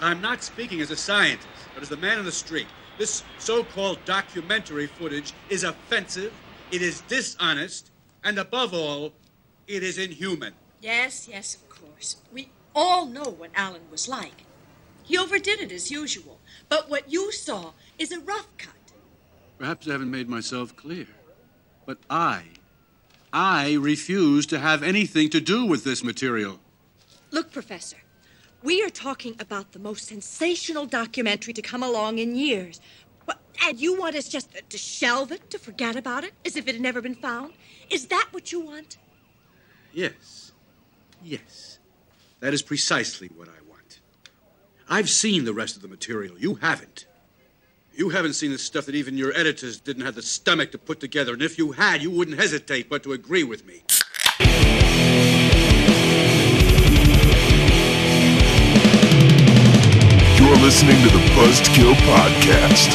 I'm not speaking as a scientist, but as the man in the street. This so called documentary footage is offensive, it is dishonest, and above all, it is inhuman. Yes, yes, of course. We all know what Alan was like. He overdid it as usual. But what you saw is a rough cut. Perhaps I haven't made myself clear. But I, I refuse to have anything to do with this material. Look, Professor, we are talking about the most sensational documentary to come along in years. And you want us just to shelve it, to forget about it, as if it had never been found? Is that what you want? Yes. Yes. That is precisely what I want. I've seen the rest of the material. You haven't. You haven't seen the stuff that even your editors didn't have the stomach to put together, and if you had, you wouldn't hesitate but to agree with me. Listening to the Buzzed Kill Podcast.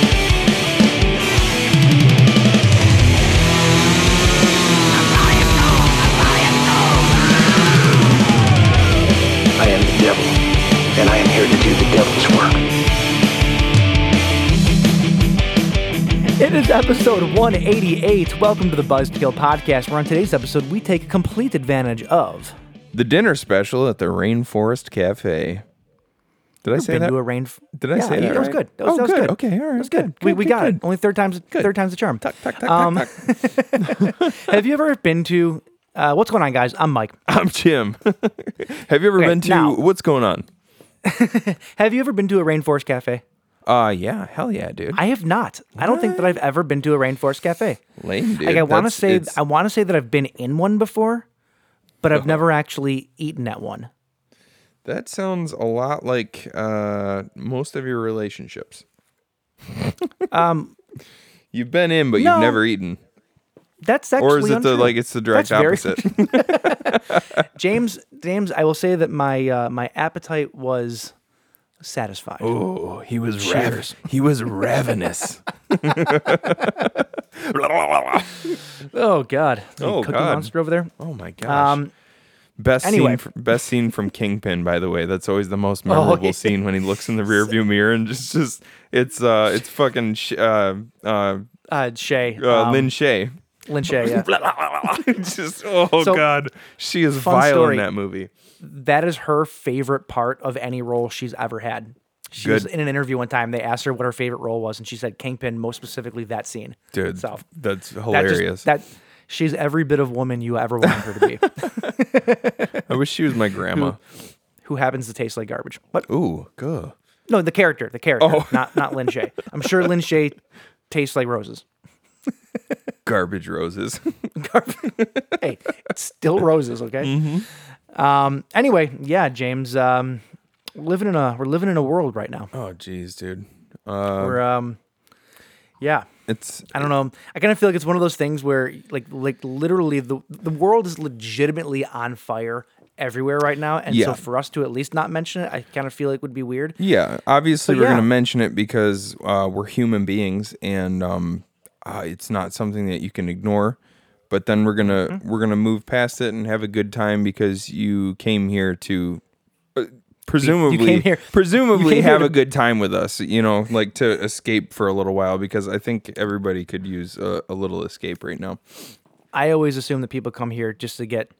I am the devil, and I am here to do the devil's work. It is episode 188. Welcome to the Buzzed Kill Podcast, where on today's episode we take complete advantage of. The dinner special at the Rainforest Cafe. Did I say that? to a rain. Did I yeah, say that That was good. That was, Oh, that was good. good. Okay, all right, That was good. good, we we good, got it. Only third times. Good. Third time's the charm. Tuck, tuck, tuck, Um, tuck, tuck. Have you ever been to? Uh, what's going on, guys? I'm Mike. I'm Jim. Have you ever Okay, been to now- what's going on? Have you ever been to a rainforest cafe? Uh yeah, hell yeah, dude. I have not. I don't think that I've ever been to a rainforest cafe. Lame, dude. Like I want to say, it's- I want to say that I've been in one before, but I've never actually eaten at one. That sounds a lot like uh most of your relationships. Um, You've been in, but No. you've never eaten. that's actually Or is it the like it's the direct That's opposite? James, James, I will say that my uh, my appetite was satisfied. oh, he was Cheers. rav- he was ravenous. Oh God! Oh, Cookie God. Monster over there. Oh my gosh. Um, Best Anyway. scene, fr- best scene from Kingpin, by the way. That's always the most memorable yeah. scene when he looks in the rearview mirror and just, just it's, uh, it's fucking sh- uh, uh, uh, Shaye, uh, um, Lin Shaye. Lin Shaye. Yeah. just oh So, god, she is vile story. in that movie. that is her favorite part of any role she's ever had. She was in an interview one time. They asked her what her favorite role was, and she said Kingpin, most specifically that scene. Dude, So that's that hilarious. just that she's every bit of woman you ever wanted her to be, I wish she was my grandma. who happens to taste like garbage. But Ooh, good. no, the character, the character, Oh. not not Lin Shaye. I'm sure Lin Shaye tastes like roses. Garbage roses. hey, it's still roses, okay? Mm-hmm. Um. Anyway, yeah, James. Um, we're living in a we're living in a world right now. oh jeez, dude. Uh, We're um, yeah. It's I don't know. I kind of feel like it's one of those things where, like, like literally, the the world is legitimately on fire everywhere right now, and Yeah. so for us to at least not mention it, I kind of feel like would be weird. Yeah, obviously But we're yeah. going to mention it because uh, we're human beings, and um, uh, it's not something that you can ignore. But then we're gonna Mm-hmm. we're gonna move past it and have a good time because you came here to presumably came here- presumably you came here have to- a good time with us. You know, like to escape for a little while because I think everybody could use a, a little escape right now. I always assume that people come here just to get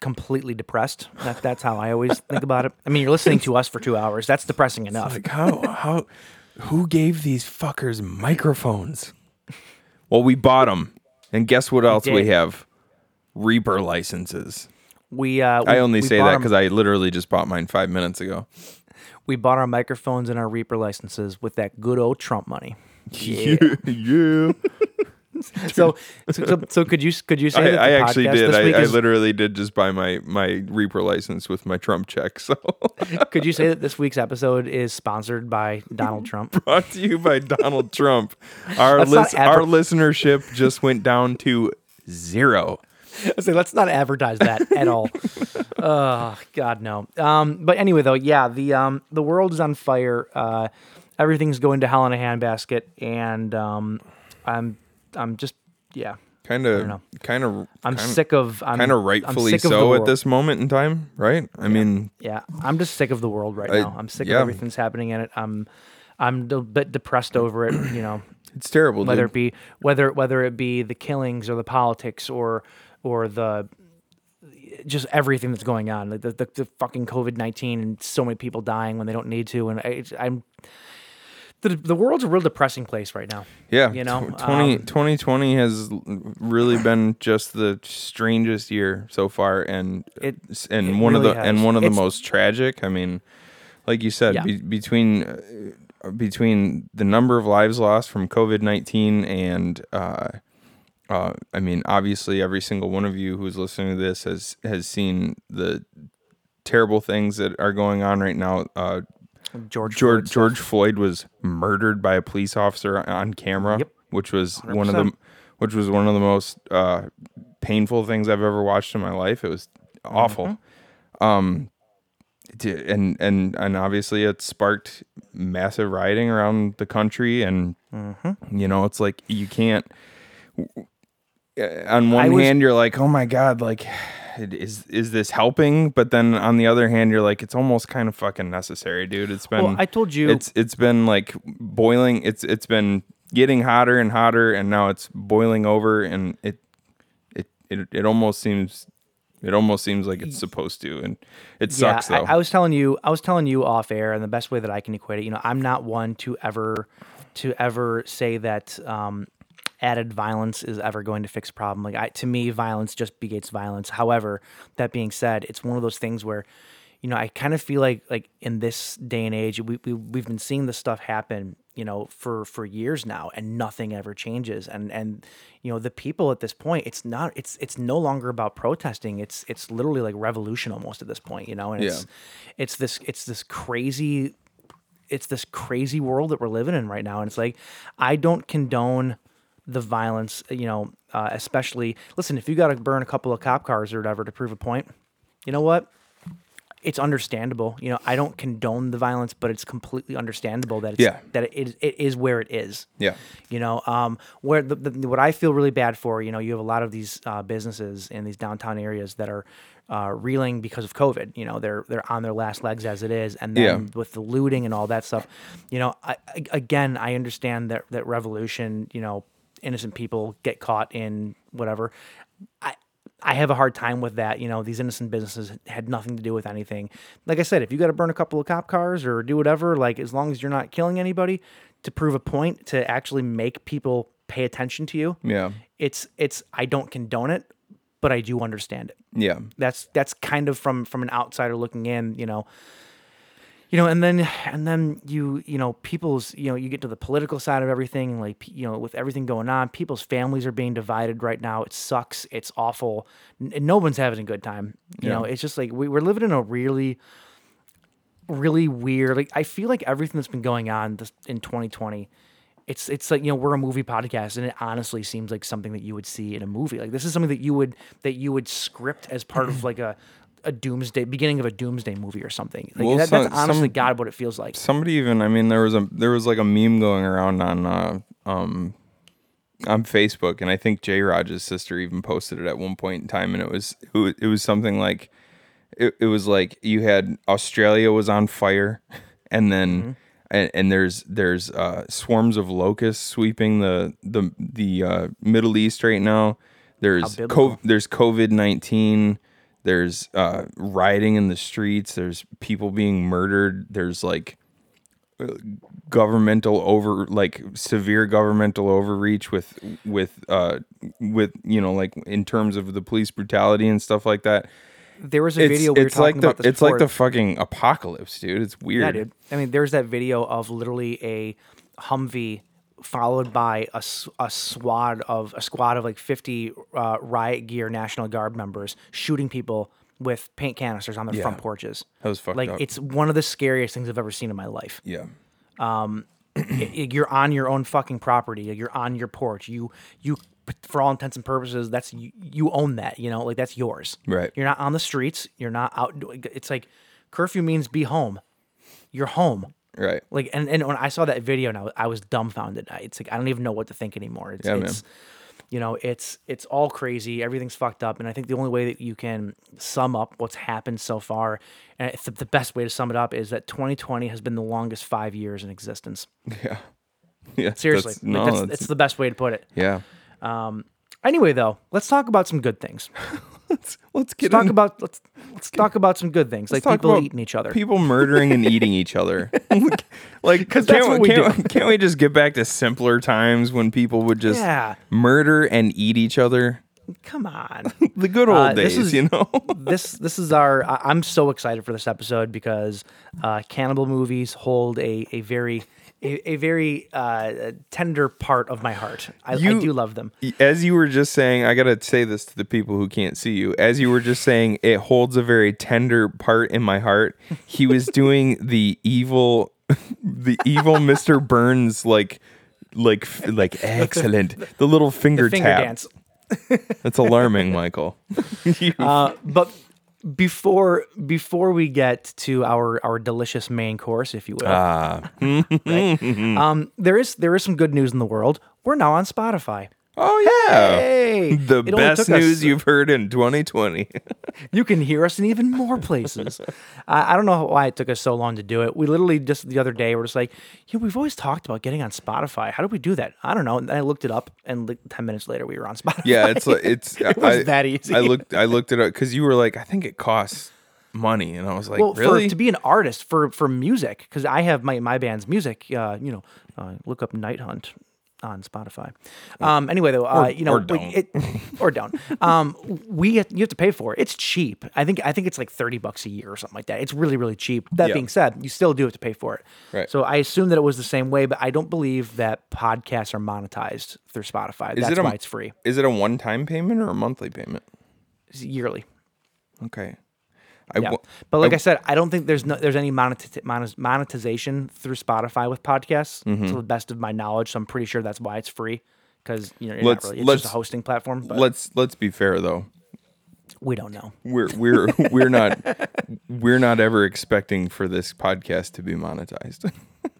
completely depressed. That, that's how I always think about it. I mean, you're listening to us for two hours. That's depressing enough. Like how how who gave these fuckers microphones? Well, we bought them, and guess what else we did. have? Reaper licenses. We, uh, we I only we say that because I literally just bought mine five minutes ago. we bought our microphones and our Reaper licenses with that good old Trump money. Yeah, yeah. So, so, so, could you could you say I, I actually did. This week I, I literally did just buy my my Reaper license with my Trump check. So Could you say that this week's episode is sponsored by Donald Trump? brought to you by Donald Trump. Our lis- our listenership just went down to zero. I say let's not advertise that at all. oh God, no. Um, but anyway, though, yeah, the um, the world is on fire. Uh, everything's going to hell in a handbasket, and um, I'm I'm just yeah. kind of, kind of. I'm sick of. I'm Kind of I'm rightfully sick of the so at this moment in time, right? I mean, Yeah, I'm just sick of the world right I- now. I'm sick yeah. of everything's happening in it. I'm, I'm a bit depressed over it. You know, it's terrible. whether dude. it be whether whether it be the killings or the politics or or the just everything that's going on, like the the, the fucking COVID nineteen and so many people dying when they don't need to, and I, I'm The, the world's a real depressing place right now. Yeah, you know, tw- 20, um, 2020 has really been just the strangest year so far, and It- and it one really of the has. and one of the It's- most tragic. I mean, like you said, Yeah. be, between uh, between the number of lives lost from COVID nineteen and uh, uh, I mean, obviously, every single one of you who's listening to this has has seen the terrible things that are going on right now. Uh, George George Floyd. George Floyd was murdered by a police officer on camera, Yep. which was one of the which was one of the most uh, painful things I've ever watched in my life. It was awful. Um, d- and and and obviously it sparked massive rioting around the country, and you know it's like you can't. On one was- hand, you're like, "Oh my god!" Like, is is this helping? But then on the other hand, you're like, "It's almost kind of fucking necessary, dude." It's been. Well, I told you- It's it's been like boiling. It's it's been getting hotter and hotter, and now it's boiling over, and it it it, it almost seems. It almost seems like it's supposed to, and it sucks yeah, though. I, I was telling you, I was telling you off air, and the best way that I can equate it, you know, I'm not one to ever, to ever say that um, added violence is ever going to fix a problem. Like, I, to me, violence just begets violence. However, that being said, it's one of those things where, you know, I kind of feel like, like in this day and age, we, we we've been seeing this stuff happen, you know, for for years now, and nothing ever changes. And and you know, the people at this point, it's not, it's it's no longer about protesting. It's it's literally like revolution almost at this point, you know. And it's it's this it's this crazy it's this crazy world that we're living in right now and it's like i don't condone the violence you know uh, especially listen if you got to burn a couple of cop cars or whatever to prove a point you know what it's understandable you know i don't condone the violence but it's completely understandable that it's Yeah. that it is, it is where it is Yeah. you know um where the, the what i feel really bad for you know you have a lot of these uh, businesses in these downtown areas that are uh, reeling because of covid you know they're they're on their last legs as it is and then Yeah. with the looting and all that stuff you know I, I- again i understand that that revolution you know innocent people get caught in whatever i I have a hard time with that. You know, these innocent businesses had nothing to do with anything. Like I said, if you got to burn a couple of cop cars or do whatever, like as long as you're not killing anybody to prove a point to actually make people pay attention to you, Yeah. it's it's I don't condone it, but I do understand it. Yeah. That's that's kind of from from an outsider looking in, you know. You know, and then and then you you know people's you know you get to the political side of everything, like you know with everything going on, people's families are being divided right now. It sucks. It's awful. N- no one's having a good time. You know, it's just like we, we're living in a really really weird. Like I feel like everything that's been going on this, in 2020, it's it's like you know we're a movie podcast, and it honestly seems like something that you would see in a movie. Like this is something that you would that you would script as part of like a a doomsday beginning of a doomsday movie or something. Like Well, that, some- that's honestly some- God what it feels like. somebody even i mean there was a there was like a meme going around on uh um on facebook and i think j Rogers' sister even posted it at one point in time and it was it was, something like it, it was like you had australia was on fire and then Mm-hmm. and, and there's there's uh swarms of locusts sweeping the the the uh middle east right now there's co- there's covid-19 there's uh rioting in the streets there's people being murdered there's like governmental over like severe governmental overreach with with uh with you know like in terms of the police brutality and stuff like that. There was a it's, video we were it's talking like the about this it's like the fucking apocalypse dude. It's weird. Yeah, dude. I mean, there's that video of literally a Humvee followed by a, a squad of a squad of like 50 uh, riot gear National Guard members shooting people with paint canisters on their front porches. That was fucked like up. it's one of the scariest things I've ever seen in my life. yeah I- I- you're on your own fucking property. You're on your porch. You you for all intents and purposes, that's you, you own that. You know, like that's yours. Right. You're not on the streets. You're not out. It's like curfew means be home. You're home. Right Like and, and when I saw that video, now I was dumbfounded. I- It's like I don't even know what to think anymore. It's, Yeah, man. You know, it's it's all crazy. Everything's fucked up, and I think the only way that you can sum up what's happened so far, and it's the, the best way to sum it up, is that 2020 has been the longest five years in existence. Yeah. Yeah. Seriously, that's- like, no, that's, that's- it's the best way to put it. yeah. Um anyway, though, let's talk about some good things. Let's Let's get talk in- about let's let's talk about some good things, like people eating each other. People murdering and eating each other. like, because that's what we, can't, do. can't we just get back to simpler times when people would just Yeah. murder and eat each other? Come on. The good old Uh, days, is- you know? this this is our I- I'm so excited for this episode because uh, cannibal movies hold a a very a, a very uh, tender part of my heart. I, I do love them. As you were just saying, I got to say this to the people who can't see you. As you were just saying, it holds a very tender part in my heart. He was doing the evil, the evil Mr. Burns, like, like, like, excellent. The little finger, Finger tap. dance. That's alarming, Michael. Uh, but before before we get to our our delicious main course, if you will, Ah. right? um, there is there is some good news in the world. We're now on Spotify. Oh, yeah. Hey, The It best took us- news you've heard in 2020. You can hear us in even more places. I, I don't know why it took us so long to do it. We literally just the other day were just like, yeah, we've always talked about getting on Spotify. How do we do that? I don't know. And I looked it up, and like ten minutes later, we were on Spotify. Yeah, it's like it's It was I, that easy. I looked I looked it up because you were like, I think it costs money, and I was like, well, really? for to be an artist for for music, because I have my my band's music. Uh, you know, uh, look up Night Hunt on Spotify. Um, anyway, though, uh, you know, or don't. it, or don't. Um, we have, you have to pay for it. It's cheap. I think I think it's like thirty bucks a year or something like that. It's really really cheap. That Yeah. being said, you still do have to pay for it. Right. So I assume that it was the same way, but I don't believe that podcasts are monetized through Spotify. That's it a- why it's free. Is it a one time payment or a monthly payment? It's yearly. Okay. I Yeah. wa- But like I, said, I don't think there's no there's any moneti- monet- monetization through Spotify with podcasts Mm-hmm. to the best of my knowledge. So I'm pretty sure that's why it's free because you know Let's- not really, it's just a hosting platform. But let's let's be fair though. we don't know. We're we're we're not we're not ever expecting for this podcast to be monetized.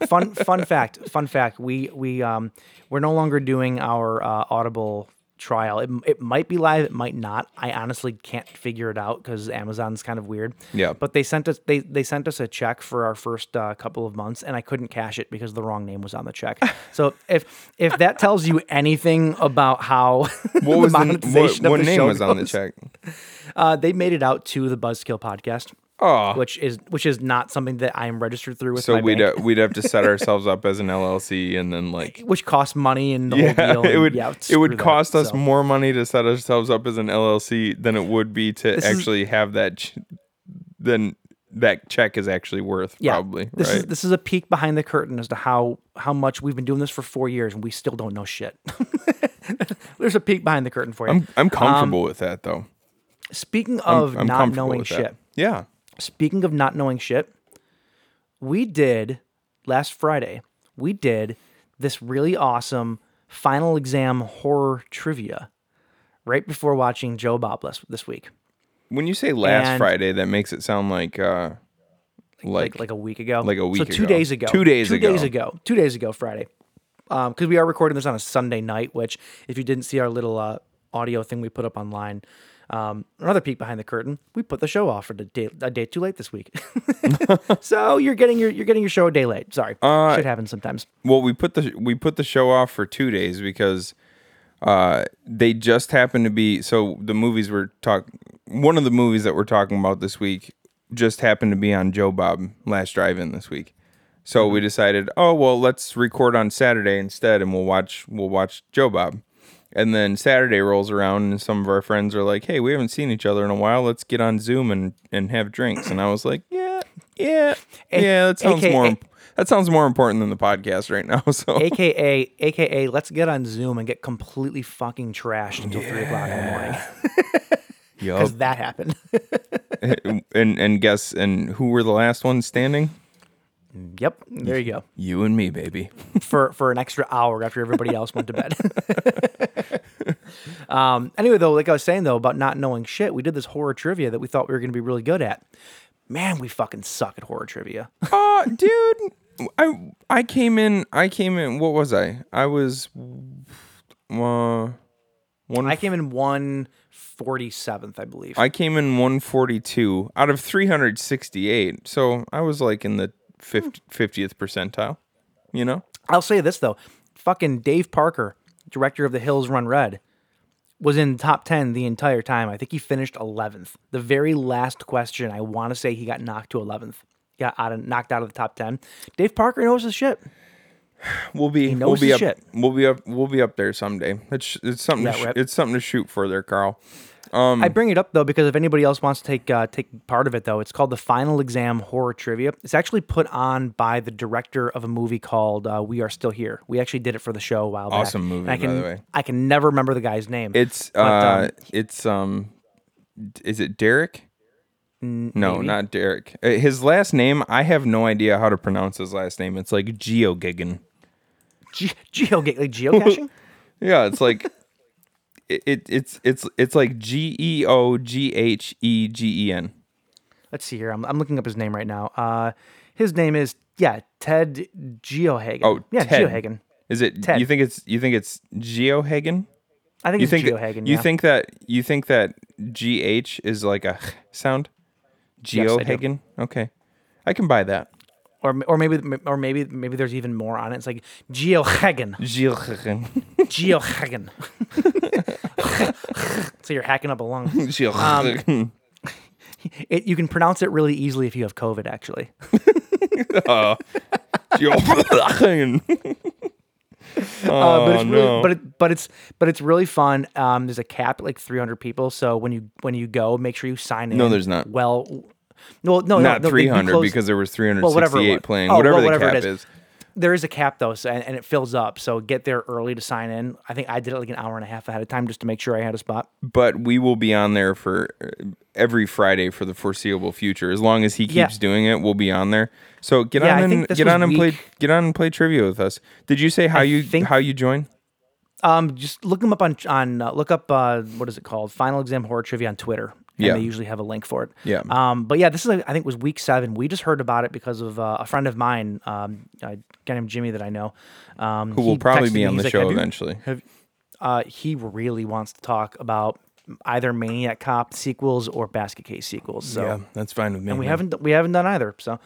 Fun fun fact. Fun fact. We we um we're no longer doing our uh, Audible trial. It, it might be live. It might not. I honestly can't figure it out because Amazon's kind of weird. Yeah. But they sent us they they sent us a check for our first uh, couple of months, and I couldn't cash it because the wrong name was on the check. so if if that tells you anything about how What the was the, monetization what, of what the name show was on the check? Uh, they made it out to the Buzzkill podcast. Oh. Which is which is not something that I am registered through with So my we'd bank, uh, we'd have to set ourselves up as an LLC and then like which costs money and the whole yeah, deal. it would yeah, it would that, cost us so. more money to set ourselves up as an LLC than it would be to This is- actually have that ch- than that check is actually worth yeah, probably This right is this is a peek behind the curtain as to how how much we've been doing this for four years and we still don't know shit. There's a peek behind the curtain for you. I'm I'm comfortable with that though Speaking I'm, of I'm not knowing with that. shit, yeah speaking of not knowing shit, we did last Friday. We did this really awesome final exam horror trivia right before watching Joe Bob this, this week. when you say last And- Friday that makes it sound like uh like like like a week ago. like a week So two ago. days ago. Two days two days ago. ago. Two days ago, Friday. Um, because we are recording this on a Sunday night. Which, if you didn't see our little uh, audio thing we put up online, um, another peek behind the curtain, we put the show off for the day a day too late this week. so you're getting your you're getting your show a day late. Sorry, Uh, shit happens sometimes. Well, we put the we put the show off for two days because uh, they just happened to be so the movies we're talk one of the movies that we're talking about this week just happened to be on Joe Bob Last Drive-In this week. So we decided, oh well, let's record on Saturday instead, and we'll watch we'll watch Joe Bob. And then Saturday rolls around, and some of our friends are like, "Hey, we haven't seen each other in a while. Let's get on Zoom and and have drinks." And I was like, "Yeah, yeah, yeah. That sounds AKA more that sounds more important than the podcast right now." So AKA AKA let's get on Zoom and get completely fucking trashed until three o'clock in the morning because that happened. and and guess and who were the last ones standing? Yep, there you go. You and me, baby. for for an extra hour after everybody else went to bed. um, anyway, though, like I was saying though about not knowing shit, we did this horror trivia that we thought we were going to be really good at. Man, we fucking suck at horror trivia. Uh, dude, I I came in. I came in. What was I? I was. Uh, One. I came in 147th, I believe. I came in 142 out of 368. So I was like in the 50, 50th percentile. You know. I'll say this though, fucking Dave Parker, director of The Hills Run Red, was in the top 10 the entire time. I think he finished 11th. The very last question, I want to say he got knocked to 11th. Got out of, knocked out of the top 10. Dave Parker knows his shit. We'll be knows we'll be his up shit. we'll be up we'll be up there someday. It's it's something Yeah, to sh- it's something to shoot for there, Carl. Um, I bring it up though because if anybody else wants to take uh, take part of it though, it's called the Final Exam Horror Trivia. It's actually put on by the director of a movie called uh, We Are Still Here. We actually did it for the show a while back. Awesome movie, And I by can, the way. I can never remember the guy's name. It's But, uh um, it's um is it Derek? No, maybe. not Derek. Uh, His last name, I have no idea how to pronounce his last name. It's like Geogigan. Ge- geo like geocaching. Yeah, it's like it, it it's it's it's like G E O G H E G E N. Let's see here. I'm, I'm looking up his name right now. Uh, his name is yeah Ted Geohagen. Oh, yeah, Ted. Geohagen. Is it Ted. you think it's you think it's Geohagen? I think You it's think Geohagen. you yeah. think that you think that G H is like a sound? Yes, I. Geohagen? Okay. I can buy that. Or or maybe or maybe maybe there's even more on it. It's like Geohagen. Geohagen. Geohagen. so you're hacking up a lung. Geohagen. It, you can pronounce it really easily if you have COVID. Actually, Geohagen. uh, but it's Oh, really, no. but it, but it's but it's really fun. Um, there's a cap at like 300 people, so when you when you go, make sure you sign in. No, there's not. Well, no, no, Not no, 300 close- because there was Well, whatever 368 playing. Oh, whatever well, the whatever it cap is. is. There is a cap though, so, and, and it fills up. So get there early to sign in. I think I did it like an hour and a half ahead of time just to make sure I had a spot. But we will be on there for uh, every Friday for the foreseeable future. As long as he Yeah. keeps doing it, we'll be on there. So get Yeah, on and get on and play get on and play trivia with us. Did you say how you think- how you join? Um, just look them up on on uh, look up uh, what is it called? Final Exam Horror Trivia on Twitter. And Yeah. they usually have a link for it. Yeah. Um, but yeah, this is I think was week seven. We just heard about it because of uh, a friend of mine, um, a guy named Jimmy that I know, um, Who will probably be on the like, show "Have you- eventually. have- uh, he really wants to talk about either Maniac Cop sequels or Basket Case sequels. So. yeah, that's fine with me. And we man. haven't we haven't done either. So,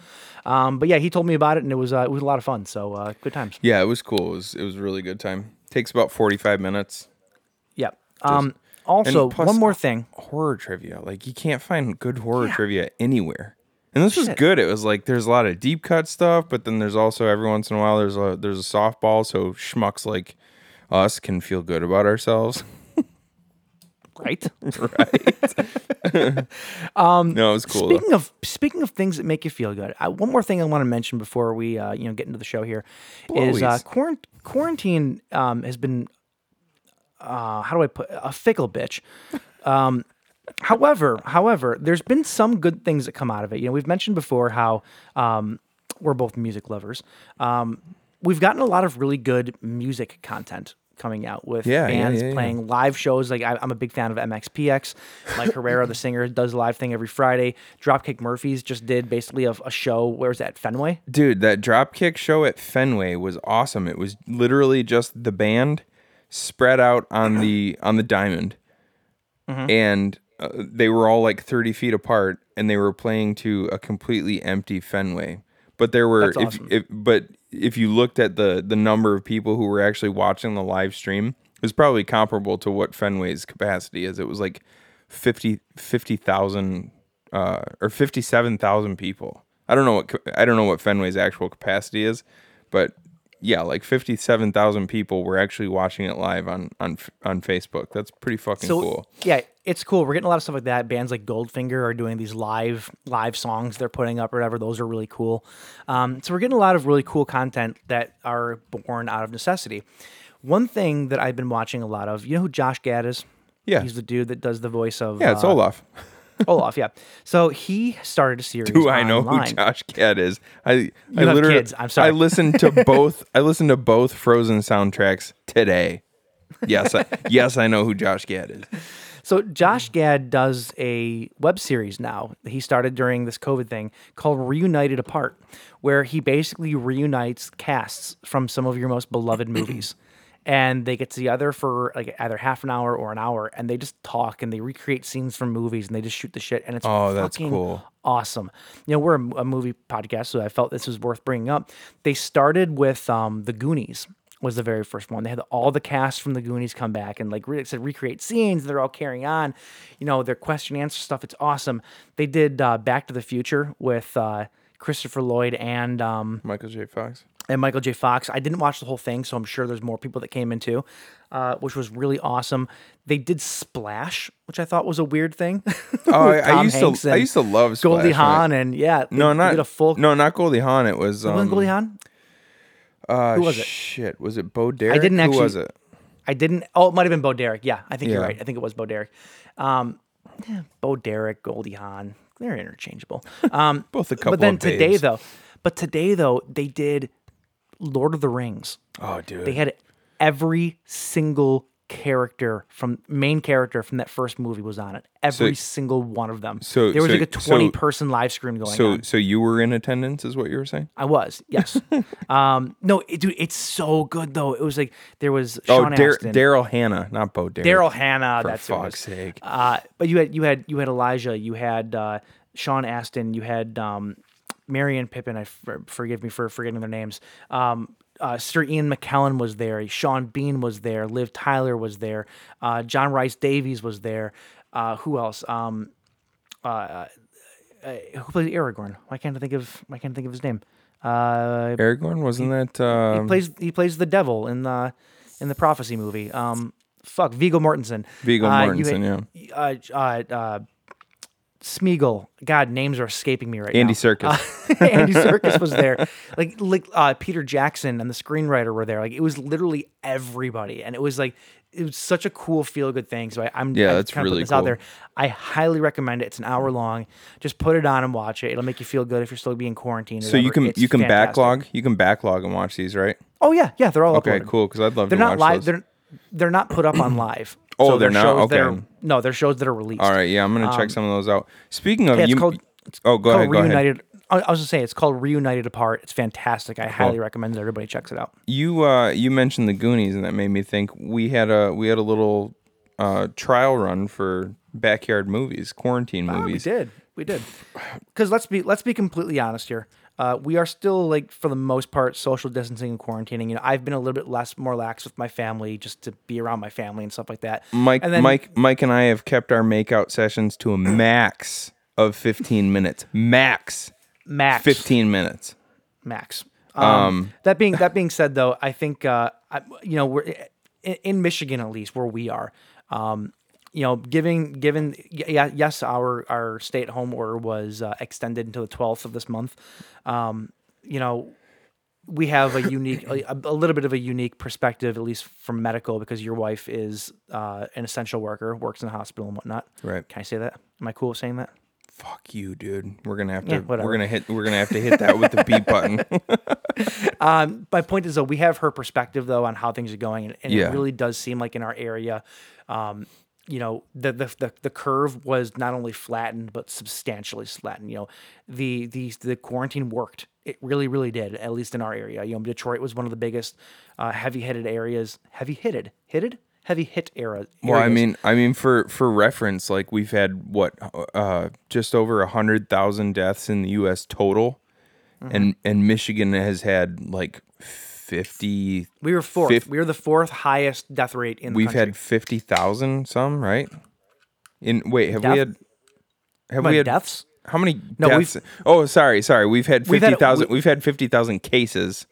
um, but yeah, he told me about it, and it was uh, it was a lot of fun. So uh, good times. Yeah, it was cool. It was it was a really good time. Takes about 45 minutes. Yeah. Um, also, plus- one more thing. Horror trivia. Like you can't find good horror trivia anywhere. And this was good. It was like there's a lot of deep cut stuff, but then there's also every once in a while there's a there's a softball so schmucks like us can feel good about ourselves. Right. Right. um, no, it was cool. though. Speaking of speaking of things that make you feel good, I, one more thing I want to mention before we uh, you know get into the show here is uh, quarant- quarantine um, has been uh, how do I put a fickle bitch. Um, however, however, there's been some good things that come out of it. You know, we've mentioned before how um, we're both music lovers. Um, we've gotten a lot of really good music content coming out with Yeah, bands yeah, yeah. playing live shows. Like I, I'm a big fan of MXPX. Like Herrera, the singer, does a live thing every Friday. Dropkick Murphys just did basically a, a show. Where was that? Fenway. Dude, that dropkick show at Fenway was awesome. It was literally just the band spread out on the on the diamond, Mm-hmm. and uh, they were all like thirty feet apart, and they were playing to a completely empty Fenway. But there were, That's if, if but if you looked at the the number of people who were actually watching the live stream, it was probably comparable to what Fenway's capacity is. It was like 50 50,000 uh, or 57,000 people. I don't know what I don't know what Fenway's actual capacity is, but yeah, like 57,000 people were actually watching it live on on on Facebook. That's pretty fucking So cool. yeah, it's cool. We're getting a lot of stuff like that. Bands like Goldfinger are doing these live live songs they're putting up or whatever. Those are really cool. Um, so we're getting a lot of really cool content that are born out of necessity. One thing that I've been watching a lot of, you know who Josh Gad is? Yeah. he's the dude that does the voice of Yeah, it's uh, Olaf. Olaf, yeah. So he started a series. Do I know online. who Josh Gad is? I I have literally kids. I'm sorry. I listened to both. I listened to both Frozen soundtracks today. Yes, I, yes, I know who Josh Gad is. So Josh Gad does a web series now. He started during this COVID thing called Reunited Apart, where he basically reunites casts from some of your most beloved movies. And they get together for like either half an hour or an hour, and they just talk and they recreate scenes from movies and they just shoot the shit, and it's Oh, that's cool. awesome. You know, we're a, a movie podcast, so I felt this was worth bringing up. They started with um, the Goonies was the very first one. They had all the cast from the Goonies come back and like re- said recreate scenes. They're all carrying on, you know, their question and answer stuff. It's awesome. They did uh, Back to the Future with uh, Christopher Lloyd and um, Michael J. Fox. And Michael J. Fox. I didn't watch the whole thing, so I'm sure there's more people that came in too, uh, which was really awesome. They did Splash, which I thought was a weird thing. Oh, I, I used Hanks to I used to love Goldie Hawn right? and yeah, they- No, not a full. No, not Goldie Hawn. It was um, Goldie Hawn. Uh, Who was it? Shit, was it Bo Derek? I didn't actually. Who was it? I didn't. Oh, it might have been Bo Derek. Yeah, I think you're right. I think it was Bo Derek. Um, yeah, Bo Derek, Goldie Hawn, they're interchangeable. Um, Both a couple. But then today babes. though, but today though, they did Lord of the Rings. Oh, dude. They had every single character from main character from that first movie was on it. Every single one of them. so- there was so- like a twenty so- person live stream going so on. so so you were in attendance, is what you were saying? I was yes. um, no, it, dude, it's so good though. It was like there was Oh, Sean Dar- Astin. Daryl Hannah, not Bo Derek. Daryl Hannah. For that's fuck's sake. Uh, but you had you had you had Elijah. You had uh, Sean Astin. You had um, Merry and Pippin. I for, forgive me for forgetting their names. Um, uh, Sir Ian McKellen was there. Sean Bean was there. Liv Tyler was there. Uh, John Rhys-Davies was there. Uh, who else? Um, uh, uh, who plays Aragorn? Why can't I think of? Why can't I think of his name? Uh, Aragorn wasn't that? he Um, plays he plays the devil in the in the prophecy movie. Um, fuck Viggo Mortensen. Viggo Uh, Mortensen, had- Uh, uh, uh, Smeagol. God, names are escaping me right Andy now. Serkis. Uh, Andy Serkis was there. Like like uh, Peter Jackson and the screenwriter were there. Like it was literally everybody, and it was like it was such a cool feel good thing. So I, I'm Yeah, that's kinda put really this out cool. there. I highly recommend it. It's an hour long. Just put it on and watch it. It'll make you feel good if you're still being quarantined. so you can It's you can fantastic. backlog you can backlog and watch these, right? Oh yeah, yeah, they're all Okay, uploaded. cool. Because I'd love They're to not watch live. those. They're they're not put up on live. Oh, they're not? shows that are- Okay. no, they're shows that are released. All right, yeah, I'm gonna check some of those out. Speaking of Um, Yeah, it's you, called. It's oh, go called ahead, go ahead. Reunited. I I was gonna say it's called Reunited Apart. It's fantastic. I highly recommend that everybody checks it out. You uh you mentioned the Goonies, and that made me think we had a we had a little uh trial run for backyard movies, quarantine Oh, we did. We did. Because let's be let's be completely honest here. Uh, we are still like for the most part social distancing and quarantining. You know, I've been a little bit less more lax with my family just to be around my family and stuff like that. Mike, and then, Mike, Mike, and I have kept our makeout sessions to a max of 15 minutes. Max, max 15 minutes. max. Um, that being that being said, though, I think uh, I, you know we're in, in Michigan at least where we are. Um, you know, giving given yeah yes our our stay at home order was uh, extended until the twelfth of this month. Um, you know, we have a unique a, a little bit of a unique perspective at least from medical because your wife is uh, an essential worker, works in a hospital and whatnot. Right. Can I say that? Am I cool with saying that? Fuck you, dude. We're gonna have to. Yeah, we're gonna hit. We're gonna have to hit that with the beat button. Um, my point is though we have her perspective though on how things are going, and, and Yeah. it really does seem like in our area, um, you know, the, the the the curve was not only flattened but substantially flattened. You know, the the the quarantine worked. It really, really did. At least in our area, you know, Detroit was one of the biggest uh, heavy headed areas. Heavy-hitted, hitted, heavy hit era. well, I mean, I mean, for for reference, like we've had what, uh, just over a hundred thousand deaths in the U.S. total, Mm-hmm. and and Michigan has had like fifty. we were fourth. fif- we were the fourth highest death rate in the world. We've country. had fifty thousand some, right? In wait, have Death- we had? Have we had deaths? How many No, deaths? Oh, sorry, sorry. We've had We've fifty thousand. we- We've had fifty thousand cases.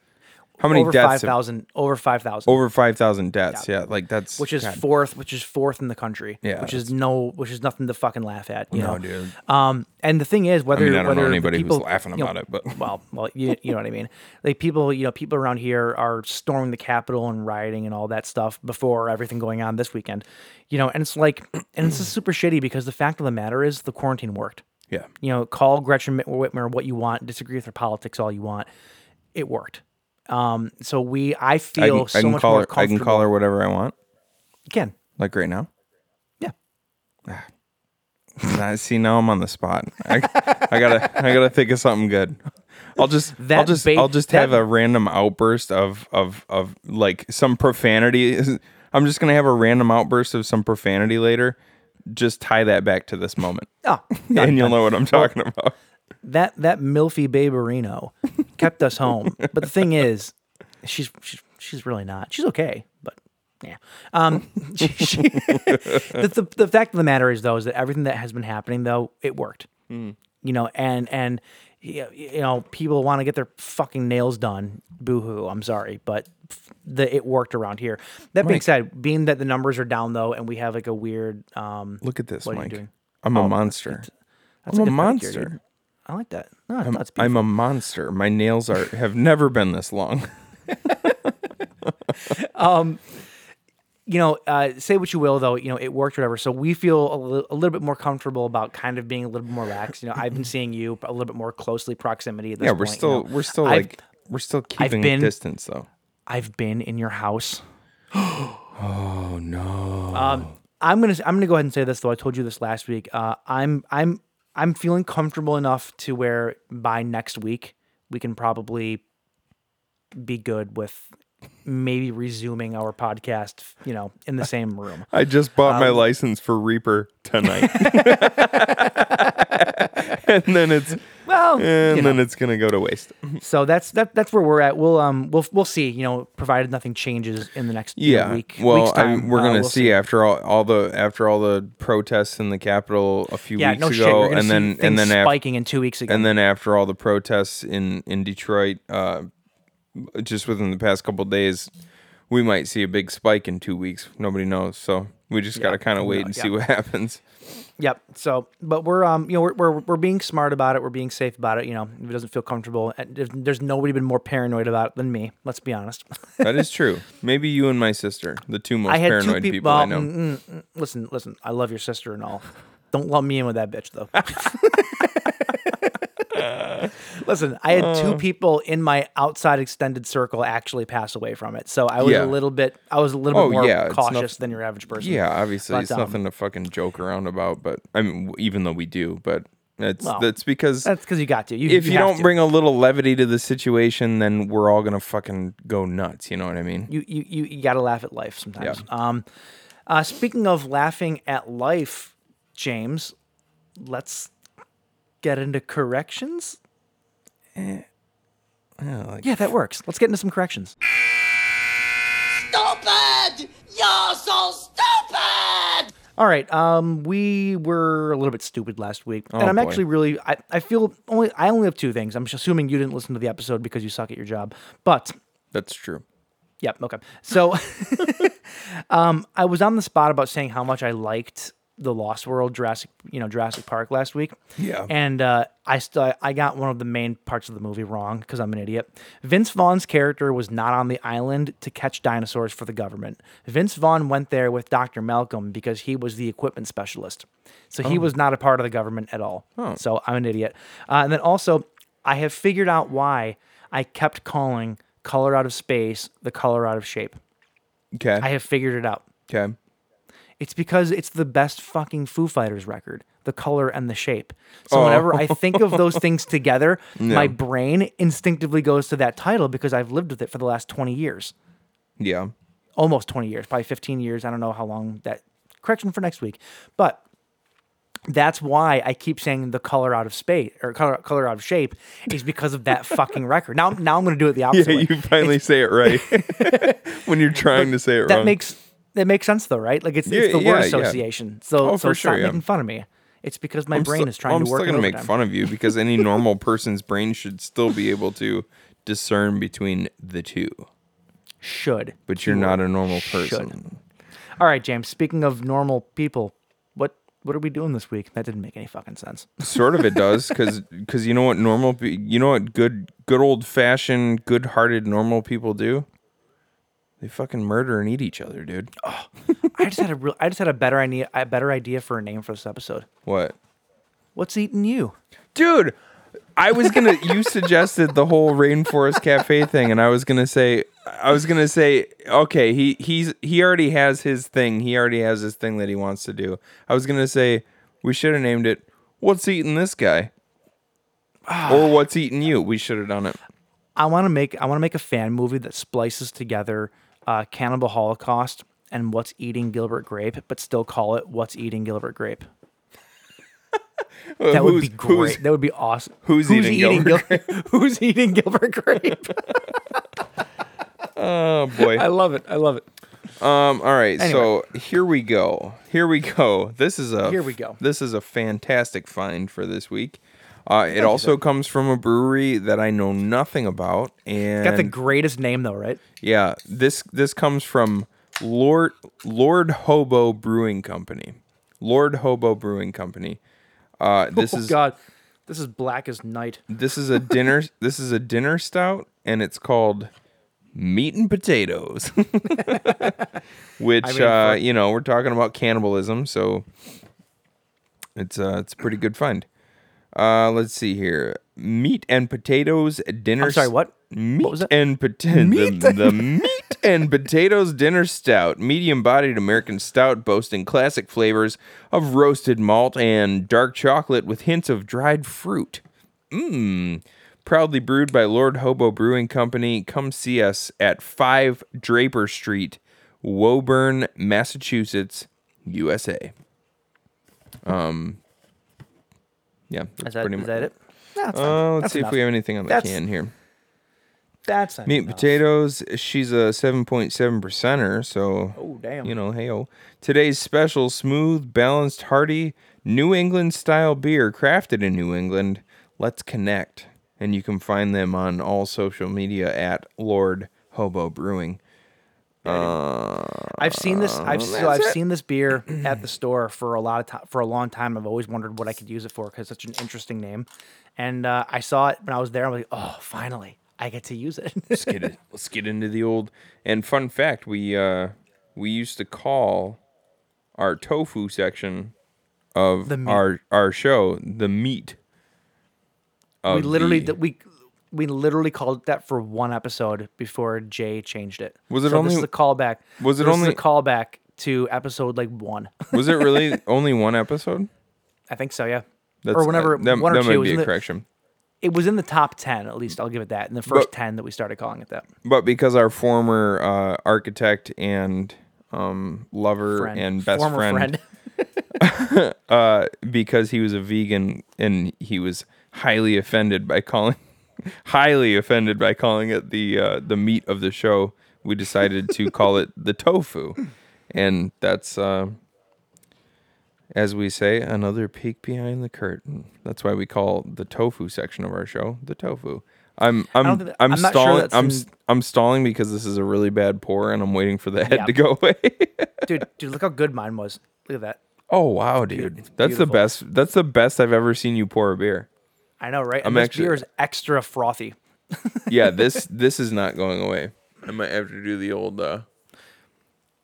How many Over deaths? five have- Over five thousand. Over five thousand deaths. Yeah, like that's which is God, fourth, which is fourth in the country. Yeah, which is no, which is nothing to fucking laugh at. You No, know, dude. Um, and the thing is, whether I mean, I don't know whether the anybody who's people, laughing you know, about it, but- well, well, you, you know what I mean. Like people, you know, people around here are storming the Capitol and rioting and all that stuff before everything going on this weekend. You know, and it's like, and it's just super shitty because the fact of the matter is the quarantine worked. Yeah. You know, call Gretchen Whitmer what you want, disagree with her politics all you want. It worked. Um, so we, I I feel can, so I can much call more her. I can call her whatever I want. You can. Like right now. Yeah. I see now I'm on the spot. I, I gotta I gotta think of something good. I'll just I'll just ba- I'll just that- have a random outburst of of of like some profanity. I'm just gonna have a random outburst of some profanity later. Just tie that back to this moment, Oh, and you'll know what I'm talking about. That that milfy baberino kept us home. But the thing is, she's she's she's really not. She's okay, but yeah. Um, she, she, the, the the fact of the matter is though is that everything that has been happening though it worked. You know, and and you know people want to get their fucking nails done. Boo hoo. I'm sorry, but the it worked around here. That being said, being that the numbers are down though, and we have like a weird um. Look at this, What are you Mike. doing? I'm a monster. That's I'm a pedicure, monster. I like that. No, I'm, that's I'm a monster. My nails are have never been this long. you know, uh, say what you will, though, you know, it worked, whatever. So we feel a li- a little bit more comfortable about kind of being a little bit more lax. You know, I've been seeing you a little bit more closely proximity at this yeah, we're point, you still know. we're still I've- like we're still keeping been- distance though. I've been in your house. Oh no. Um, I'm gonna I'm gonna go ahead and say this though. I told you this last week. Uh, I'm I'm I'm feeling comfortable enough to where by next week we can probably be good with maybe resuming our podcast. You know, in the same room. I just bought um, my license for Reaper tonight. and then it's Well, and you then it's gonna go to waste. So that's that. That's where we're at. We'll um we'll we'll see. You know, provided nothing changes in the next know, Yeah. week. well, week's time, I'm, we're uh, gonna we'll see, after all, all the after all the protests in the Capitol a few Yeah, weeks no ago, and see then and then after spiking in two weeks ago. and then after all the protests in in Detroit, uh, just within the past couple days, we might see a big spike in two weeks. Nobody knows, so we just gotta kind of wait and see what happens. Yep. So, but we're um, you know, we're, we're we're being smart about it. We're being safe about it. You know, if it doesn't feel comfortable, and there's, there's nobody been more paranoid about it than me. Let's be honest. That is true. Maybe you and my sister, the two most I paranoid two people. people I well, know. mm, mm, mm, listen, listen. I love your sister and all. Don't lump me in with that bitch though. listen, I had two Uh. people in my outside extended circle actually pass away from it. So I was Yeah. a little bit. I was a little Oh, bit more yeah, cautious noth- than your average person. Yeah, obviously But, it's um, nothing to fucking joke around about. But I mean, even though we do, but it's Well, that's because That's because you got to. You, if you, have don't to. bring a little levity to the situation, then we're all gonna fucking go nuts. You know what I mean? you you you, you got to laugh at life sometimes. Um, uh, speaking of laughing at life, James, let's get into corrections. Yeah, like, Yeah, that works. Let's get into some corrections. Stupid! You're so stupid! All right. Um, we were a little bit stupid last week, and Oh, I'm boy. actually really. I, I feel only. I only have two things. I'm assuming you didn't listen to the episode because you suck at your job, but that's true. Yep. Okay. So, um, I was on the spot about saying how much I liked the Lost World Jurassic, you know, Jurassic Park last week. Yeah. And uh, I still I got one of the main parts of the movie wrong because I'm an idiot. Vince Vaughn's character was not on the island to catch dinosaurs for the government. Vince Vaughn went there with Dr. Malcolm because he was the equipment specialist. So he was not a part of the government at all. So I'm an idiot. Uh, and then also, I have figured out why I kept calling color out of space the color out of shape. Okay. I have figured it out. okay. It's because it's the best fucking Foo Fighters record, the color and the shape. Oh. So whenever I think of those oh. things together, my brain instinctively goes to that title because I've lived with it for the last 20 years. Yeah. Almost 20 years, probably 15 years. I don't know how long that correction for next week. But that's why I keep saying the color out of space or color, color out of shape is because of that fucking record. Now, now I'm going to do it the Yeah, opposite. way. you finally say it right when you're trying to say it that wrong. makes that makes sense though, right? Like it's, Yeah, it's the yeah, word yeah. association. So, Oh, so for it's sure, not yeah. making fun of me. It's because my I'm brain is trying I'm to work. still gonna make fun of you because any normal person's brain should still be able to discern between the two. Should, But you're not a normal Should. person. All right, James. Speaking of normal people, what what are we doing this week? That didn't make any fucking sense. Sort of it does because because you know what normal you know what good good old fashioned good hearted normal people do. They fucking murder and eat each other, dude. I just had a real. I just had a better idea. A better idea for a name for this episode. What? What's eating you? dude i was gonna you suggested the whole rainforest cafe thing and i was gonna say i was gonna say okay he he's he already has his thing he already has his thing that he wants to do i was gonna say we should have named it what's eating this guy ah. or what's eating you. We should have done it. I want to make I want to make a fan movie that splices together uh, Cannibal Holocaust and What's Eating Gilbert Grape, but still call it What's Eating Gilbert Grape. That would be great. that would be awesome. who's eating Gilbert Gil- Who's eating Gilbert Grape? Oh boy. I love it. I love it. Um. All right. Anyway. So here we go. Here we go. This is a Here we go. This is a fantastic find for this week. Uh, it also comes from a brewery that I know nothing about, and Got the greatest name though, right? yeah, this this comes from Lord Lord Hobo Brewing Company. Lord Hobo Brewing Company. Uh, this oh is God, this is black as night. this is a dinner this is a dinner stout and it's called meat and potatoes which mean, uh for- you know we're talking about cannibalism so it's uh it's a pretty good find uh let's see here meat and potatoes dinner I'm sorry, what? meat What was that? and potatoes the, the meat and potatoes dinner stout medium bodied american stout boasting classic flavors of roasted malt and dark chocolate with hints of dried fruit Mmm. Proudly brewed by Lord Hobo Brewing Company. Come see us at 5 Draper Street, Woburn, Massachusetts, USA. Um, yeah, that's Is that, pretty is that it? That's, Uh, let's That's see enough. if we have anything on the That's- can here. That's not Meat and enough. potatoes. She's a 7.7 percenter, so Oh damn! you know, hey oh. Today's special smooth, balanced, hearty New England style beer crafted in New England. Let's connect. And you can find them on all social media at Lord Hobo Brewing. I've seen this. I've so I've it. seen this beer at the store for a lot of time. For a long time, I've always wondered what I could use it for because it's such an interesting name. And uh, I saw it when I was there. I'm like, oh, finally, I get to use it. Let's get it. Let's get into the old. And fun fact, we uh we used to call our tofu section of our our show the meat. we literally the- th- we we literally called it that for one episode before Jay changed it. Was it so only- This is a callback. was it this only- is a callback to episode like one? was it really only one episode? I think so. Yeah. That's, or whenever uh, that, one or that two. might it be a the- correction. It was in the top ten at least. I'll give it that. In the first But- ten that we started calling it that. But because our former uh, architect and um, lover Friend. and best Former friend, uh, because he was a vegan and he was highly offended by calling, highly offended by calling it the uh, the meat of the show, we decided to call it the tofu, and that's. Uh, as we say, another peek behind the curtain. That's why we call the tofu section of our show the tofu. I'm I'm that- I'm, I'm not sure stalling I'm in- I'm stalling because this is a really bad pour and I'm waiting for the head Yeah. to go away. dude, dude, look how good mine was. Look at that. oh wow, dude. That's the best that's the best I've ever seen you pour a beer. I know, right? I'm And this actually- beer is extra frothy. Yeah, this this is not going away. I might have to do the old uh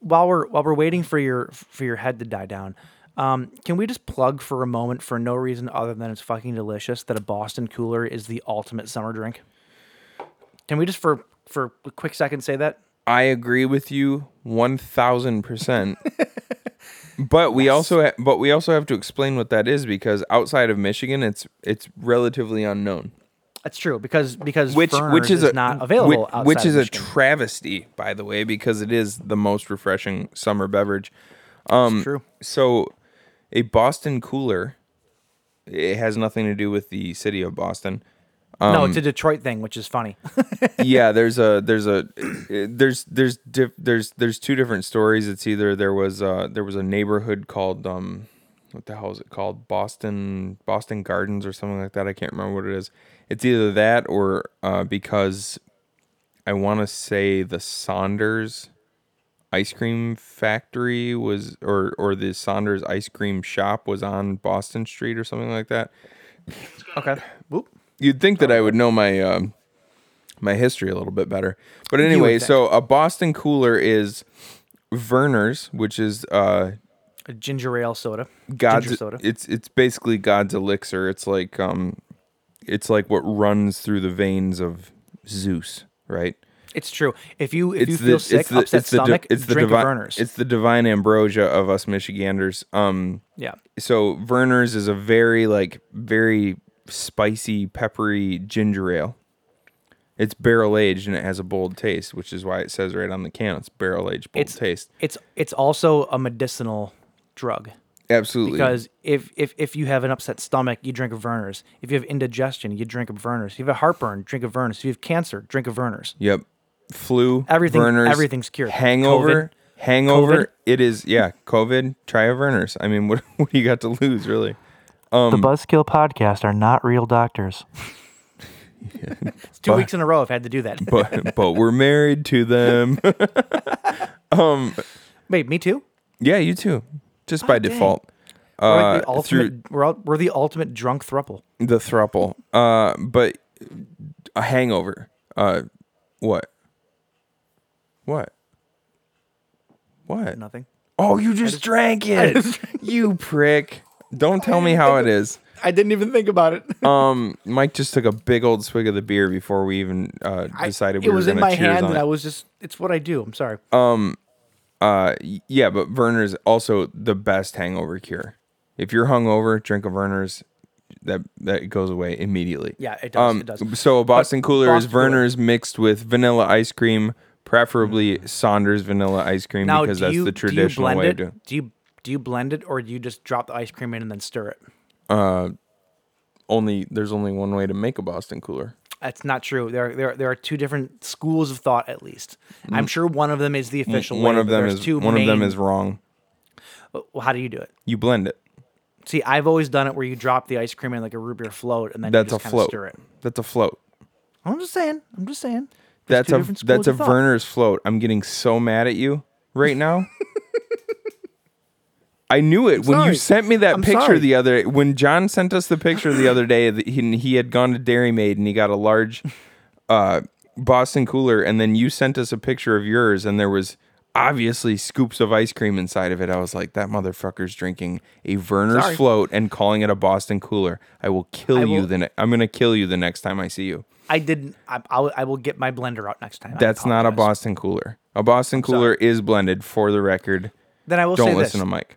While we're while we're waiting for your for your head to die down, um, can we just plug for a moment for no reason other than it's fucking delicious that a Boston cooler is the ultimate summer drink? Can we just for for a quick second say that? I agree with you 1000%. but we also ha- but we also have to explain what that is because outside of Michigan it's it's relatively unknown. That's true because because which Vernors which is, a, not available which, outside which is a travesty by the way because it is the most refreshing summer beverage um true. so a boston cooler it has nothing to do with the city of boston no, um, it's a Detroit thing, which is funny. yeah there's a there's a there's there's diff, there's there's two different stories. It's either there was uh there was a neighborhood called um what the hell is it called? Boston boston gardens or something like that. I can't remember what it is. It's either that or uh because i want to say the sanders ice cream factory was or or the sanders ice cream shop was on boston street or something like that. Okay. You'd think that I would know my um, my history a little bit better, but anyway, so a Boston cooler is Vernors, which is uh, A ginger ale soda. God's. ginger soda. It's it's basically God's elixir. It's like um, it's like what runs through the veins of Zeus, right? It's true. If you if you it's feel sick, upset it's the stomach, it's the drink a divine Vernors. it's the divine ambrosia of us Michiganders. Um, yeah. so Vernors is a very like very spicy, peppery ginger ale. It's barrel aged and it has a bold taste, which is why it says right on the can it's barrel aged bold It's taste. It's it's also a medicinal drug Absolutely. because if, if if you have an upset stomach, you drink a Vernors. If you have indigestion, you drink a Vernors. If you have a heartburn, drink a Vernors. If you have cancer, drink a Vernors. Yep. Flu, Everything- Vernors, everything's cured. Hangover, COVID. hangover. COVID. It is yeah. COVID. Try a Vernors. I mean, what what do you got to lose, really? The Buzzed Kill Podcast are not real doctors. it's two But- weeks in a row I've had to do that. But but we're married to them. um, Wait, me too. yeah, you too. Just by dang. default. We're like Uh, the through ultimate. We're, all, we're the ultimate drunk thruple. the thruple. Uh, but a hangover. Uh, what? What? What? Nothing. Oh, you just drank it. you prick. Don't tell me how it is. I didn't even think about it. Um, Mike just took a big old swig of the beer before we even uh, decided we it were was in my cheers hand, on and it. I was just. It's what I do. I'm sorry. Uh, y- yeah, but Vernors also the best hangover cure. If you're hungover, drink a Vernors. That that goes away immediately. Yeah, it does, it does. So a Boston Cooler is Boston Cooler. Vernors mixed with vanilla ice cream, preferably Sanders vanilla ice cream now, because do that's you the do you traditional blend way it? of doing. it. Do you do you blend it, or do you just drop the ice cream in and then stir it? Uh, Only there's only one way to make a Boston Cooler. That's not true. There, there, there are two different schools of thought, at least. I'm sure one of them is the official. Mm. one way, of them is two one of them is wrong. Well, how do you do it? You blend it. See, I've always done it where you drop the ice cream in like a root beer float, and then That's you a just kind float. stir it. That's a float. I'm just saying. I'm just saying. There's That's a that's a thought. Vernors float. I'm getting so mad at you right now. I knew it when you sorry. sent me that I'm picture sorry. the other when John sent us the picture the other day. that He, he had gone to Dairy Maid and he got a large uh, Boston cooler, and then you sent us a picture of yours, and there was obviously scoops of ice cream inside of it. I was like, that motherfucker's drinking a Vernors Sorry. float and calling it a Boston cooler. I will kill I you. will- The ne- I'm gonna kill you the next time I see you. I didn't. I, I'll, I will get my blender out next time. I That's not a apologize. Boston cooler. A Boston cooler is blended for the record. Then I will Don't say listen this: to Mike.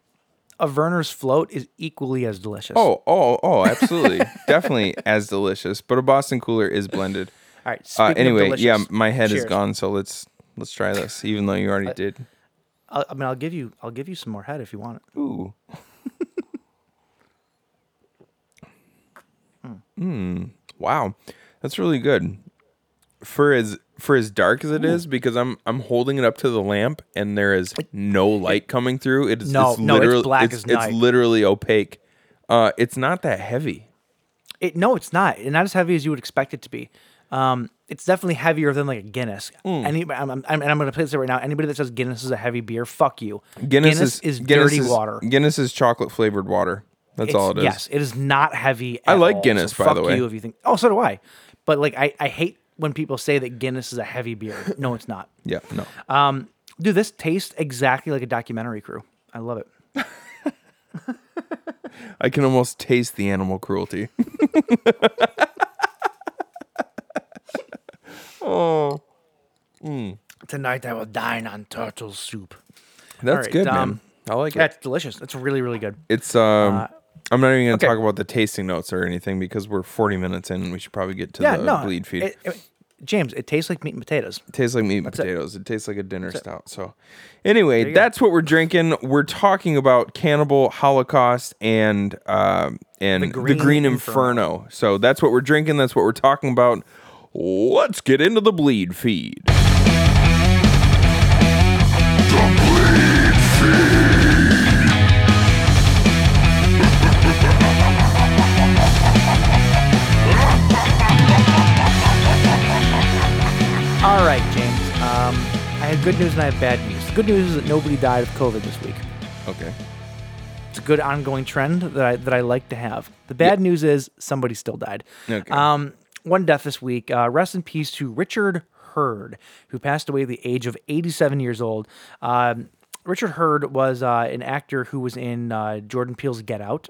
A Vernors float is equally as delicious. Oh, oh, oh, absolutely. Definitely as delicious, but a Boston cooler is blended. all right. Uh, anyway, yeah, my head cheers. is gone, so let's let's try this even though you already did. I'll, I mean, I'll give you. I'll give you some more head if you want it. Ooh. Hmm. Wow. That's really good. For as for as dark as it is, because I'm I'm holding it up to the lamp and there is no light coming through. It is No, it's no, it's literally- black as it's literally opaque. Uh, it's not that heavy. It no, it's not. It's not as heavy as you would expect it to be. Um, it's definitely heavier than like a Guinness. Hmm. Any, I'm, I'm, and I'm going to place it right now. Anybody that says Guinness is a heavy beer, fuck you. Guinness, is, Guinness dirty is- water. Guinness is chocolate flavored water. That's all it is. Yes, it is not heavy. I at like all, Guinness, so by the fuck way. You if you think, oh, so do I. But like, I, I hate when people say that Guinness is a heavy beer. No, it's not. Yeah. No. Um, dude, this tastes exactly like a documentary crew. I love it. I can almost taste the animal cruelty. oh, Tonight I will dine on turtle soup. that's right, good, um, man. I like it. That's delicious. That's really, really good. It's um. I'm not even gonna okay. talk about the tasting notes or anything because we're 40 minutes in. and We should probably get to Yeah, the no, bleed feed. it- it- James, it tastes like meat and potatoes. It tastes like meat and it. potatoes. It. tastes like a dinner stout. So, anyway, that's what we're drinking. We're talking about Cannibal Holocaust and um and the Green, Green Inferno. So that's what we're drinking. That's what we're talking about. Let's get into the bleed feed. All right, James. Um, I have good news and I have bad news. The good news is that nobody died of COVID this week. Okay. It's a good ongoing trend that I that I like to have. The bad news is somebody still died. Okay. Um, one death this week. Uh, rest in peace to Richard Herd, who passed away at the age of 87 years old. Um, Richard Herd was uh, an actor who was in uh, Jordan Peele's Get Out.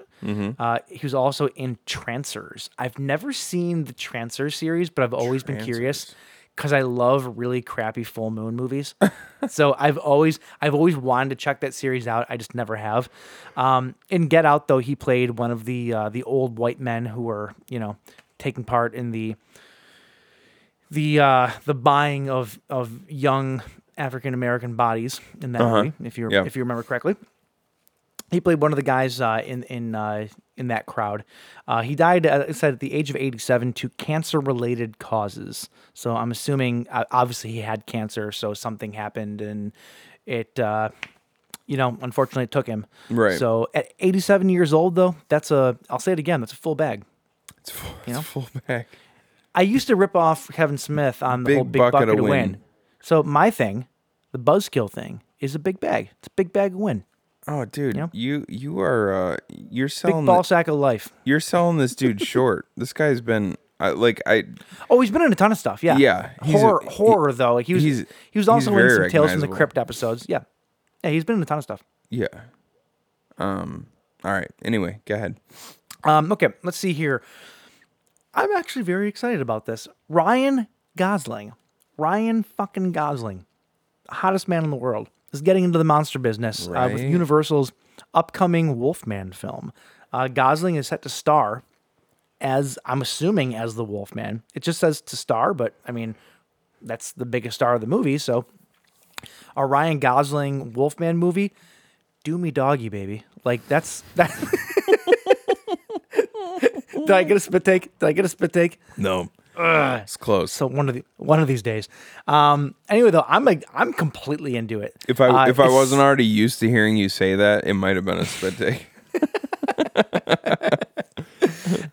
Uh, he was also in Trancers. I've never seen the Trancers series, but I've always been curious because I love really crappy full moon movies. so I've always I've always wanted to check that series out. I just never have. Um, in Get Out, though, he played one of the uh, the old white men who were you know taking part in the the uh, the buying of of young African American bodies in that movie, if you Yeah. if you remember correctly. He played one of the guys uh, in in uh, in that crowd. Uh, he died, uh, it said, at the age of 87 to cancer related causes. So I'm assuming, uh, obviously, he had cancer, so something happened and it, uh, you know, unfortunately, it took him. Right. So at 87 years old, though, that's a, I'll say it again, that's a full bag. It's full, You know? it's full back. I used to rip off Kevin Smith on the Big whole big bucket bucket, of of win. win. So my thing, the buzzkill thing, is a big bag. It's a big bag of win. Oh, dude, Yeah. you you are uh, you're selling Big ball the- sack of life. you're selling this dude short. this guy's been I like I Oh, he's been in a ton of stuff. Yeah. Yeah, he's a- horror, he- horror though. Like he was, he's- he was also in some Tales from the. Crypt episodes. Yeah. Yeah, he's been in a ton of stuff. yeah. Um. All right. Anyway, go ahead. Um, okay, let's see here. I'm actually very excited about this. Ryan Gosling, Ryan fucking Gosling, hottest man in the world, is getting into the monster business uh, with Universal's upcoming Wolfman film. Uh, Gosling is set to star as I'm assuming as the Wolfman. It just says to star, but I mean that's the biggest star of the movie. So a Ryan Gosling Wolfman movie, do me doggy, baby. Like that's that. Did I get a spit take? Did I get a spit take? No. It's close. So one of the one of these days. Um. Anyway, though, I'm like I'm completely into it. if I Uh, if I wasn't already used to hearing you say that, it might have been a spit take.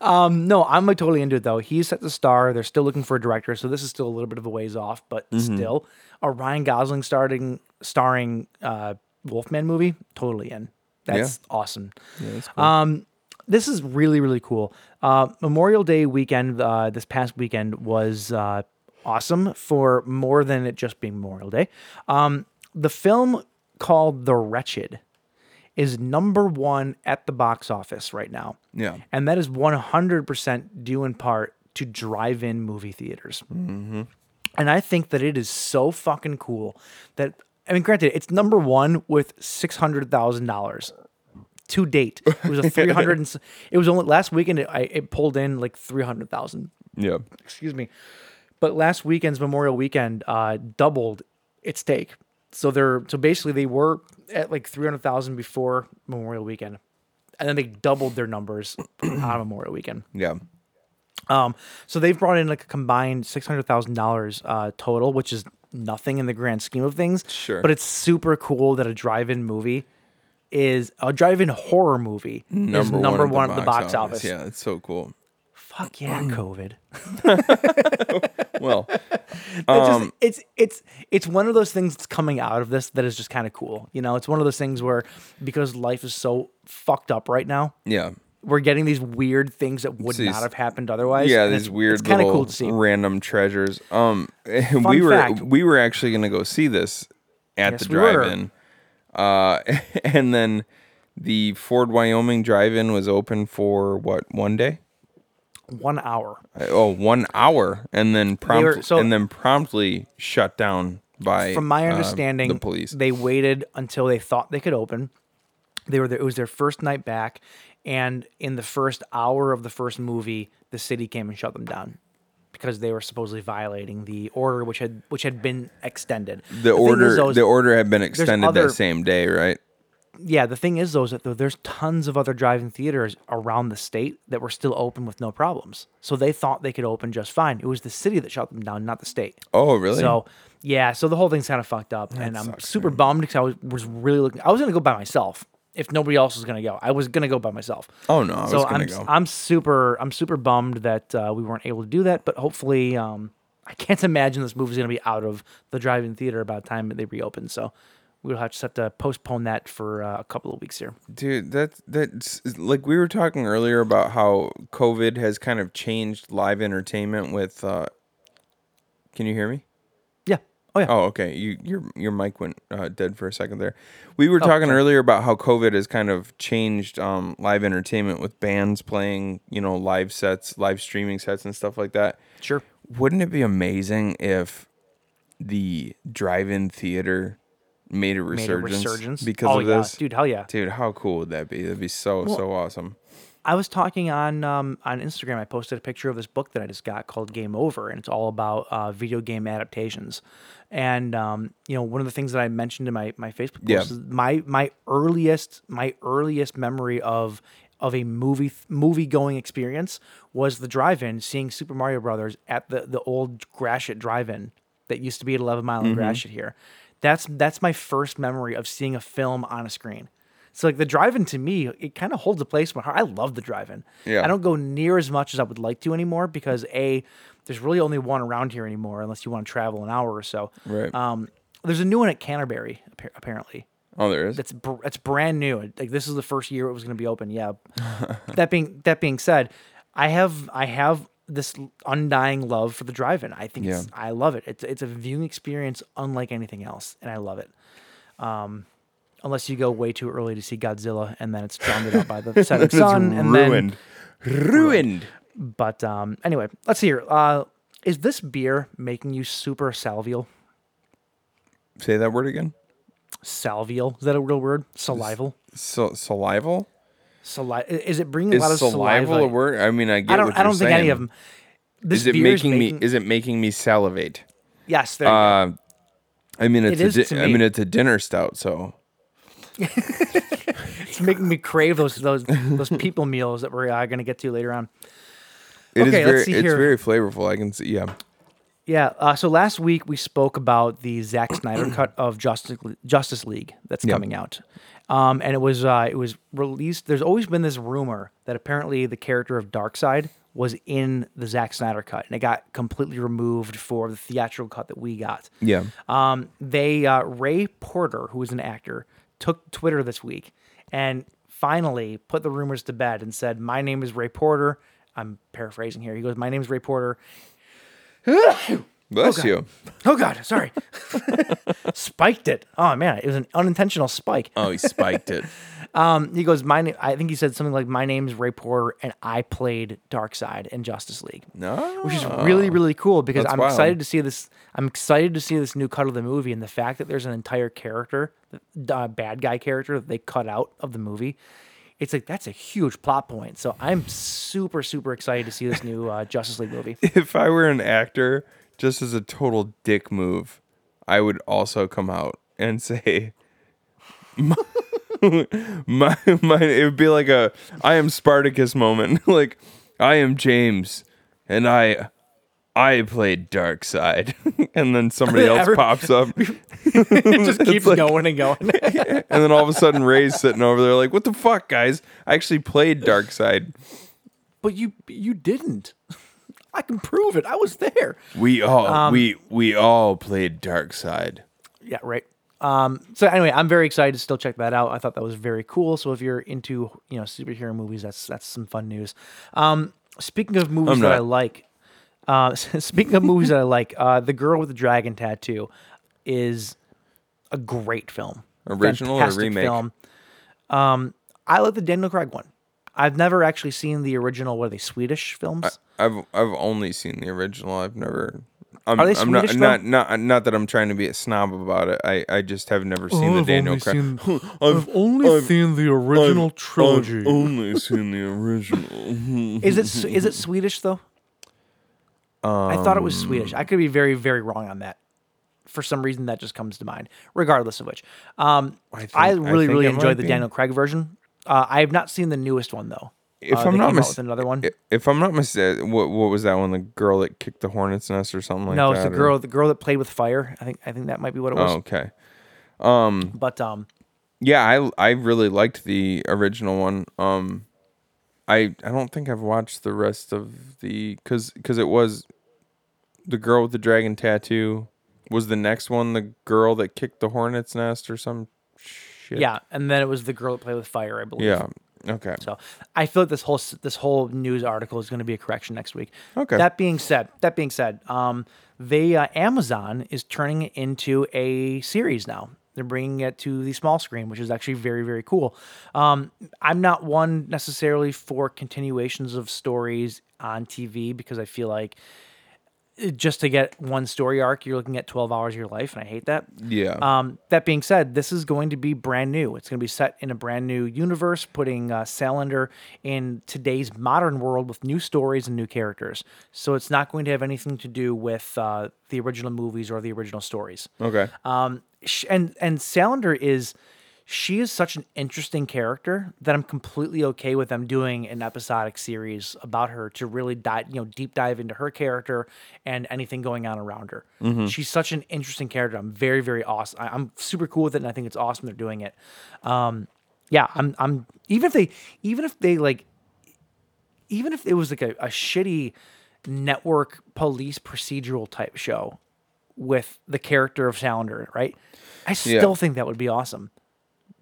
no, I'm like totally into it though. He's set the star. They're still looking for a director, so this is still a little bit of a ways off, but Mm-hmm. still, a Ryan Gosling starting starring uh, Wolfman movie, totally in. That's awesome. Um, this is really really cool. Uh, Memorial Day weekend, uh, this past weekend was uh, awesome for more than it just being Memorial Day. Um, the film called The Wretched is number one at the box office right now. Yeah. And that is 100% due in part to drive in movie theaters. Mm-hmm. And I think that it is so fucking cool that, I mean, granted, it's number one with $600,000 to date. It was a 300, and, it was only last weekend, it, I, it pulled in like 300,000 Yeah. excuse me. But last weekend's Memorial Weekend uh, doubled its take. So they're so basically they were at like three hundred thousand before Memorial Weekend, and then they doubled their numbers on Memorial Weekend. Yeah. Um, so they've brought in like a combined six hundred thousand dollars uh, total, which is nothing in the grand scheme of things. Sure. but it's super cool that a drive-in movie is a drive-in horror movie is Number, number one, one at the box office. Yeah, it's so cool. Fuck yeah, COVID. Well, It's Um, just, it's it's it's one of those things that's coming out of this that is just kind of cool. You know, it's one of those things where because life is so fucked up right now, yeah. we're getting these weird things that would These- not have happened otherwise. yeah, these weird kind of little cool to see. random treasures. Um, we were fact. we were actually gonna go see this at Yes, the drive-in, uh, and then the Ford Wyoming drive-in was open for what one day? One hour. Uh, Oh, one hour, and then promptly so- and then promptly shut down by From my uh, understanding, the police. they waited until they thought they could open. They were there, it was their first night back, and in the first hour of the first movie, the city came and shut them down because they were supposedly violating the order, which had which had been extended. the is, order the order had been extended other- that same day, right? yeah, the thing is, though, is that though there's tons of other drive-in theaters around the state that were still open with no problems. So they thought they could open just fine. It was the city that shut them down, not the state. Oh, really? So yeah, so the whole thing's kind of fucked up, and I'm super bummed because I was was really looking. I was gonna go by myself if nobody else was gonna go. I was gonna go by myself. Oh, no, I was so I'm go. I'm super I'm super bummed that uh, we weren't able to do that, but hopefully. Um, I can't imagine this movie's gonna be out of the drive-in theater by the time they reopen. So we'll have to just have to postpone that for uh, a couple of weeks here. Dude, that that's like we were talking earlier about how COVID has kind of changed live entertainment with uh Can you hear me? Oh yeah. Oh, okay. You your your mic went uh, dead for a second there. We were Oh, talking sorry. earlier about how COVID has kind of changed um, live entertainment with bands playing, you know, live sets, live streaming sets, and stuff like that. Sure. Wouldn't it be amazing if the drive-in theater made a resurgence, Made a resurgence, because oh, of yeah. this? dude. Hell yeah. Dude, how cool would that be? That'd be so so awesome. I was talking on um, on Instagram. I posted a picture of this book that I just got called Game Over, and it's all about uh, video game adaptations. And um, you know, one of the things that I mentioned in my my Facebook post Yeah. is my my earliest my earliest memory of of a movie movie going experience was the drive-in seeing Super Mario Brothers at the the old Gratiot drive-in that used to be at 11 Mile Mm-hmm. and Gratiot here. That's that's my first memory of seeing a film on a screen. So like the drive-in to me, it kind of holds a place in my heart. I love the drive-in. Yeah. I don't go near as much as I would like to anymore because a there's really only one around here anymore unless you want to travel an hour or so. Right. Um, there's a new one at Canterbury apparently. oh, there is. That's br- that's brand new. Like this is the first year it was going to be open. Yeah. that being that being said, I have I have this undying love for the drive-in. I think it's, Yeah. I love it. It's it's a viewing experience unlike anything else, and I love it. Um, unless you go way too early to see Godzilla, and then it's drowned out by the setting sun, and then ruined. ruined. but um, anyway, let's see here. Uh, is this beer making you super salvial? Say that word again. Salvial is that a real word? Salival. So salival. Sali- is it bringing a lot of salival saliva? a word? I mean, I get I don't. I don't think any of them. This Is it beer is making, making me? Is it making me salivate? Yes, there you go. Uh, I mean, it's It a di- I mean, it's a dinner stout, so It's making me crave those those those people meals that we're uh, going to get to later on. it is Okay, let's very. It's here. very flavorful. I can see. Yeah. Yeah. Uh, so last week we spoke about the Zack Snyder cut of Justice Justice League that's Yeah. coming out, um, and it was uh, it was released. There's always been this rumor that apparently the character of Darkseid was in the Zack Snyder cut, and it got completely removed for the theatrical cut that we got. Yeah. Um, they uh, Ray Porter, who is an actor, took Twitter this week and finally put the rumors to bed and said, "My name is Ray Porter." I'm paraphrasing here. He goes, "My name is Ray Porter." Bless oh, you. Oh God, sorry. Spiked it. Oh man, it was an unintentional spike. Oh, he spiked it. Um, he goes, "My name." I think he said something like, "My name's Ray Porter, and I played Darkseid in Justice League." No. which is really really cool because That's I'm wild. excited to see this. I'm excited to see this new cut of the movie and the fact that there's an entire character, uh, bad guy character that they cut out of the movie. It's like that's a huge plot point. So I'm super super excited to see this new uh, Justice League movie. If I were an actor, just as a total dick move, I would also come out and say, my, my, my it would be like a I am Spartacus moment. like, I am James, and I. I played Darkseid, and then somebody else Every- pops up, it just keeps like- going and going. and then all of a sudden Ray's sitting over there like, "What the fuck, guys? I actually played Darkseid. but you you didn't. I can prove it. I was there. We all Um, we we all played Darkseid." Yeah, right. Um, so anyway, I'm very excited to still check that out. I thought that was very cool. So if you're into you know superhero movies, that's that's some fun news. Um, speaking of movies I'm that I like, uh, speaking of movies that I like, uh, the girl with the dragon tattoo is a great film. Original or remake? Film. Um, I like the Daniel Craig one. I've never actually seen the original. What are they Swedish films? I've I've only seen the original. I've never. I'm, Are they I'm not, Swedish, not though? not not that I'm trying to be a snob about it. I, I just have never seen the Daniel Craig. I've only seen the original I've only seen the original. Is it is it Swedish though? I thought it was Swedish. I could be very very wrong on that. For some reason, that just comes to mind. Regardless of which, um, I, think- I really think really it might enjoyed the be. Daniel Craig version. Uh, I have not seen the newest one though. If Uh, I'm not came out mis- another one. If I'm not mistaken, what what was that one? The girl that kicked the hornet's nest or something like no, that? No, it's the or- girl the girl that played with fire. I think I think that might be what it was. Oh, okay. But um, Yeah, I I really liked the original one. Um, I I don't think I've watched the rest of the because because it was the girl with the dragon tattoo was the next one the girl that kicked the hornet's nest or some shit. yeah, and then it was the girl that played with fire. I believe. Yeah. Okay. So I feel like this whole this whole news article is going to be a correction next week. Okay. That being said, that being said, um, they uh, Amazon is turning it into a series now. They're bringing it to the small screen, which is actually very very cool. Um, I'm not one necessarily for continuations of stories on TV because I feel like just to get one story arc, you're looking at 12 hours of your life, and I hate that. Yeah. Um, that being said, this is going to be brand new. It's going to be set in a brand new universe, putting uh, Salander in today's modern world with new stories and new characters. So it's not going to have anything to do with uh, the original movies or the original stories. okay. Um, sh- and and Salander is she is such an interesting character that I'm completely okay with them doing an episodic series about her to really dive, you know, deep dive into her character and anything going on around her. She's such an interesting character. I'm very, very awesome. I, I'm super cool with it, and I think it's awesome they're doing it. Um, yeah, I'm, I'm even if they, even if they like, even if it was like a, a shitty network police procedural type show with the character of Salander, right? I still think that would be awesome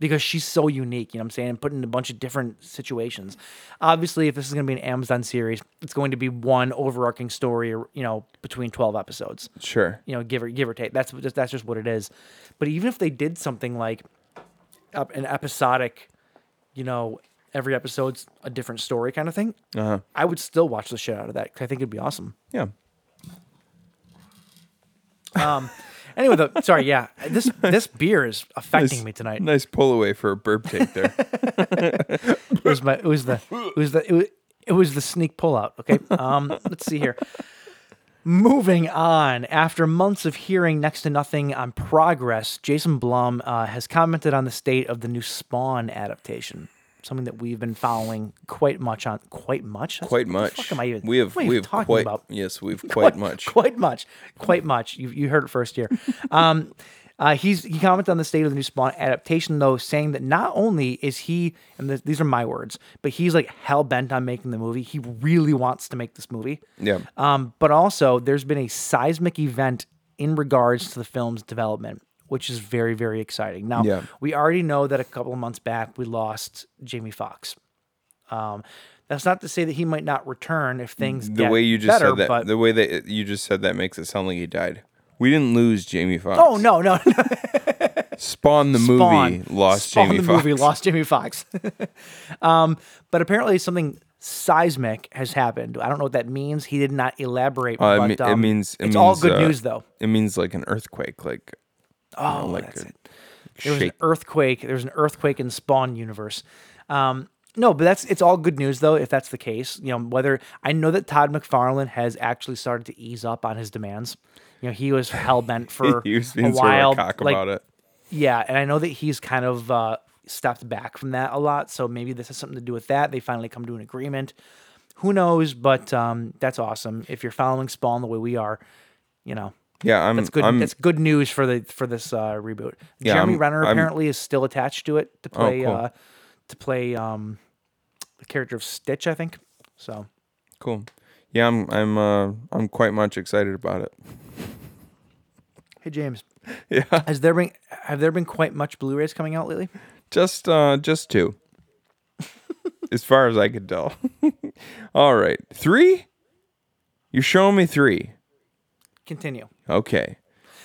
because she's so unique, you know what I'm saying? And put in a bunch of different situations. Obviously, if this is going to be an Amazon series, it's going to be one overarching story, you know, between 12 episodes. Sure. You know, give or give or take. That's just that's just what it is. But even if they did something like an episodic, you know, every episode's a different story kind of thing, Uh-huh. I would still watch the shit out of that 'cause I think it'd be awesome. Yeah. Um, anyway, though, sorry, yeah, this this beer is affecting Nice- me tonight. Nice pull away for a burp take there. It was my it was the it was the it was, it was the sneak pullout. Okay. Um, let's see here. Moving on, after months of hearing next to nothing on progress, Jason Blum uh, has commented on the state of the new Spawn adaptation. Something that we've been following quite much on. Quite much. That's- quite what the much. fuck am I even? we have we have talking quite about? yes, we've quite much. quite much, quite much. You you heard it first here. Um, uh, he's he commented on the state of the new Spawn adaptation though, saying that not only is he and th- these are my words, but he's like hell bent on making the movie. He really wants to make this movie. Yeah. Um, but also there's been a seismic event in regards to the film's development. Which is very, very exciting. Now, Yeah. we already know that a couple of months back we lost Jamie Foxx. Um, that's not to say that he might not return if things The way you just better, said that but the way that you just said that makes it sound like he died. We didn't lose Jamie Foxx. Oh no, no, no. Spawn the Spawn. movie lost Jamie Foxx. Spawn Jamie the Foxx. movie lost Jamie Foxx. um, but apparently something seismic has happened. I don't know what that means. He did not elaborate. Uh, it, but, it um, means it it's all good uh, news though. It means like an earthquake, like Oh, like that's a it. There was an earthquake. There was an earthquake in Spawn universe. Um, no, but that's it's all good news though. If that's the case, you know whether I know that Todd McFarlane has actually started to ease up on his demands. You know he was hell bent for he was a being sort while. of a cock like, about it. Yeah, and I know that he's kind of uh, stepped back from that a lot. So maybe this has something to do with that. They finally come to an agreement. Who knows? But um, that's awesome. If you're following Spawn the way we are, you know Yeah, I'm. that's good. I'm, that's good news for the for this uh, reboot. Yeah, Jeremy I'm- Renner I'm- apparently is still attached to it to play oh, cool. uh, to play um, the character of Stitch, I think. So cool. Yeah, I'm. I'm. Uh, I'm quite much excited about it. hey James, Yeah, has there been have there been quite much Blu-rays coming out lately? just uh, just two. as far as I could tell. All right, three. You're showing me three. Continue. Okay.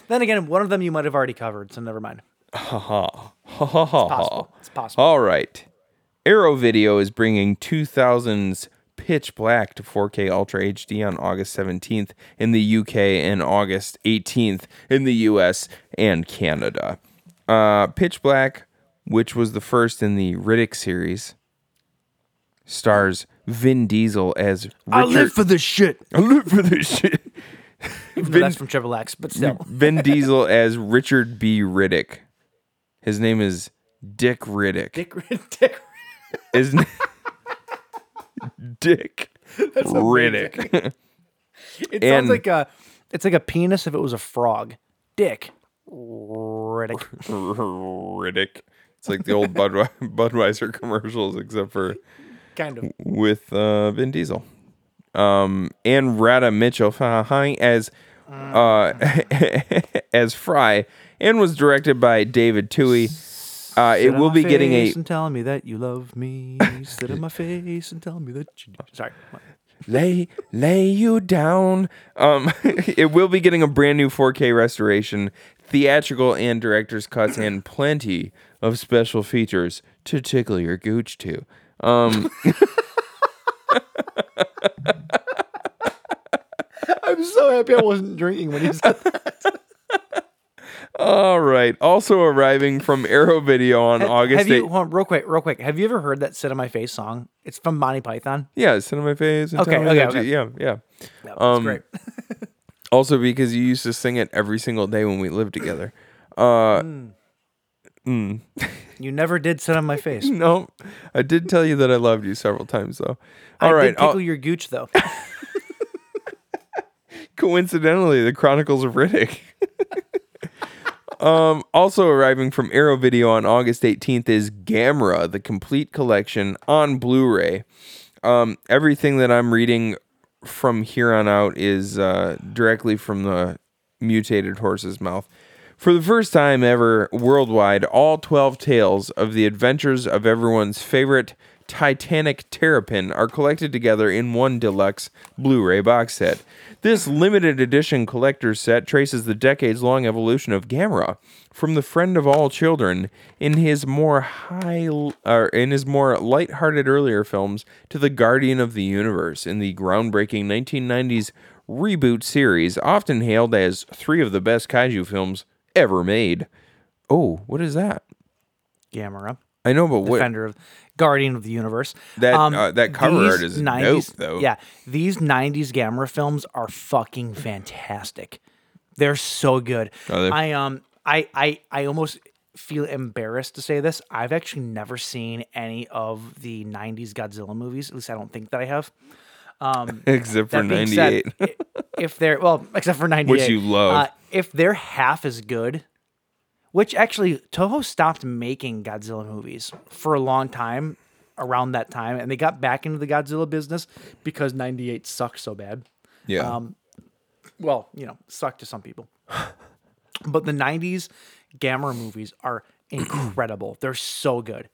Then again, one of them you might have already covered, so never mind. Ha ha ha ha ha. Possible. It's possible. All right. Arrow Video is bringing 2000's Pitch Black to 4K Ultra HD on August 17th in the UK and August 18th in the US and Canada. Uh, Pitch Black, which was the first in the Riddick series, stars Vin Diesel as Richard. I live for this shit. I live for this shit. Vin- that's from Triple X, but still. Vin Diesel as Richard B. Riddick. His name is Dick Riddick. Dick, Dick. His n- Dick Riddick. It And- sounds like a. It's like a penis if it was a frog. Dick. Riddick. Riddick. It's like the old Budwe- Budweiser commercials, except for Kind of. with uh, Vin Diesel. Um, and Radha Mitchell as uh, as Fry, and was directed by David Twohy. Uh, it will be getting a and tell me that you love me. Sit on my face and tell me that you. Sorry. lay lay you down. Um, it will be getting a brand new 4K restoration, theatrical and director's cuts, and plenty of special features to tickle your gooch to. Um, I'm so happy I wasn't drinking when he said that. All right. Also arriving from Arrow Video on August Have you, 8th. hold on, real quick, real quick. Have you ever heard that "Sit on My Face" song? It's from Monty Python. Yeah, sit on my face. And Okay, okay, okay. Yeah, yeah. Yeah, Um, that's great. Also because you used to sing it every single day when we lived together. Uh, mm. You never did sit on my face. no, I did tell you that I loved you several times though. All I right. did I'll- your gooch though. coincidentally, the Chronicles of Riddick. um, also arriving from Arrow Video on August 18th is Gamera, the complete collection on Blu-ray. Um, everything that I'm reading from here on out is uh, directly from the mutated horse's mouth. For the first time ever worldwide, all 12 tales of the adventures of everyone's favorite Titanic Terrapin are collected together in one deluxe Blu ray box set. This limited edition collector's set traces the decades long evolution of Gamera from the friend of all children in his more high or in his more light-hearted earlier films to the guardian of the universe in the groundbreaking 1990s reboot series often hailed as three of the best kaiju films ever made. Oh, what is that? Gamera, I know, but what? defender of Guardian of the Universe. That, uh, that cover art is dope, though. Yeah, these '90s Gamera films are fucking fantastic. They're so good. They? I um, I I I almost feel embarrassed to say this. I've actually never seen any of the '90s Godzilla movies. At least I don't think that I have. Except for That being said, '98. if they're well, except for '98, Which you love. uh, if they're half as good, which actually Toho stopped making Godzilla movies for a long time around that time, and they got back into the Godzilla business because '98 sucked so bad. yeah. um, Well, you know, sucked to some people, but the '90s Gamera movies are incredible. they're so good.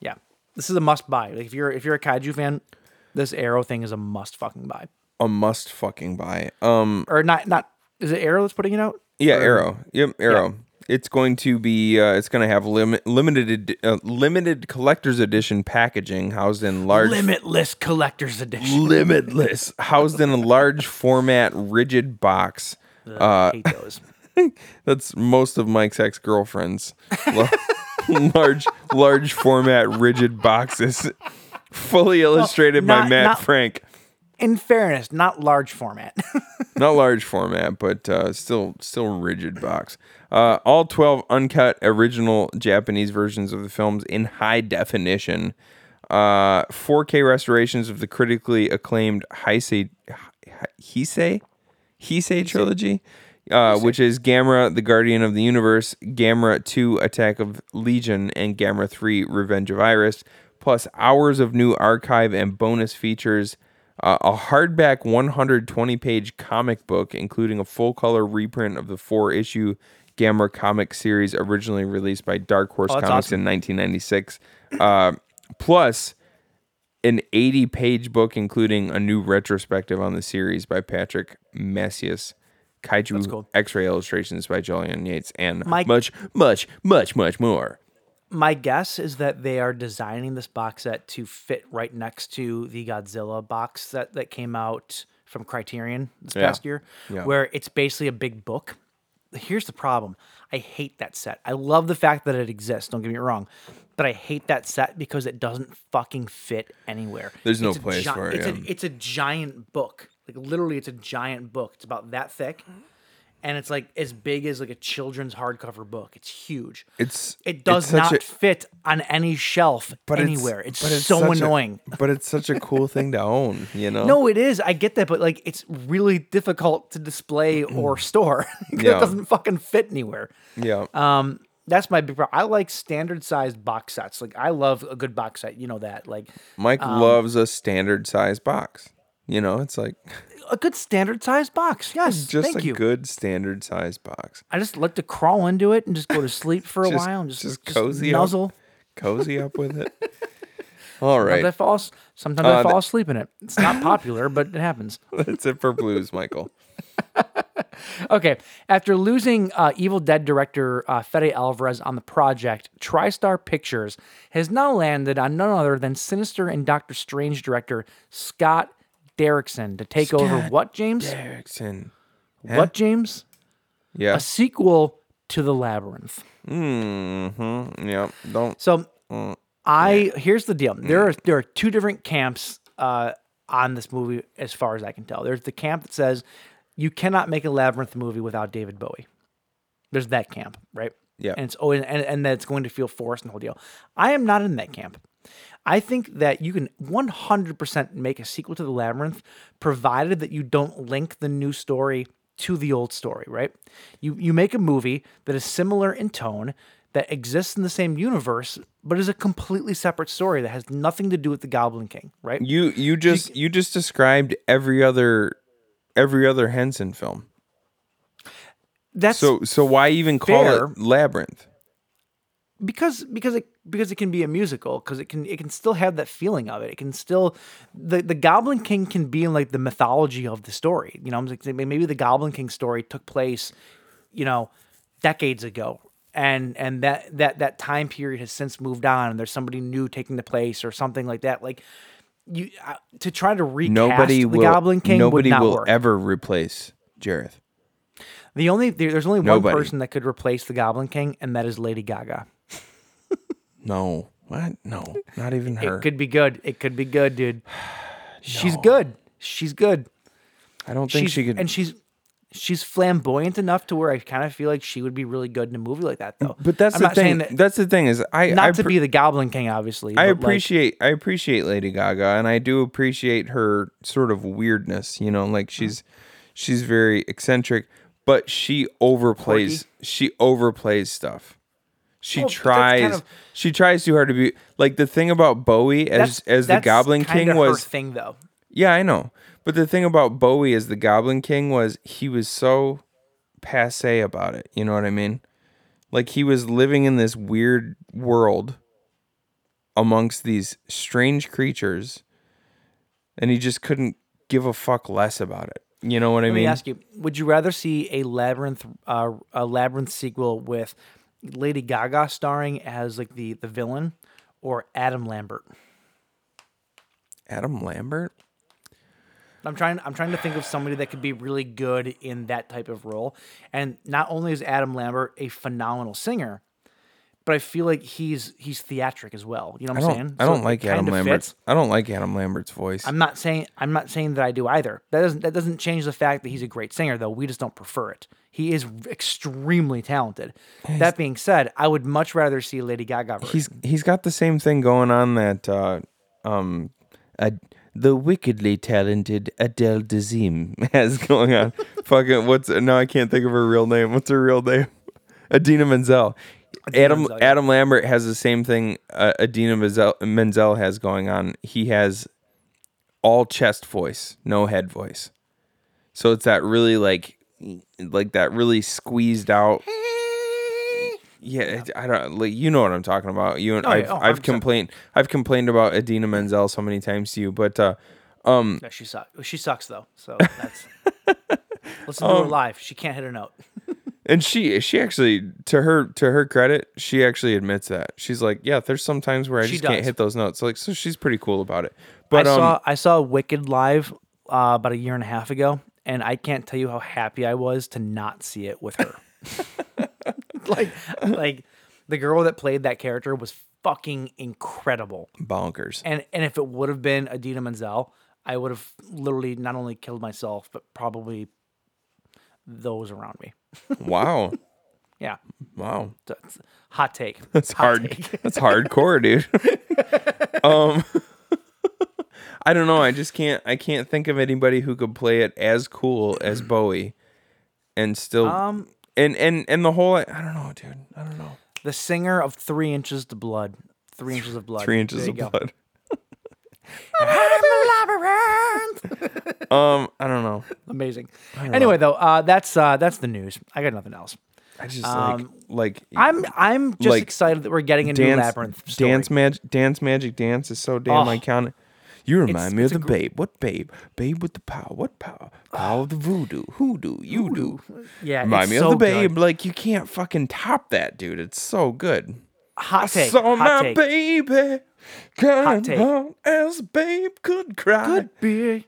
Yeah, this is a must buy. Like if you're if you're a kaiju fan, this Arrow thing is a must fucking buy. a must fucking buy. Um, Or not not is it Arrow that's putting it out? yeah, Arrow. Yep, Arrow. It's going to be. Uh, it's going to have limit, limited, ed- uh, limited collector's edition packaging housed in large, Limitless collector's edition. limitless, housed in a large format, rigid box. I hate those. That's most of Mike's ex girlfriends. large, large format, rigid boxes, fully illustrated by not- Matt not- Frank. In fairness, not large format. not large format, but uh, still still rigid box. Uh, all twelve uncut original Japanese versions of the films in high definition. Uh, 4K restorations of the critically acclaimed Heisei Heisei Heisei trilogy, uh, which is Gamera, the Guardian of the Universe, Gamera 2, Attack of Legion, and Gamera 3, Revenge of Iris, plus hours of new archive and bonus features. Uh, a hardback 120 page comic book, including a full color reprint of the four issue Gamera comic series originally released by Dark Horse Oh, Comics awesome. in 1996, uh, plus an 80 page book, including a new retrospective on the series by Patrick Macias, Kaiju cool. X ray illustrations by Jolyon Yates, and Mike- much, much, much, much more. My guess is that they are designing this box set to fit right next to the Godzilla box set that came out from Criterion this Yeah. past year, Yeah. where it's basically a big book. Here's the problem. I hate that set. I love the fact that it exists, don't get me wrong, but I hate that set because it doesn't fucking fit anywhere. There's no It's a place gi- for it, It's, yeah. a, it's a giant book. Like literally it's a giant book. It's about that thick. And it's like as big as like a children's hardcover book. It's huge. It's It does it's not a- fit on any shelf but anywhere. It's, but so such a- annoying. but it's such a cool thing to own, you know? no, it is. I get that, but like it's really difficult to display or store. Yeah. It doesn't fucking fit anywhere. Yeah. Um, that's my big problem. I like standard sized box sets. Like I love a good box set. You know that. Like Mike um, loves a standard size box. You know, it's like a good standard sized box. Yes, just thank a you. good standard size box. I just like to crawl into it and just go to sleep for a Just- while and just, just just cozy up. Cozy up with it. All right. Sometimes I fall. Sometimes Uh, I fall th- asleep in it. It's not popular, but it happens. That's it for blues, Michael. Okay, after losing uh, Evil Dead director uh, Fede Alvarez on the project, TriStar Pictures has now landed on none other than Sinister and Doctor Strange director Scott Derrickson to take over what, James? Erickson. What, James? Yeah. A sequel to The Labyrinth. Mm-hmm. Yeah. Don't. So Mm. I here's the deal. There are there are two different camps uh, on this movie, as far as I can tell. There's the camp that says you cannot make a labyrinth movie without David Bowie. There's that camp, right? Yeah. And it's and, and, and that it's going to feel forced and the whole deal. I am not in that camp. I think that you can 100% make a sequel to the labyrinth, provided that you don't link the new story to the old story, right? You you make a movie that is similar in tone, that exists in the same universe, but is a completely separate story that has nothing to do with the Goblin King, right? You you just you just described every other every other Henson film. That's So so why even call fair. it Labyrinth? because because it because it can be a musical because it can it can still have that feeling of it. It can still the the Goblin King can be in like the mythology of the story. You know, I'm like maybe the Goblin King story took place, you know, decades ago. And and that that that time period has since moved on, and there's somebody new taking the place, or something like that. Like you uh, to try to recast Nobody the will Goblin King nobody would not will work. ever replace Jareth. The only there's only Nobody. one person that could replace the Goblin King, and that is Lady Gaga. No. What? No. Not even her. It could be good. It could be good, dude. She's good. She's good. I don't think she's, she could and she's she's flamboyant enough to where I kind of feel like she would be really good in a movie like that, though. But that's I'm the not saying thing. that- that's the thing is I not I to pre- be the Goblin King, obviously. I but, like, appreciate I appreciate Lady Gaga and I do appreciate her sort of weirdness, you know, Mm-hmm. like she's she's very eccentric, but she overplays she overplays stuff. She Well, tries kind of- she tries too hard to be like the thing about Bowie as as the Goblin King was thing though. Yeah, I know. But the thing about Bowie as the Goblin King was he was so passe about it. You know what I mean? Like he was living in this weird world amongst these strange creatures and he just couldn't give a fuck less about it. You know what I mean? Let me ask you: Would you rather see a labyrinth uh, a labyrinth sequel with Lady Gaga starring as like the the villain, or Adam Lambert? Adam Lambert? I'm trying. I'm trying to think of somebody that could be really good in that type of role. And not only is Adam Lambert a phenomenal singer, but I feel like he's he's theatric as well. You know what I'm saying? I So don't like Adam kinda Lambert. fits. I don't like Adam Lambert's voice. I'm not saying I'm not saying that I do either. That doesn't that doesn't change the fact that he's a great singer though. We just don't prefer it. He is extremely talented. That being said, I would much rather see Lady Gaga version. he's he's got the same thing going on that uh um uh, the wickedly talented Adele Dazeem has going on. Fucking what's no, I can't think of her real name. What's her real name? Idina Menzel. Adam Menzel, yeah. Adam Lambert has the same thing uh, Idina Menzel, Menzel has going on. He has all chest voice, no head voice. So it's that really like like that really squeezed out yeah, it- I don't like you know what I'm talking about. You and Oh, yeah. I've, Oh, I've 100%. complained I've complained about Idina Menzel so many times to you, but uh No, she sucks. She sucks though. So that's listen to Um, her live. She can't hit a note. and she she actually to her to her credit, she actually admits that. She's like, "Yeah, there's some times where I She just can't does. hit those notes." Like so she's pretty cool about it. But I um saw I saw Wicked live uh, about a year and a half ago, and I can't tell you how happy I was to not see it with her. like, like the girl that played that character was fucking incredible. bonkers. And and if it would have been Idina Menzel, I would have literally not only killed myself, but probably those around me. Wow. Yeah, Wow. that's hot take. That's Hot hard. take. That's hardcore, dude. um, I don't know. I just can't. I can't think of anybody who could play it as cool as Bowie, and still. Um, and and and the whole. I don't know, dude. I don't know. the singer of Three Inches to Blood. Three Inches of Blood. Three inches of you go. blood. Um, I don't know. Amazing. Anyway, though, uh, that's uh, that's the news. I got nothing else. I just Um, like like I'm I'm just Like, excited that we're getting a new dance labyrinth story. dance magic dance magic dance is so damn Oh. iconic. You remind me it's of the gr- babe. What babe? Babe with the power. What power? Power of the ah. voodoo. Hoodoo. You do. Uh, yeah, Remind it's me so of the babe. good. Like you can't fucking top that, dude. It's so good. Hot take. Saw hot my take. baby. Crying take. as babe could cry. Could be.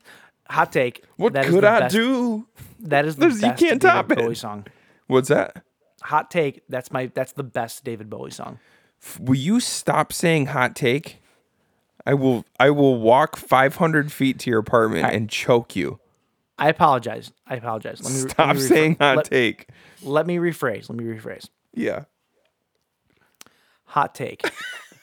Hot take. What that is could the I best- do? That is the There's- you best can't David top it. Bowie song. What's that? Hot take. That's my. That's the best David Bowie song. Will you stop saying hot take? I will. I will walk 500 feet to your apartment and choke you. I apologize. I apologize. Let me Stop let me saying hot let, take. Let me rephrase. Let me rephrase. Yeah. Hot take.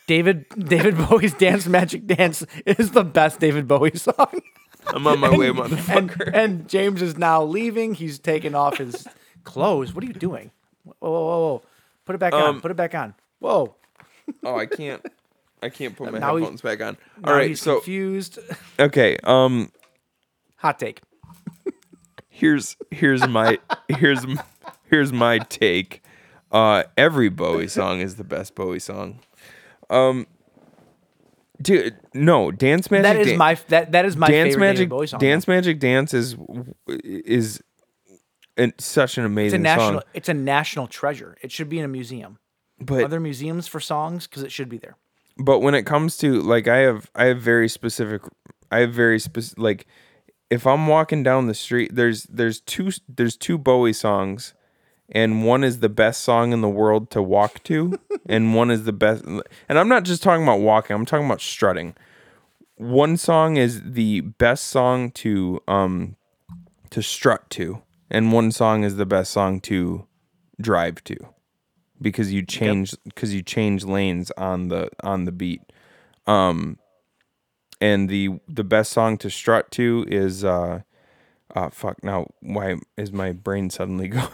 David David Bowie's Dance Magic Dance is the best David Bowie song. I'm on my way, motherfucker. and James is now leaving. He's taking off his clothes. What are you doing? Whoa, whoa, whoa, whoa. Put it back on. Um, Put it back on. Whoa. oh, I can't. I can't put my Now he- headphones back on. All right. he's So confused. okay. Um. Hot take. Here's here's my here's here's my take. Uh, every Bowie song is the best Bowie song. Um. Dude, no, Dance Magic. That is Dan- my that that is my Dance favorite Magic Bowie song. Dance Magic Dance is is an, such an it's a amazing national song. it's a national treasure. It should be in a museum. But other museums for songs? Because it should be there. But when it comes to like I have I have very specific I have very specific like if I'm walking down the street there's there's two there's two Bowie songs and one is the best song in the world to walk to and one is the best and I'm not just talking about walking I'm talking about strutting. One song is the best song to um to strut to and one song is the best song to drive to because you change because you change lanes on the on the beat um and the the best song to strut to is uh uh fuck now why is my brain suddenly going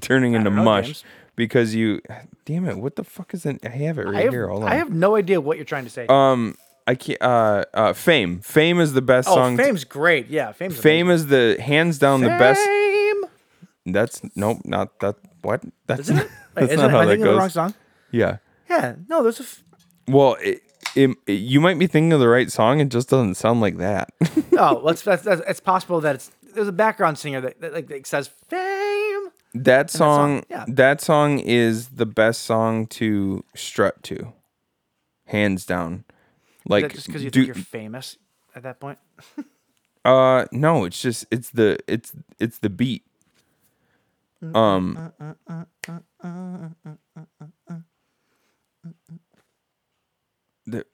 turning into know, mush James. because you damn it what the fuck is it i have it right I have, here hold on I have no idea what you're trying to say. um i can't uh uh fame fame is the best oh, song to- Fame's great. Yeah, Fame's fame is the hands down the best Fame. that's nope not that what that's Isn't it? Wait, that's not it? how Am I that thinking of the wrong goes song? yeah Yeah, no, there's a. F- Well, it, it, you might be thinking of the right song. It just doesn't sound like that. oh, let's. That's, that's, it's possible that it's there's a background singer that, that like that says fame. that song, song, yeah. that song is the best song to strut to, hands down. Like, Is that just because you do- think you're famous at that point? uh, no, it's just it's the it's it's the beat. Mm, um, mm, mm, that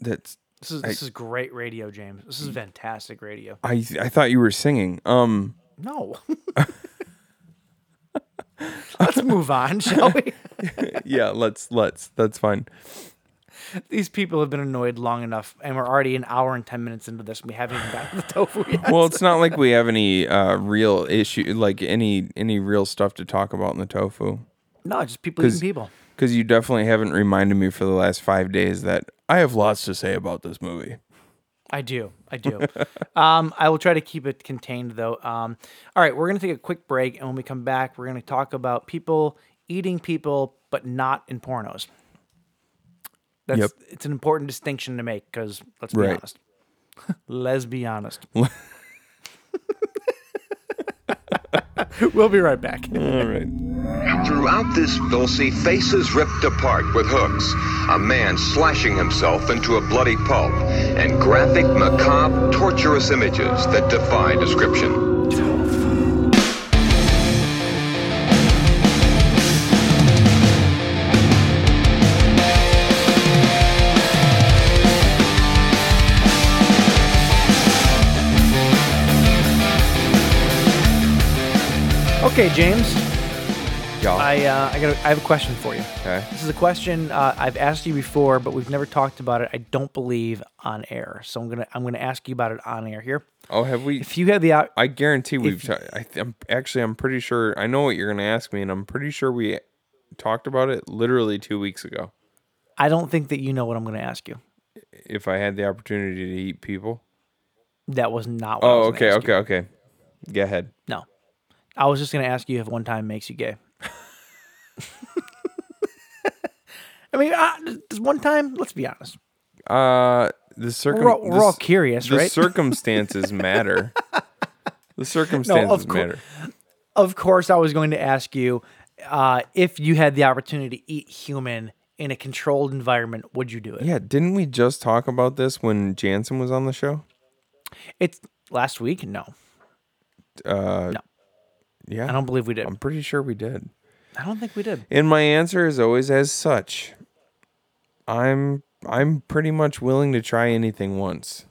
that's This is this is great radio, James. This is fantastic radio. I I thought you were singing. Um, No. Let's move on, shall we? yeah, let's let's that's fine. These people have been annoyed long enough, and we're already an hour and ten minutes into this, and we haven't even gotten to the tofu yet. Well, it's not like we have any uh, real issue, like any any real stuff to talk about in the tofu. No, just people eating people. Because you definitely haven't reminded me for the last five days that I have lots to say about this movie. I do. I do. um, I will try to keep it contained, though. Um, all right, we're going to take a quick break. And when we come back, we're going to talk about people eating people, but not in pornos. That's, Yep. It's an important distinction to make because let's be Right. honest. let's be honest. we'll be right back. All right. Throughout this, they'll see faces ripped apart with hooks, a man slashing himself into a bloody pulp, and graphic, macabre, torturous images that defy description. Okay, James. I uh, I got I have a question for you. Okay. This is a question uh, I've asked you before, but we've never talked about it. I don't believe on air, so I'm gonna I'm gonna ask you about it on air here. Oh, have we? If you had the I guarantee we've. ta- I th- I'm actually. I'm pretty sure. I know what you're going to ask me, and I'm pretty sure we talked about it literally two weeks ago. I don't think that you know what I'm gonna ask you. If I had the opportunity to eat people. That was not. What I Oh, was gonna okay, ask okay, you. okay. Go ahead. No, I was just gonna ask you if one time makes you gay. I mean, uh, does one time? Let's be honest. Uh, the circum. We're all, we're all curious, the right? circumstances matter. The circumstances cour- matter. of course, I was going to ask you uh, if you had the opportunity to eat human in a controlled environment, would you do it? Yeah, didn't we just talk about this when Jansen was on the show? It's last week? No, Uh, No. Yeah, I don't believe we did. I'm pretty sure we did. I don't think we did. And my answer is always as such. I'm I'm pretty much willing to try anything once.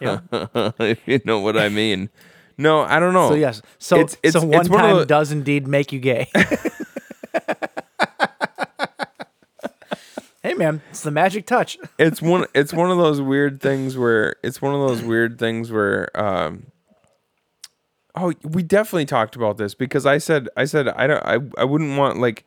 Yeah. if you know what I mean. No, I don't know. So yes, so It's- it's- so one it's time the- does indeed make you gay. hey man, it's the magic touch. it's one it's one of those weird things where it's one of those weird things where um oh we definitely talked about this because i said i said i don't i, I wouldn't want like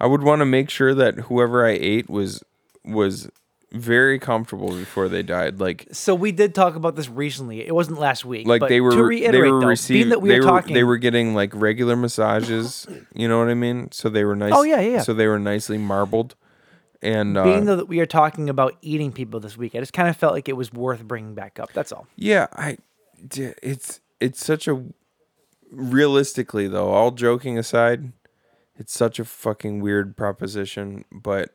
i would want to make sure that whoever i ate was was very comfortable before they died like So we did talk about this recently. It wasn't last week. like but they were to reiterate they were though, receiving being that we they were were talking they were getting like regular massages you know what i mean so they were nice Oh, yeah, yeah, yeah. so they were nicely marbled and uh, being though that we are talking about eating people this week, I just kind of felt like it was worth bringing back up. That's all. Yeah, I d- it's it's such a realistically though, all joking aside, it's such a fucking weird proposition, but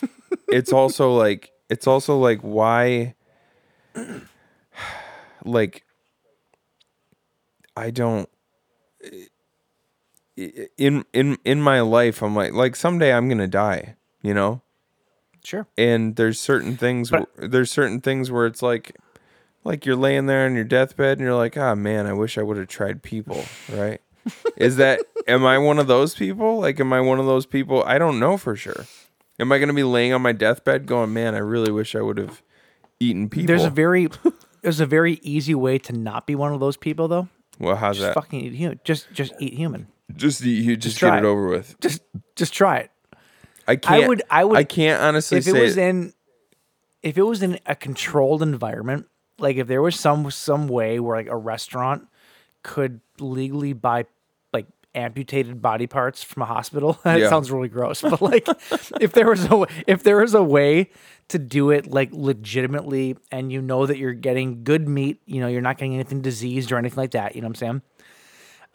it's also like it's also like why like I don't in in in my life I'm like like someday I'm going to die, you know? Sure. and there's certain things But- there's certain things where it's like like you're laying there on your deathbed and you're like ah man i wish i would have tried people right is that am i one of those people like am i one of those people i don't know for sure am i going to be laying on my deathbed going man i really wish i would have eaten people There's a very there's a very easy way to not be one of those people though. well how's that Just that fucking eat human. Just just eat human. just you you just, try get it it. over with Just just try it. i can't I would- I would- i can't honestly say if it was in if it was in a controlled environment like if there was some some way where like a restaurant could legally buy like amputated body parts from a hospital that Yeah. sounds really gross but like if there was a if there was a way to do it like legitimately and you know that you're getting good meat you know you're not getting anything diseased or anything like that you know what i'm saying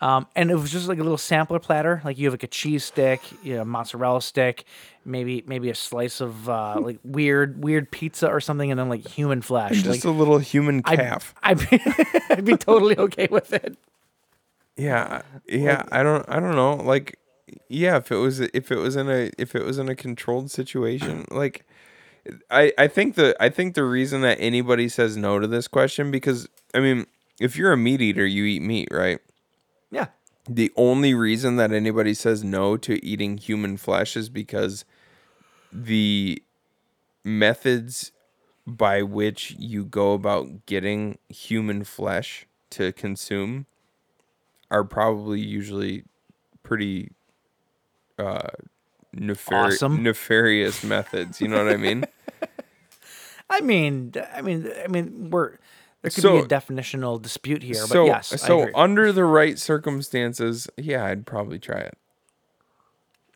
um, and it was just like a little sampler platter. Like you have like a cheese stick, you know, a mozzarella stick, maybe maybe a slice of uh, like weird weird pizza or something, and then like human flesh. just like, a little human I'd- calf I'd, be, I'd be totally okay with it. Yeah, yeah. I don't. I don't know. Like, yeah. If it was, if it was in a, if it was in a controlled situation, like, I, I think the, I think the reason that anybody says no to this question because I mean, if you're a meat eater, you eat meat, right? The only reason that anybody says no to eating human flesh is because the methods by which you go about getting human flesh to consume are probably usually pretty uh nefari- Awesome. nefarious methods you know what i mean I mean, I mean, I mean, we're there could So- be a definitional dispute here, but so yes, I so under the right circumstances yeah i'd probably try it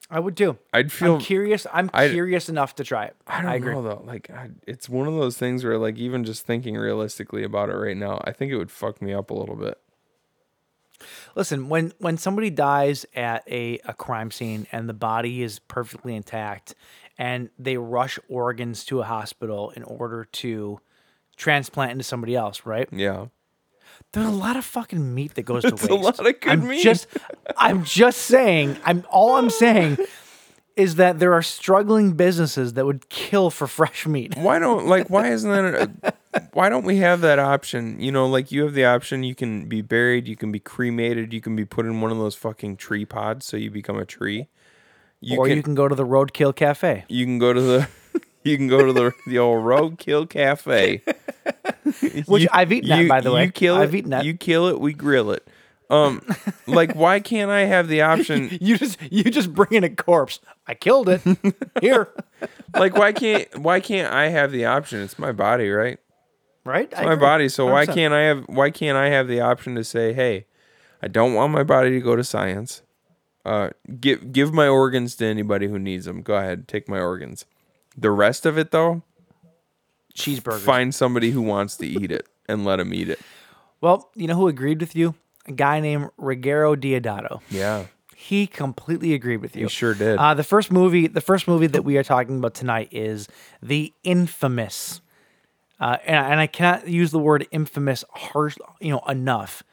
I would too. i'd feel I'm curious. I'm I'd- curious enough to try it. I don't agree. know though. Like, I, it's one of those things where, like, even just thinking realistically about it right now, I think it would fuck me up a little bit. Listen, when when somebody dies at a, a crime scene and the body is perfectly intact and they rush organs to a hospital in order to transplant into somebody else, right? Yeah. There's a lot of fucking meat that goes to waste. a lot of good I'm meat. Just I'm just saying, I'm all I'm saying is that there are struggling businesses that would kill for fresh meat. Why don't like why isn't that a, why don't we have that option? You know, like you have the option you can be buried, you can be cremated, you can be put in one of those fucking tree pods so you become a tree. You or can you can go to the Roadkill Cafe. you can go to the you can go to the the old roadkill cafe. Which You- I've eaten that, by the way. You kill I've it. eaten that. You kill it. We grill it. Um, like why can't I have the option? You just you just bring in a corpse. I killed it. Here. Like why can't why can't I have the option? It's my body, right? Right? It's my body. So why can't I have why can't I have the option to say, hey, I don't want my body to go to science. Uh, give give my organs to anybody who needs them. Go ahead, take my organs. The rest of it, though, cheeseburgers? find somebody who wants to eat it and let them eat it. Well, you know who agreed with you? A guy named Ruggero Deodato. Yeah, He completely agreed with you. he sure did. Uh, the first movie, the first movie that we are talking about tonight is the infamous uh, and, and I cannot use the word infamous harsh, you know, enough.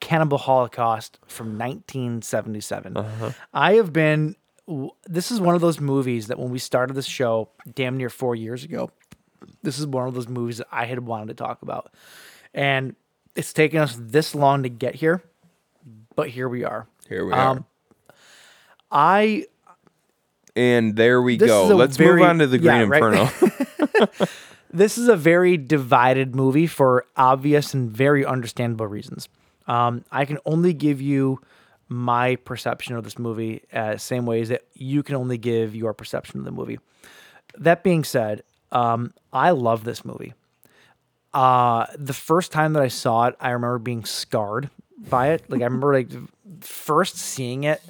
Cannibal Holocaust from 1977. I have been. This is one of those movies that when we started this show, damn near four years ago, this is one of those movies that I had wanted to talk about, and it's taken us this long to get here, but here we are. Here we Um, are. I And there we go. Let's very- move on to the yeah, Green right. Inferno. this is a very divided movie for obvious and very understandable reasons. Um, I can only give you my perception of this movie, uh, same ways that you can only give your perception of the movie. That being said, um, I love this movie. Uh, the first time that I saw it, I remember being scarred by it. Like I remember like first seeing it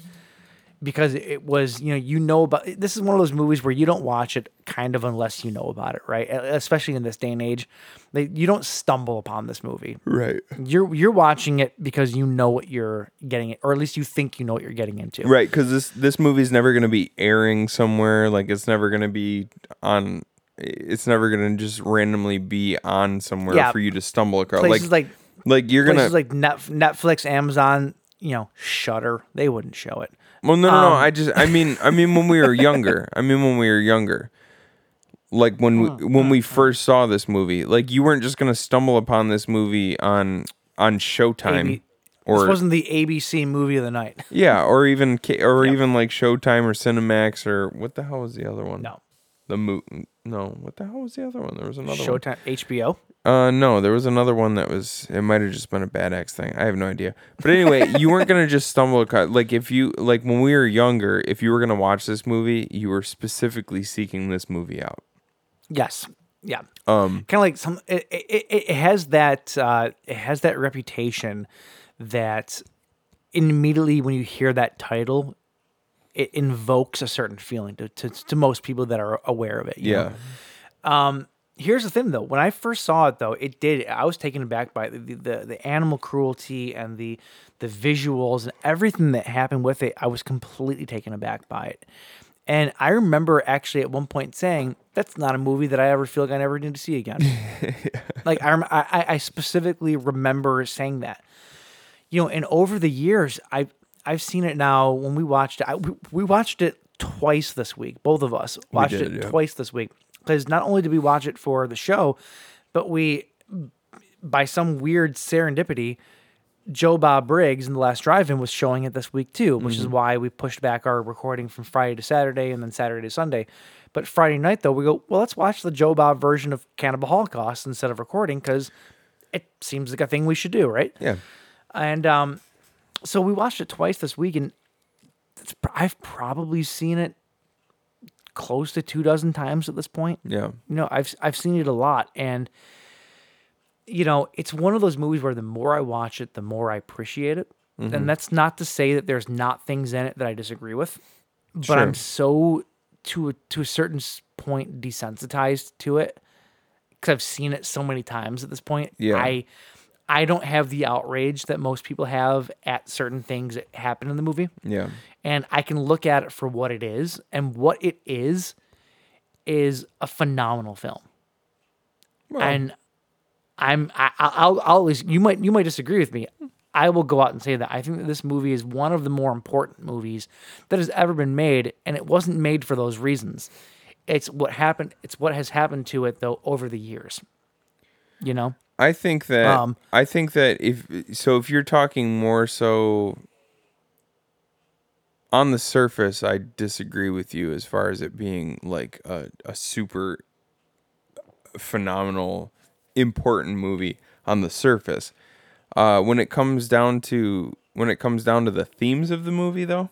because it was you know you know about this is one of those movies where you don't watch it kind of unless you know about it right especially in this day and age like, you don't stumble upon this movie right. you're you're watching it because you know what you're getting or at least you think you know what you're getting into Right, because this this movie's never gonna be airing somewhere. Like it's never gonna be on. It's never gonna just randomly be on somewhere Yeah. for you to stumble across. places like like you're gonna. like netflix amazon you know shutter they wouldn't show it well, no, no, no. um, I just. I mean. I mean when we were younger. I mean when we were younger. Like when we, when we first saw this movie, like you weren't just gonna stumble upon this movie on on Showtime AB or this wasn't the abc movie of the night yeah, or even K- or even like Showtime or Cinemax or what the hell was the other one? no The mo- no, what the hell was the other one? There was another one. showtime hbo Uh, no, there was another one that was. It might have just been a bad X thing. I have no idea. But anyway, you weren't gonna just stumble across. Like if you like when we were younger, if you were gonna watch this movie, you were specifically seeking this movie out. Yes. Yeah. Um, kind of like some. It, it, it has that. Uh, it has that reputation that immediately when you hear that title, it invokes a certain feeling to to, to most people that are aware of it. you know? yeah, Here's the thing, though. When I first saw it, though, it did. I was taken aback by the the, the animal cruelty and the the visuals and everything that happened with it. I was completely taken aback by it. And I remember actually at one point saying, "That's not a movie that I ever feel like I never need to see again." Like I, rem- I, I- I specifically remember saying that. You know, and over the years, I've I've seen it now. When we watched it, I, we, we watched it twice this week. Both of us watched did, it yeah. twice this week because not only did we watch it for the show, but we, by some weird serendipity, Joe Bob Briggs in the last drive-in was showing it this week too, which is why we pushed back our recording from Friday to Saturday and then Saturday to Sunday. But Friday night though, we go, well, let's watch the Joe Bob version of Cannibal Holocaust instead of recording because it seems like a thing we should do, right? yeah. And um, so we watched it twice this week, and it's, I've probably seen it close to two dozen times at this point. Yeah. You know, I've I've seen it a lot, and you know, it's one of those movies where the more I watch it, the more I appreciate it. And mm-hmm. that's not to say that there's not things in it that I disagree with, but I'm so to a, to a certain point desensitized to it because I've seen it so many times at this point. Yeah. I I don't have the outrage that most people have at certain things that happen in the movie Yeah. and I can look at it for what it is, and what it is is a phenomenal film. and I'm I, I'll I'll always you might you might disagree with me. I will go out and say that I think that this movie is one of the more important movies that has ever been made, and it wasn't made for those reasons. It's what happened. It's what has happened to it though over the years. You know, I think that Um, I think that if so, if you're talking more so on the surface, I disagree with you as far as it being like a, a super phenomenal, important movie on the surface. Uh, when it comes down to when it comes down to the themes of the movie, though,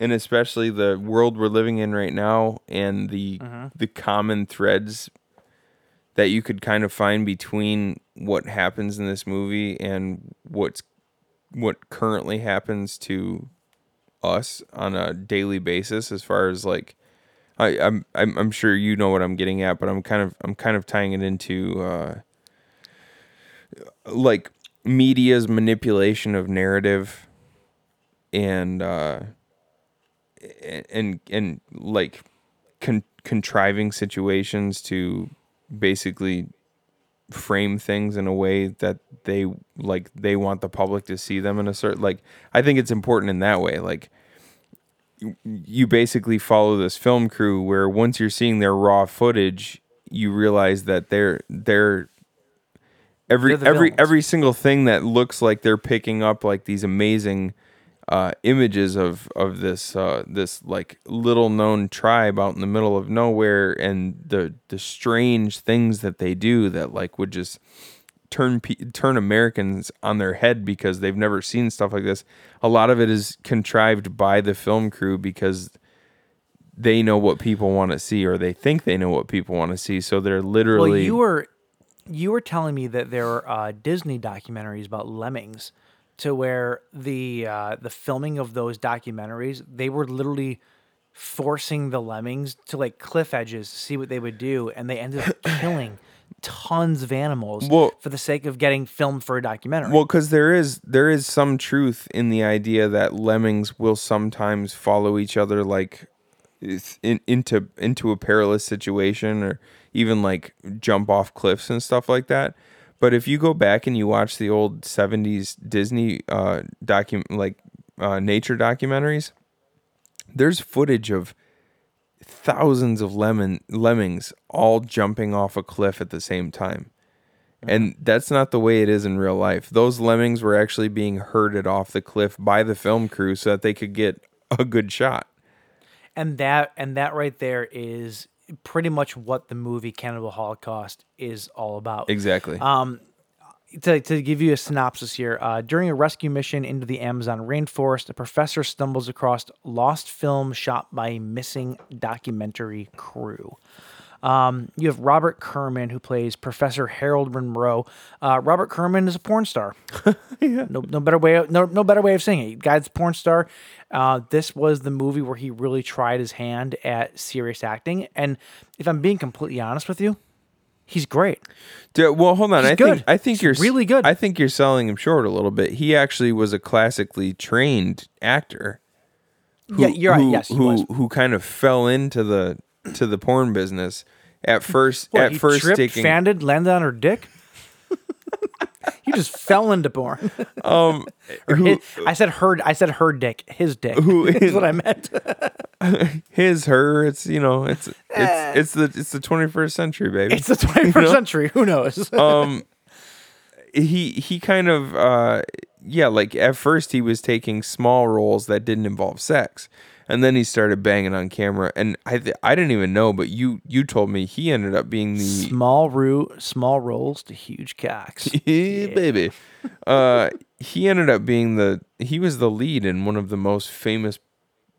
and especially the world we're living in right now, and the the common threads that you could kind of find between what happens in this movie and what's what currently happens to us on a daily basis as far as like I, I'm, I'm I'm sure you know what I'm getting at, but I'm kind of I'm kind of tying it into uh, like media's manipulation of narrative and uh, and and, like con- contriving situations to basically frame things in a way that they like they want the public to see them in a certain like I think it's important in that way like you- basically follow this film crew where once you're seeing their raw footage you realize that they're they're every They're the every villains. every single thing that looks like they're picking up like these amazing uh, images of of this uh, this like little known tribe out in the middle of nowhere and the the strange things that they do that like would just turn turn Americans on their head because they've never seen stuff like this. A lot of it is contrived by the film crew because they know what people want to see or they think they know what people want to see. So they're literally Well, you were you were telling me that there were uh, Disney documentaries about lemmings, to where the uh, the filming of those documentaries, they were literally forcing the lemmings to like cliff edges to see what they would do, and they ended up killing tons of animals Well- for the sake of getting filmed for a documentary. Well, because there is there is some truth in the idea that lemmings will sometimes follow each other, like in, into into a perilous situation, or even like jump off cliffs and stuff like that. But if you go back and you watch the old '70s Disney uh, docu like uh, nature documentaries, there's footage of thousands of lemon lemmings all jumping off a cliff at the same time. And that's not the way it is in real life. Those lemmings were actually being herded off the cliff by the film crew so that they could get a good shot. and that and that right there is pretty much what the movie Cannibal Holocaust is all about. Exactly. Um, to, to give you a synopsis here, uh, during a rescue mission into the Amazon rainforest, a professor stumbles across lost film shot by a missing documentary crew. Um, you have Robert Kerman, who plays Professor Harold Monroe. Uh, Robert Kerman is a porn star. No, no better way. Of, no, no better way of saying it. Guy's porn star. Uh, this was the movie where he really tried his hand at serious acting. And if I'm being completely honest with you, he's great. Dude, well, hold on. He's I good. think I think He's you're really good. I think you're selling him short a little bit. He actually was a classically trained actor. yeah, you're right. Yes, he who was. who kind of fell into the to the porn business at first. What, at he first, tripped, taking fanded, landed on her dick. he just fell into porn. um, Or who- his- I said her. I said her dick. His dick. Who is what I meant. his her. It's you know it's it's it's the it's the 21st century, baby. Eh. It's the 21st You know? century. Who knows? um he he kind of uh yeah like at first he was taking small roles that didn't involve sex and then he started banging on camera and i th- i didn't even know but you you told me he ended up being the small root, small rolls to huge cocks. yeah, baby uh he ended up being the he was the lead in one of the most famous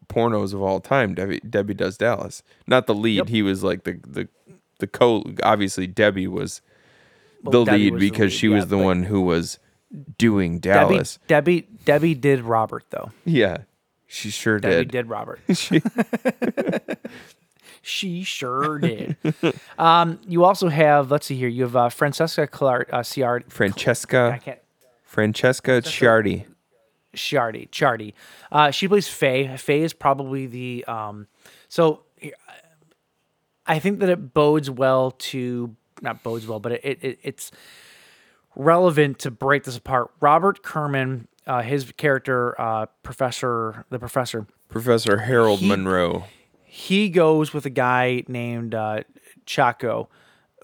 pornos of all time debbie debbie does dallas not the lead Yep. he was like the the the co obviously debbie was Well, the Debbie lead was the because lead, she yeah, was the one who was doing Debbie, dallas Debbie, Debbie did Robert though. yeah she sure Debbie did did Robert. She- she sure did. um, you also have, let's see here, you have uh, Francesca Clark, uh, Ciardi. I francesca can't. francesca ciardi Shardy, Chardy. Uh, she plays Faye. Faye is probably the um. So I think that it bodes well to not bodes well, but it, it it's relevant to break this apart. Robert Kerman, uh, his character, uh, Professor, the professor, professor harold He- monroe he goes with a guy named uh, Chaco,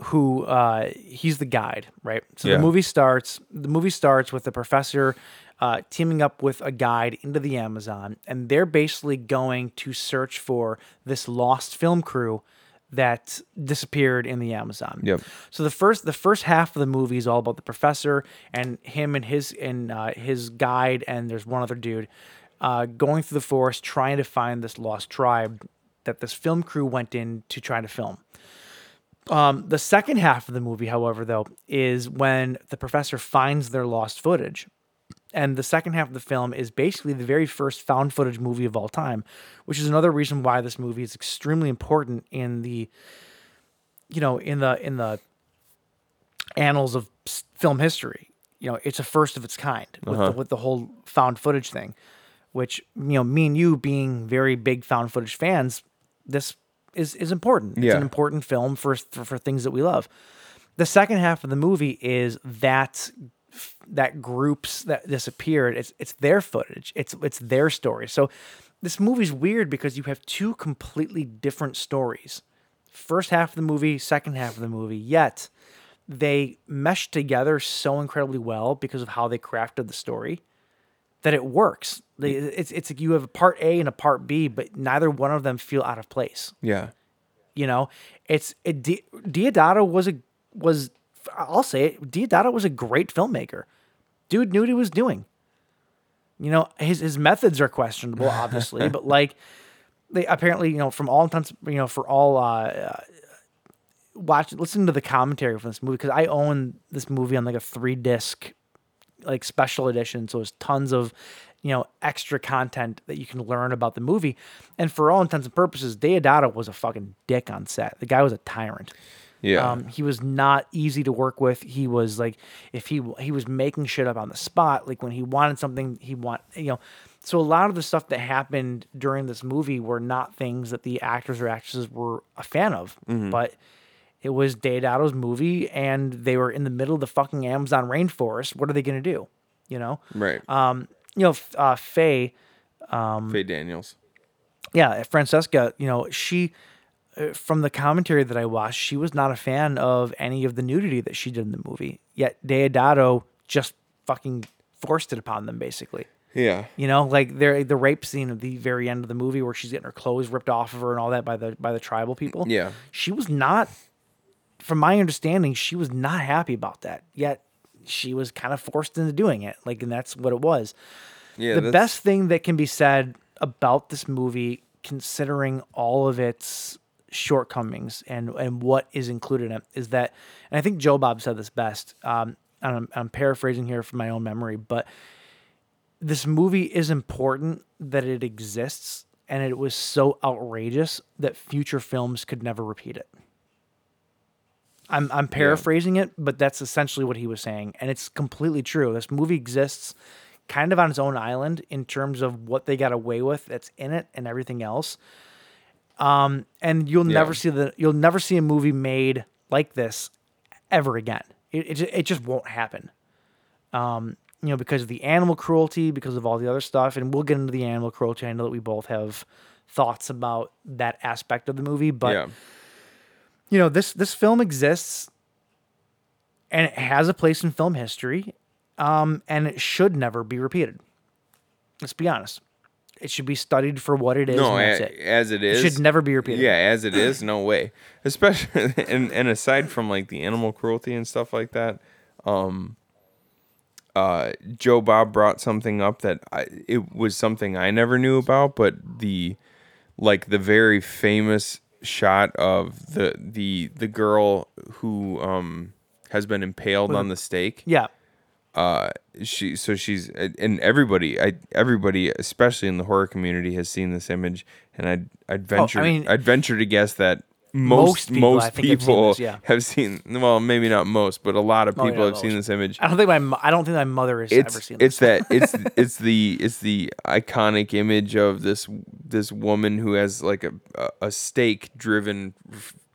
who uh, he's the guide, right? So Yeah. the movie starts. The movie starts with the professor uh, teaming up with a guide into the Amazon, and they're basically going to search for this lost film crew that disappeared in the Amazon. Yep. So the first the first half of the movie is all about the professor and him and his and uh, his guide and there's one other dude uh, going through the forest trying to find this lost tribe that this film crew went in to try to film. Um, the second half of the movie, however, though, is when the professor finds their lost footage. And the second half of the film is basically the very first found footage movie of all time, which is another reason why this movie is extremely important in the, you know, in the in the annals of film history. You know, it's a first of its kind with, Uh-huh. the, with the whole found footage thing, which you know, me and you being very big found footage fans, this is is important. It's Yeah. an important film for, for for things that we love. The second half of the movie is that that groups that disappeared. It's it's their footage. It's it's their story. So this movie's weird because you have two completely different stories. First half of the movie, second half of the movie. Yet they mesh together so incredibly well because of how they crafted the story that it works. They, it's it's like you have a part A and a part B, but neither one of them feel out of place. Yeah. You know, it's it. Di- Deodato was a was I'll say it. Deodato was a great filmmaker. Dude knew what he was doing. You know, his his methods are questionable, obviously, but like they apparently, you know, from all intents, you know, for all uh, uh watch listen to the commentary from this movie because I own this movie on like a three disc like special edition, so there's tons of you know extra content that you can learn about the movie. And for all intents and purposes, Deodato was a fucking dick on set. The guy was a tyrant. Yeah. Um, he was not easy to work with. He was like, if he he was making shit up on the spot, like when he wanted something, he want you know. So a lot of the stuff that happened during this movie were not things that the actors or actresses were a fan of, Mhm. but it was Deodato's movie, and they were in the middle of the fucking Amazon rainforest. What are they gonna do? You know, Right. Um, you know, uh, Faye, um, Faye Daniels. yeah, Francesca, you know, she Uh, from the commentary that I watched, she was not a fan of any of the nudity that she did in the movie. Yet Deodato just fucking forced it upon them, basically. Yeah. You know, like there the rape scene at the very end of the movie where she's getting her clothes ripped off of her and all that by the by the tribal people. Yeah. She was not from my understanding, she was not happy about that. Yet she was kind of forced into doing it. Like and that's what it was Yeah, the that's- best thing that can be said about this movie, considering all of its shortcomings and and what is included in it, is that, and I think Joe Bob said this best. Um, I'm, I'm paraphrasing here from my own memory, but this movie is important that it exists, and it was so outrageous that future films could never repeat it. I'm I'm paraphrasing it, but that's essentially what he was saying, and it's completely true. This movie exists kind of on its own island in terms of what they got away with that's in it and everything else. Um, and you'll Yeah. never see the you'll never see a movie made like this ever again. It it, it just won't happen. Um, you know, because of the animal cruelty, because of all the other stuff, and we'll get into the animal cruelty. I know that we both have thoughts about that aspect of the movie, but yeah. you know this this film exists and it has a place in film history um, and it should never be repeated let's be honest it should be studied for what it is No, and that's a- it. as it is, should never be repeated Yeah, as it is, no way. Especially and and aside from like the animal cruelty and stuff like that, um, uh, Joe Bob brought something up that I it was something I never knew about, but the like the very famous shot of the the the girl who um has been impaled With- on the stake yeah uh she so she's and everybody i everybody especially in the horror community has seen this image and i'd i'd venture Oh, mean, i'd venture to guess that most most people, most think, have seen this, yeah. have seen well maybe not most but a lot of Oh, people yeah, have seen this image. I don't think my i don't think my mother has it's ever seen it's this that it's it's the it's the iconic image of this this woman who has like a a, a stake driven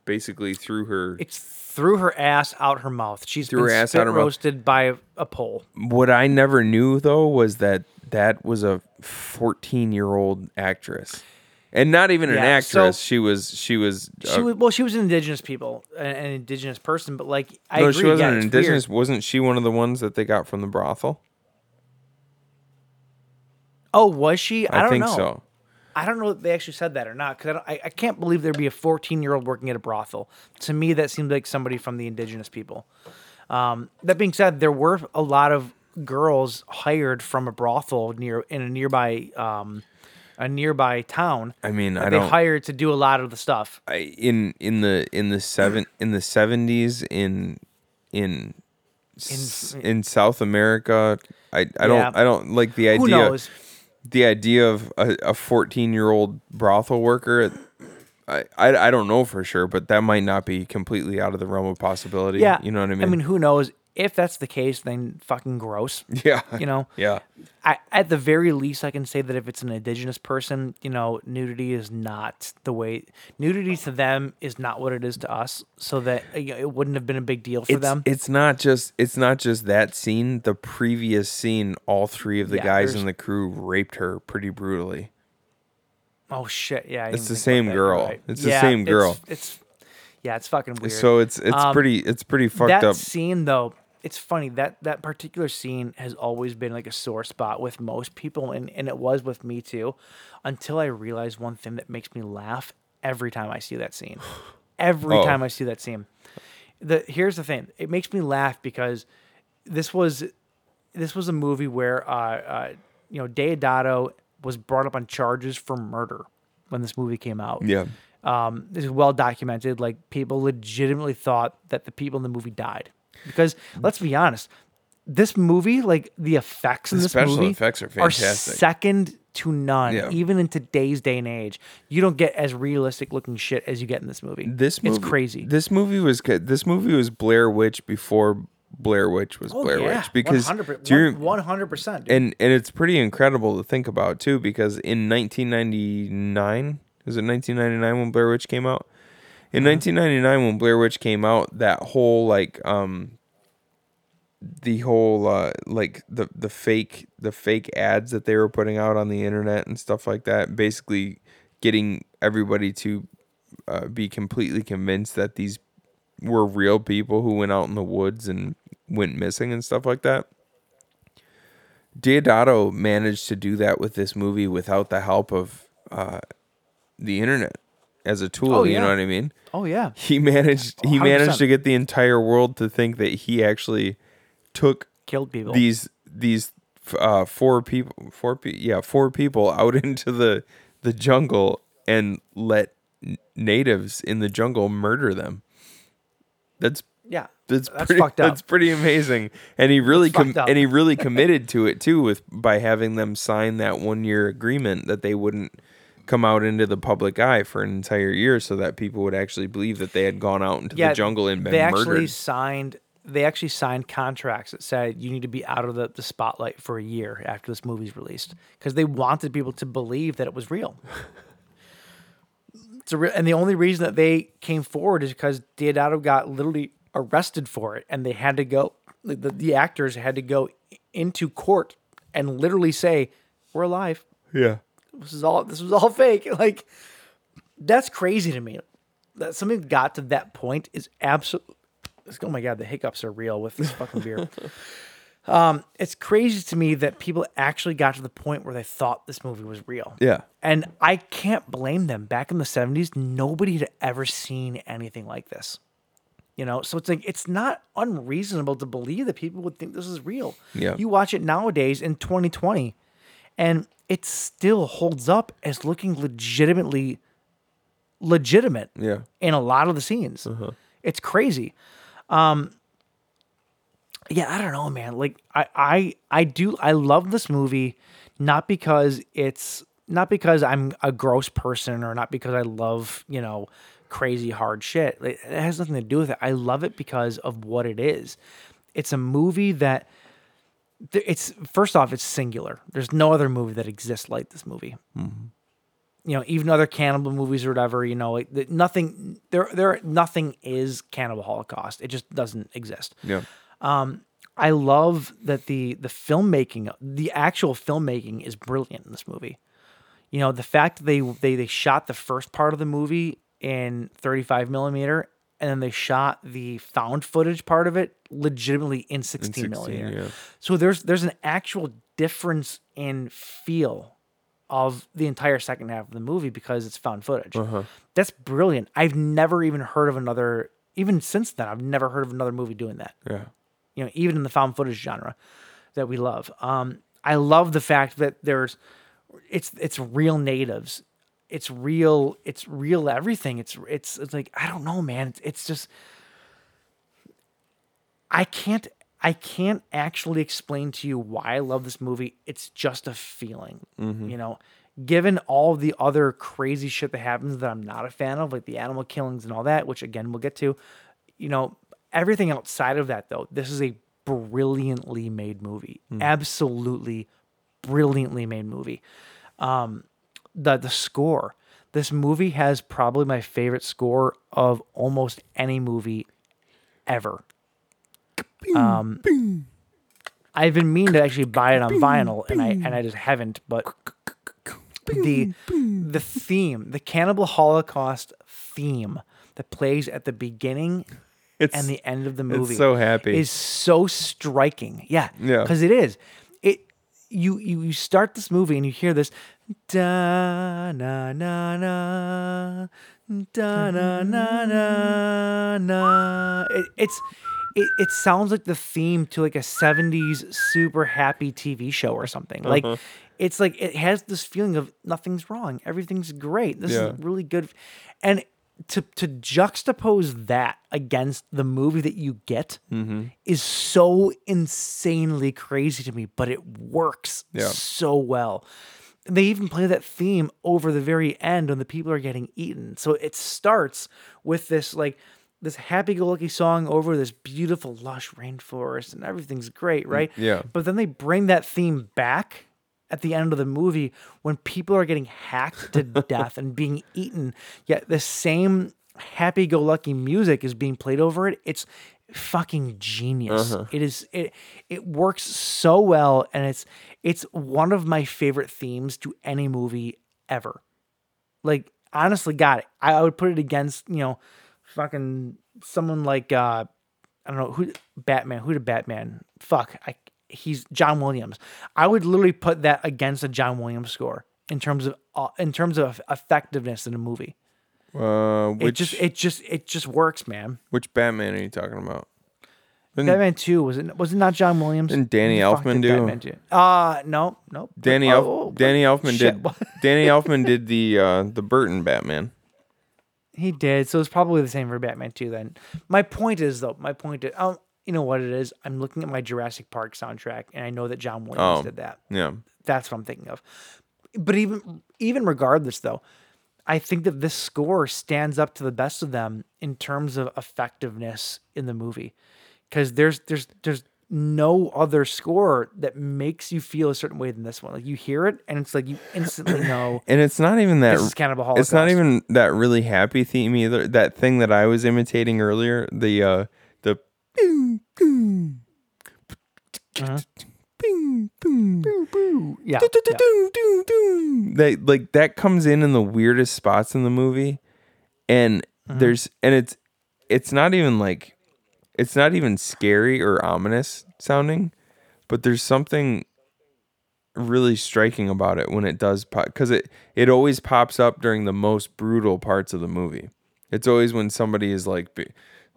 basically through her it's through her ass out her mouth she's been her ass out her mouth. roasted by a, pole What I never knew though was that that was a 14 year old actress, and not even an Yeah, so- actress. she was she was. she was well she was an indigenous people an, an indigenous person but like i no, agree, she wasn't yeah, an indigenous. weird. Wasn't she one of the ones that they got from the brothel? oh was she i, I don't think know so. I don't know if they actually said that or not because I, I, I can't believe there'd be a 14 year old working at a brothel. To me, that seemed like somebody from the indigenous people. Um, that being said, there were a lot of girls hired from a brothel near in a nearby um, a nearby town. I mean, that I they don't. hired to do a lot of the stuff. I, in in the in the seven in the seventies in in s- in South America. I, I don't I don't like the idea. Who knows? The idea of a, a 14 year old brothel worker. I, I I don't know for sure, but that might not be completely out of the realm of possibility. Yeah, you know what I mean. I mean, who knows? If that's the case, then fucking gross. Yeah. You know? Yeah. I, at the very least, I can say that if it's an indigenous person, you know, nudity is not the way nudity to them is not what it is to us. So that you know, it wouldn't have been a big deal for it's, them. It's not just it's not just that scene. The previous scene, all three of the Yeah, guys in the crew raped her pretty brutally. oh shit! Yeah, It's the same that. Girl. right. It's the same girl. It's, it's yeah, it's fucking weird. So it's it's Um, pretty it's pretty fucked that up. scene though it's funny that that particular scene has always been like a sore spot with most people and, and it was with me too until i realized one thing that makes me laugh every time i see that scene every Oh. time i see that scene the here's the thing it makes me laugh because this was this was a movie where uh, uh you know Deodato was brought up on charges for murder when this movie came out Yeah. um, this is well documented. Like people legitimately thought that the people in the movie died because let's be honest, this movie, like the effects in The this special movie, effects are fantastic. second to none. Yeah. Even in today's day and age, you don't get as realistic looking shit as you get in this movie. This movie, it's crazy. This movie was good. This movie was Blair Witch before Blair Witch was Oh, Blair yeah, Witch because 100%, you- one hundred percent. and and it's pretty incredible to think about too because in 1999 is it 1999 when Blair Witch came out in Mm-hmm. 1999 when Blair Witch came out that whole like um the whole uh like the the fake the fake ads that they were putting out on the internet and stuff like that basically getting everybody to uh, be completely convinced that these were real people who went out in the woods and went missing and stuff like that Deodato managed to do that with this movie without the help of uh, the internet as a tool. Oh, You know what I mean? oh yeah, He managed. He managed 100%. to get the entire world to think that he actually took killed people. these these uh, four people, four pe- yeah, four people out into the the jungle and let n- natives in the jungle murder them. That's yeah, that's, that's pretty, fucked up. That's pretty amazing, and he really com- and he really committed to it too, with by having them sign that one year agreement that they wouldn't come out into the public eye for an entire year, so that people would actually believe that they had gone out into the jungle and been they actually murdered. signed they actually signed contracts that said you need to be out of the, the spotlight for a year after this movie's released because they wanted people to believe that it was real. it's a re- and the only reason that they came forward is because Deodato got literally arrested for it, and they had to go. The, the actors had to go into court and literally say, "We're alive. Yeah, This is all. This was all fake." Like that's crazy to me. That something got to that point is absolutely. Oh my god, the hiccups are real with this fucking beer. um, it's crazy to me that people actually got to the point where they thought this movie was real. yeah, And I can't blame them. Back in the 70s, nobody had ever seen anything like this. You know, so it's like it's not unreasonable to believe that people would think this is real. Yeah. You watch it nowadays in 2020, and it still holds up as looking legitimately legitimate yeah. in a lot of the scenes. It's crazy. Um yeah, I don't know, man. Like I I I do I love this movie not because it's not because I'm a gross person or not because I love, you know, crazy hard shit. It has nothing to do with it. I love it because of what it is. It's a movie that th- it's first off it's singular. There's no other movie that exists like this movie mm-hmm. you know, even other cannibal movies or whatever, you know, like nothing there there nothing is cannibal holocaust. It just doesn't exist. Yeah. Um, I love that the the filmmaking, the actual filmmaking is brilliant in this movie. You know, the fact they they they shot the first part of the movie in 35 millimeter and then they shot the found footage part of it legitimately in 16, 16, millimeter. yeah. So there's there's an actual difference in feel of the entire second half of the movie because it's found footage. Uh-huh. That's brilliant. I've never even heard of another even since then I've never heard of another movie doing that Yeah. you know, even in the found footage genre that we love. Um, I love the fact that there's it's it's real natives. It's real it's real everything. It's it's it's like I don't know, man. It's, it's just I can't I can't actually explain to you why I love this movie. It's just a feeling. You know, given all the other crazy shit that happens that I'm not a fan of, like the animal killings and all that, which again we'll get to, you know, everything outside of that though, this is a brilliantly made movie. Absolutely brilliantly made movie. Um, the the score. This movie has probably my favorite score of almost any movie ever. Um, I've been meaning to actually buy it on vinyl, and I and I just haven't. But the the theme, the Cannibal Holocaust theme that plays at the beginning It's and the end of the movie so happy. is so striking. Yeah, Yeah. because it is. You you you start this movie and you hear this da na na na da na na na na. It, it's it, it sounds like the theme to like a 70s super happy TV show or something. Like Uh-huh. it's like it has this feeling of nothing's wrong, everything's great. This Yeah. is really good. And to to juxtapose that against the movie that you get Mm-hmm. is so insanely crazy to me, but it works Yeah. so well. They even play that theme over the very end when the people are getting eaten. So it starts with this like this happy-go-lucky song over this beautiful lush rainforest and everything's great, right? yeah. But then they bring that theme back at the end of the movie when people are getting hacked to death and being eaten, yet the same happy-go-lucky music is being played over it. It's fucking genius. It is it it works so well and it's it's one of my favorite themes to any movie ever. Like honestly got it. I, I would put it against, you know, fucking someone like uh I don't know who Batman. Who did Batman? Fuck, I he's John Williams. I would literally put that against a John Williams score in terms of uh, in terms of effectiveness in a movie. Uh, It which just it just it just works, man. which Batman are you talking about? Didn't Batman Two was it was it not John Williams? Didn't Danny Who the fuck Elfman did do? 2? Uh no, no. Danny oh, Elf- oh, Danny Elfman shit, did? Danny Elfman did the uh, the Burton Batman. He did. So it's probably the same for Batman 2 then. My point is though, my point is oh, you know what it is? I'm looking at my Jurassic Park soundtrack and I know that John Williams Oh. did that. Yeah, That's what I'm thinking of. But even even regardless though, I think that this score stands up to the best of them in terms of effectiveness in the movie. Cuz there's there's there's no other score that makes you feel a certain way than this one. Like you hear it and it's like you instantly know and it's not even that. This is Cannibal It's not even that really happy theme either. That thing that I was imitating earlier, the uh, the. Uh-huh. Bing, boom. yeah. Do, do, do, yeah. do, do, do. That like that comes in in the weirdest spots in the movie, and Mm-hmm. there's and it's it's not even like it's not even scary or ominous sounding, but there's something really striking about it when it does pop because it it always pops up during the most brutal parts of the movie. It's always when somebody is like be,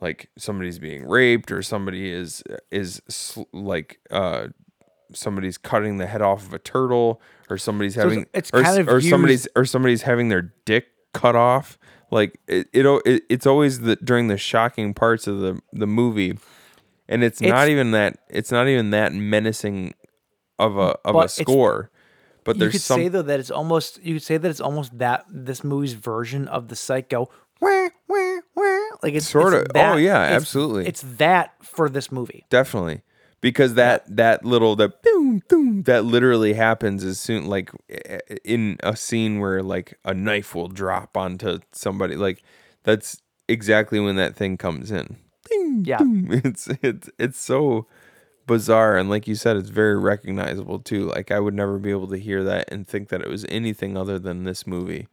like somebody's being raped or somebody is is sl- like uh somebody's cutting the head off of a turtle or somebody's it's- having it's or, kind of or somebody's or somebody's having their dick cut off. Like it, it, it it's always the during the shocking parts of the the movie. And it's, not even that it's not even that menacing of a of a score but you there's could some say though that it's almost you could say that it's almost that this movie's version of the psycho. Wah, wah, wah. Like it's Sorta. it's Oh, yeah, it's- absolutely. it's that for this movie definitely because that that little the boom boom that literally happens as soon like in a scene where like a knife will drop onto somebody like that's exactly when that thing comes in Ding, Yeah. boom. it's it's it's so bizarre and like you said it's very recognizable too like i would never be able to hear that and think that it was anything other than this movie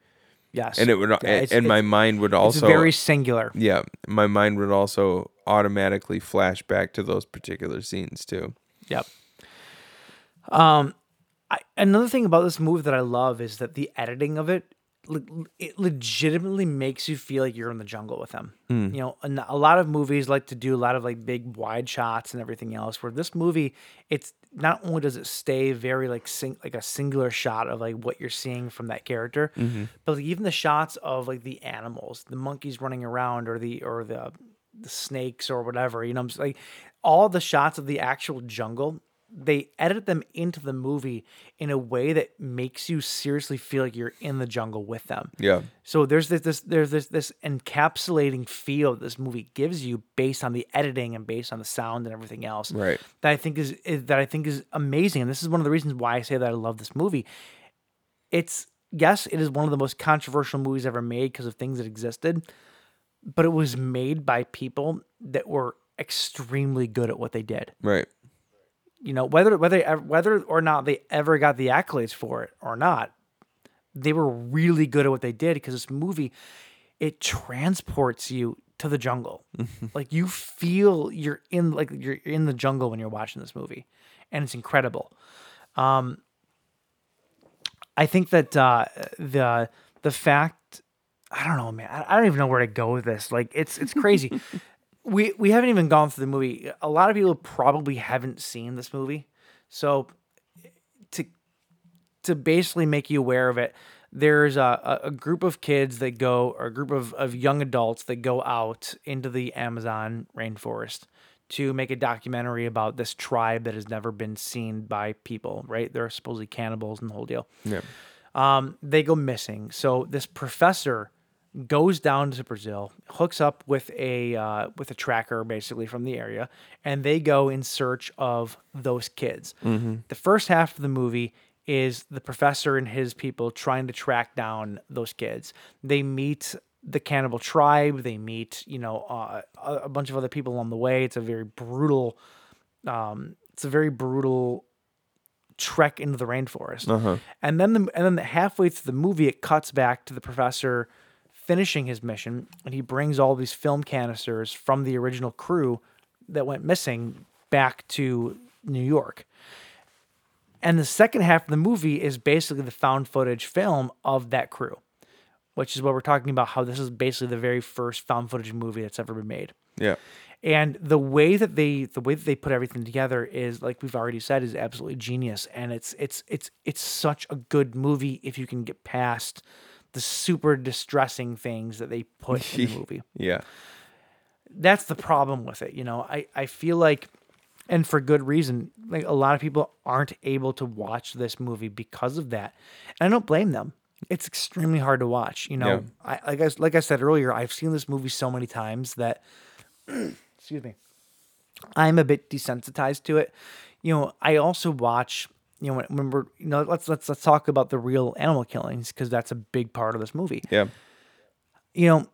yes and it would Yeah, and, and my mind would also. it's very singular yeah my mind would also automatically flash back to those particular scenes too Yep. Um, I, another thing about this movie that I love is that the editing of it, it legitimately makes you feel like you're in the jungle with them. Hmm. You know, a lot of movies like to do a lot of like big wide shots and everything else. Where this movie, it's not only does it stay very like sing, like a singular shot of like what you're seeing from that character, Mm-hmm. but like even the shots of like the animals, the monkeys running around, or the or the the snakes or whatever. You know, I'm like all the shots of the actual jungle they edit them into the movie in a way that makes you seriously feel like you're in the jungle with them. Yeah. So there's this, this there's this this encapsulating feel this movie gives you based on the editing and based on the sound and everything else. Right. That I think is, is that I think is amazing. And this is one of the reasons why I say that I love this movie. It's yes, it is one of the most controversial movies ever made because of things that existed, but it was made by people that were extremely good at what they did Right. You know whether whether whether or not they ever got the accolades for it or not they were really good at what they did because this movie it transports you to the jungle. Like you feel you're in like you're in the jungle when you're watching this movie and it's incredible. Um i think that uh the the fact i don't know man i I don't even know where to go with this. Like it's it's crazy we we haven't even gone through the movie. A lot of people probably haven't seen this movie, so to to basically make you aware of it, there's a, a group of kids that go, or a group of, of young adults that go out into the Amazon rainforest to make a documentary about this tribe that has never been seen by people. Right? They're supposedly cannibals and the whole deal Yeah. um, they go missing. So this professor goes down to Brazil, hooks up with a uh, with a tracker basically from the area, and they go in search of those kids. The first half of the movie is the professor and his people trying to track down those kids. They meet the cannibal tribe. They meet you know uh, a bunch of other people along the way. It's a very brutal. Um, it's a very brutal trek into the rainforest. And then the and then the halfway through the movie, it cuts back to the professor finishing his mission, and he brings all these film canisters from the original crew that went missing back to New York. And the second half of the movie is basically the found footage film of that crew, which is what we're talking about. How this is basically the very first found footage movie that's ever been made. Yeah. And the way that they the way that they put everything together is like we've already said is absolutely genius and it's it's it's it's such a good movie if you can get past the super distressing things that they put in the movie. Yeah. That's the problem with it, you know. I I feel like and for good reason, like a lot of people aren't able to watch this movie because of that. And I don't blame them. It's extremely hard to watch, you know. Yeah. I like I like I said earlier, I've seen this movie so many times that excuse me. I'm a bit desensitized to it. You know, I also watch. You know, when, when we're you know, let's let's let's talk about the real animal killings because that's a big part of this movie. Yeah. You know,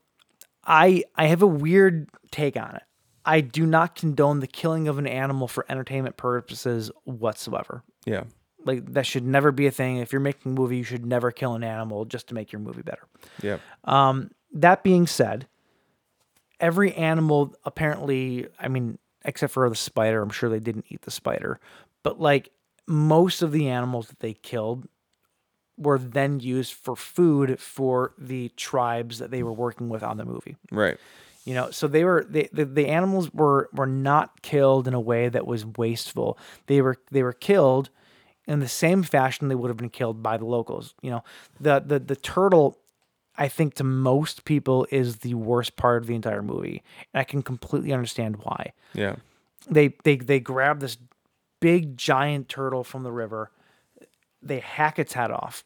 I I have a weird take on it. I do not condone the killing of an animal for entertainment purposes whatsoever. Yeah. Like that should never be a thing. If you're making a movie, you should never kill an animal just to make your movie better. Yeah. Um, that being said, every animal apparently, I mean, except for the spider, I'm sure they didn't eat the spider, but like most of the animals that they killed were then used for food for the tribes that they were working with on the movie. Right. You know, so they were they, the, the animals were were not killed in a way that was wasteful. They were they were killed in the same fashion they would have been killed by the locals. You know, the the the turtle I think to most people is the worst part of the entire movie. And I can completely understand why. Yeah. They they they grab this big giant turtle from the river. They hack its head off.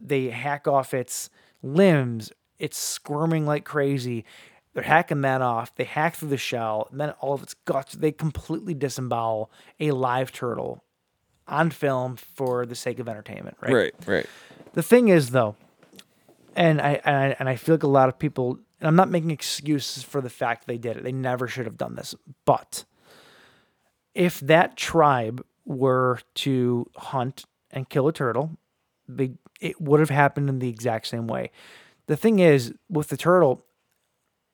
They hack off its limbs. It's squirming like crazy. They're hacking that off. They hack through the shell, and then all of its guts. They completely disembowel a live turtle on film for the sake of entertainment, right? Right. Right. The thing is, though, and I, and I and I feel like a lot of people. And I'm not making excuses for the fact they did it. They never should have done this. But if that tribe were to hunt and kill a turtle, they it would have happened in the exact same way. The thing is, with the turtle,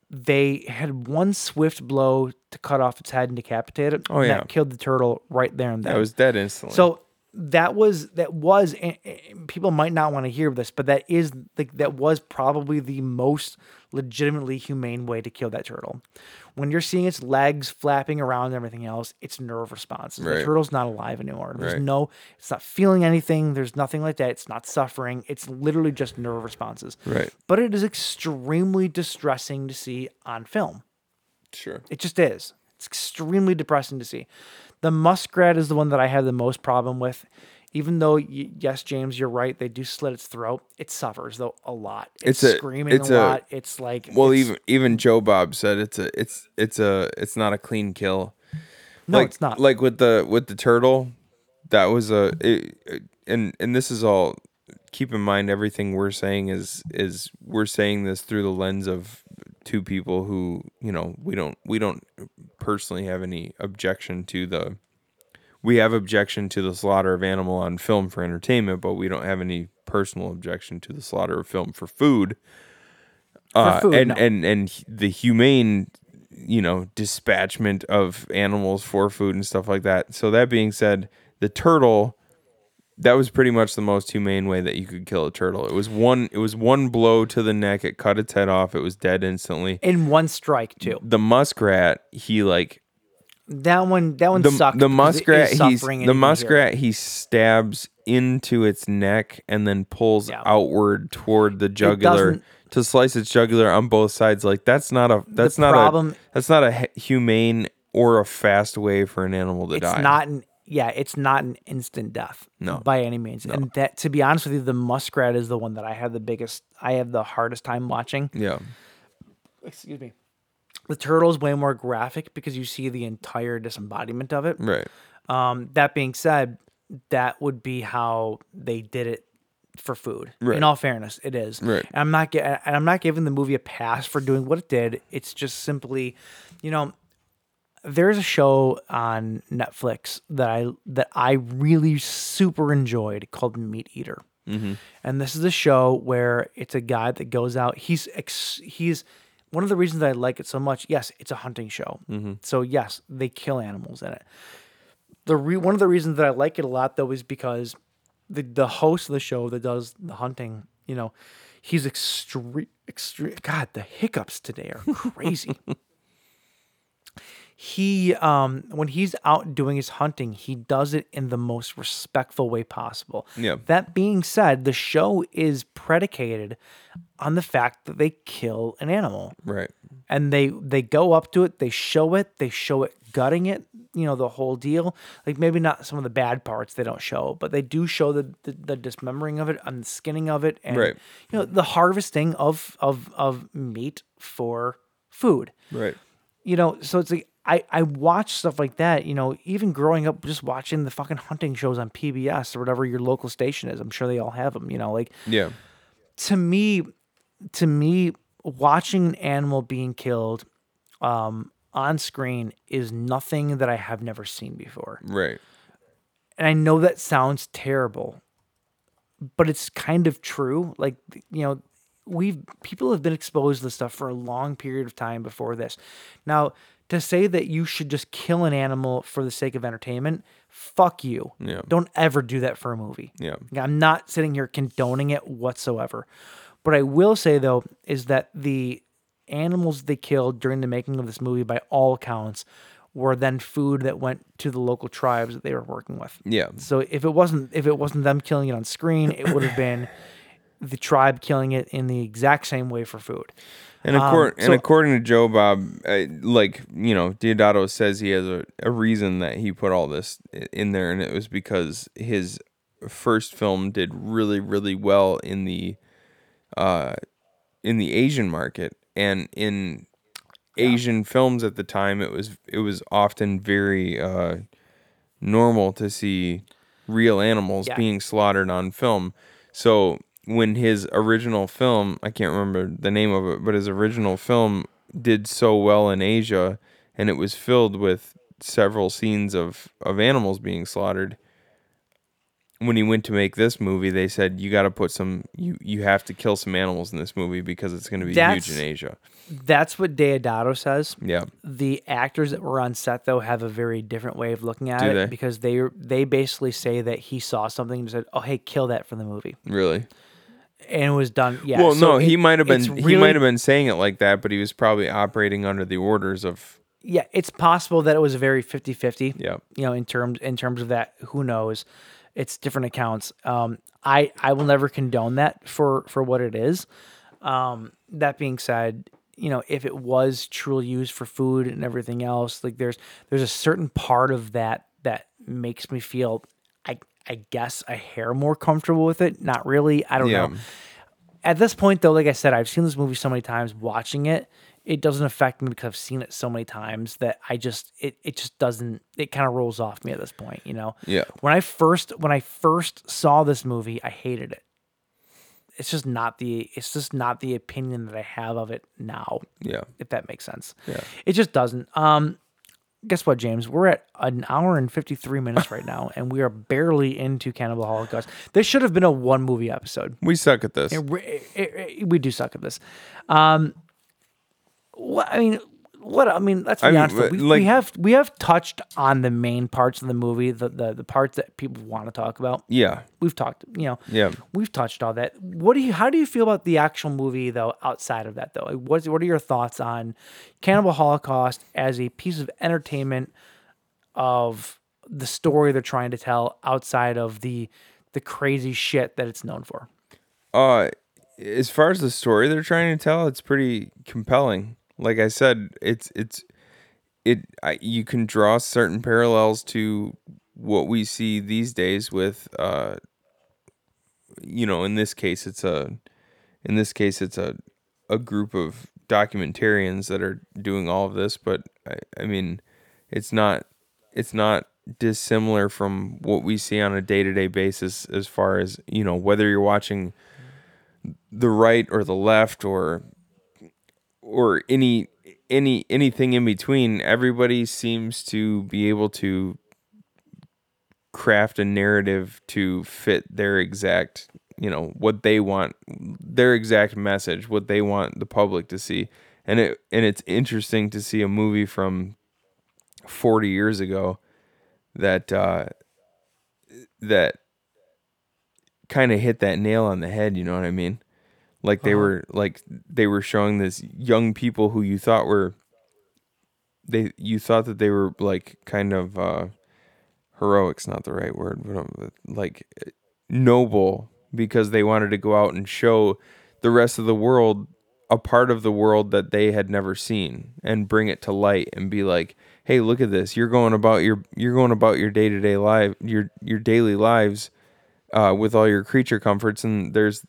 they had one swift blow to cut off its head and decapitate it. Oh, and yeah. that killed the turtle right there and then. That was dead instantly. So that was that was people might not want to hear this, but that is like that was probably the most legitimately humane way to kill that turtle. When you're seeing its legs flapping around and everything else, it's nerve responses. The turtle's not alive anymore. There's Right. no, it's not feeling anything. There's nothing like that. It's not suffering. It's literally just nerve responses. Right. But it is extremely distressing to see on film. sure. It just is. It's extremely depressing to see. The muskrat is the one that I had the most problem with. Even though, yes, James, you're right. They do slit its throat. It suffers though a lot. It's, It's a- screaming it's a, a- lot. It's like Well, it's- even even Joe Bob said it's a it's it's a it's not a clean kill. No, like, it's not. Like with the with the turtle, that was a it, it- and and this is all. Keep in mind everything we're saying is is we're saying this through the lens of two people who you know we don't we don't personally have any objection to the we have objection to the slaughter of animal on film for entertainment, but we don't have any personal objection to the slaughter of film for food. Uh, food, and, no. and and the humane, you know, dispatchment of animals for food and stuff like that. So that being said, the turtle, that was pretty much the most humane way that you could kill a turtle. It was one. It was one blow to the neck. It cut its head off. It was dead instantly. in one strike too. The muskrat, he like That one, that one the, sucked. the because it is muskrat he's the muskrat he stabs into its neck and then pulls Yeah. outward toward the jugular to slice its jugular on both sides like that's not a that's not problem- a that's not a humane or a fast way for an animal to It's die not an yeah, it's not an instant death. No. by any means. And that, to be honest with you, the muskrat is the one that I have the biggest, I have the hardest time watching. yeah Excuse me. The turtle is way more graphic because you see the entire disembodiment of it. right Um, that being said, that would be how they did it for food. Right. In all fairness, it is. Right. And I'm not and I'm not giving the movie a pass for doing what it did. It's just simply, you know, there's a show on Netflix that I that I really super enjoyed called Meat Eater. Mm-hmm. And this is a show where it's a guy that goes out. He's ex, he's one of the reasons that I like it so much. Yes, it's a hunting show. Mm-hmm. So yes, they kill animals in it the re- one of the reasons that I like it a lot though is because the the host of the show that does the hunting, you know, he's extreme extreme God, the hiccups today are crazy. he um when he's out doing his hunting, he does it in the most respectful way possible. Yeah. That being said, the show is predicated on the fact that they kill an animal right and they they go up to it they show it they show it gutting it you know the whole deal like maybe not some of the bad parts they don't show but they do show the the, the dismembering of it and the skinning of it and Right. you know the harvesting of of of meat for food right you know so it's like I, I watch stuff like that, you know, even growing up, just watching the fucking hunting shows on PBS or whatever your local station is. I'm sure they all have them, you know, like yeah to me, to me, watching an animal being killed um, on screen is nothing that I have never seen before. right And I know that sounds terrible, but it's kind of true. Like, you know, we've people have been exposed to this stuff for a long period of time before this. Now, to say that you should just kill an animal for the sake of entertainment, fuck you. Yeah. Don't ever do that for a movie. Yeah. I'm not sitting here condoning it whatsoever. What I will say though is that the animals they killed during the making of this movie, by all accounts, were then food that went to the local tribes that they were working with. yeah So if it wasn't if it wasn't them killing it on screen, it would have been the tribe killing it in the exact same way for food. And, accor- Um, and according to Joe Bob, uh, like you know, Deodato says he has a, a reason that he put all this in there, and it was because his first film did really, really well in the uh, in the Asian market, and in Asian films at the time, it was it was often very uh, normal to see real animals Yeah. being slaughtered on film. So when his original film, I can't remember the name of it, but his original film did so well in Asia and it was filled with several scenes of, of animals being slaughtered. When he went to make this movie, they said you got to put some you you have to kill some animals in this movie because it's going to be That's- huge in Asia. That's what Deodato says. Yeah. The actors that were on set though have a very different way of looking at Do it they? because they they basically say that he saw something and said, "Oh, hey, kill that for the movie," Really? And it was done. Yeah. well, so no, he might have been it's he might have been saying it like that, but he was probably operating under the orders of yeah, it's possible that it was a very 50-50. Yeah. You know, in terms in terms of that, who knows? It's different accounts. Um, I I will never condone that for for what it is. Um, that being said, you know, if it was truly used for food and everything else, like there's there's a certain part of that that makes me feel I I guess a hair more comfortable with it. Not really. I don't Yeah. know. At this point though, like I said, I've seen this movie so many times watching it, it doesn't affect me because I've seen it so many times that I just it it just doesn't it kind of rolls off me at this point, you know. Yeah. When I first when I first saw this movie, I hated it. It's just not the it's just not the opinion that I have of it now Yeah. if that makes sense. Yeah. It just doesn't. Um, guess what, James? We're at an hour and 53 minutes right now, and we are barely into Cannibal Holocaust. This should have been a one movie episode. We suck at this. It, it- it- we do suck at this. Um, what, I mean, what I mean, let's be I mean, honest. We, like- we have we have touched on the main parts of the movie, the the, the parts that people want to talk about. Yeah. We've talked, you know, Yeah. we've touched all that. What do you? How do you feel about the actual movie though? Outside of that though, like, what's what are your thoughts on Cannibal Holocaust as a piece of entertainment of the story they're trying to tell outside of the the crazy shit that it's known for? Uh, as far as the story they're trying to tell, it's pretty compelling. Like I said, it's it's it. I, you can draw certain parallels to what we see these days with uh, you know, in this case, it's a in this case, it's a a group of documentarians that are doing all of this. But I, I mean, it's not it's not dissimilar from what we see on a day to day basis as far as you know whether you're watching the right or the left or or any any anything in between everybody seems to be able to craft a narrative to fit their exact you know what they want their exact message what they want the public to see. And it and it's interesting to see a movie from 40 years ago that uh that kind of hit that nail on the head you know what i mean like they were like they were showing this young people who you thought were they you thought that they were like kind of uh heroic's not the right word but um, like noble because they wanted to go out and show the rest of the world a part of the world that they had never seen and bring it to light and be like hey look at this. You're going about your you're going about your day-to-day life your your daily lives uh, with all your creature comforts. And there's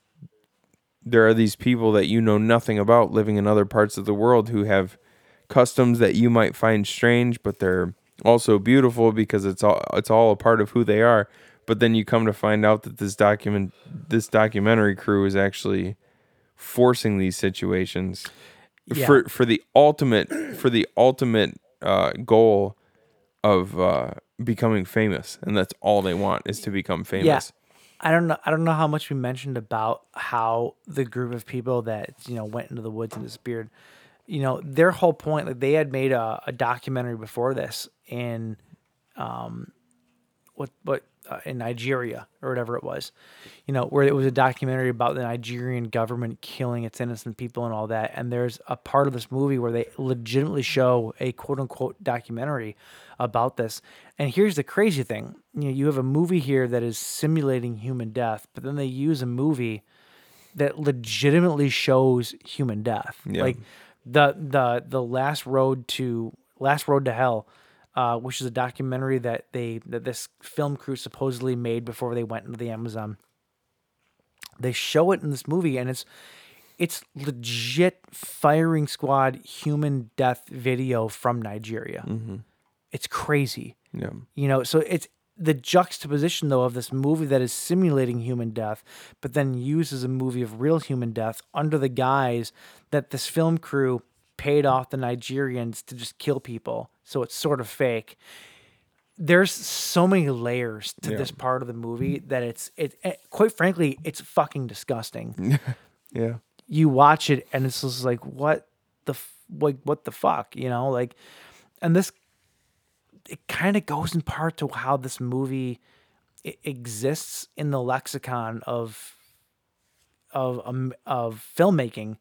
there are these people that you know nothing about living in other parts of the world who have customs that you might find strange but they're also beautiful because it's all it's all a part of who they are but then you come to find out that this document this documentary crew is actually forcing these situations Yeah. for for the ultimate for the ultimate uh, goal of uh, becoming famous and that's all they want is to become famous Yeah. I don't know. I don't know how much we mentioned about how the group of people that you know went into the woods and disappeared. You know, their whole point, like they had made a, a documentary before this in, um, what what uh, in Nigeria or whatever it was, you know, where it was a documentary about the Nigerian government killing its innocent people and all that. And there's a part of this movie where they legitimately show a quote unquote documentary about this. And here's the crazy thing: you know, you have a movie here that is simulating human death, but then they use a movie that legitimately shows human death. Yeah. Like the the the last road to last road to hell, uh, which is a documentary that they that this film crew supposedly made before they went into the Amazon. They show it in this movie, and it's it's legit firing squad human death video from Nigeria. It's crazy. yeah You know, so it's the juxtaposition though of this movie that is simulating human death, but then uses a movie of real human death under the guise that this film crew paid off the Nigerians to just kill people. So it's sort of fake. There's so many layers to Yeah. this part of the movie that it's it, it quite frankly it's fucking disgusting. yeah you watch it and it's just like what the f- like what the fuck you know like and this it kind of goes in part to how this movie exists in the lexicon of of um, of filmmaking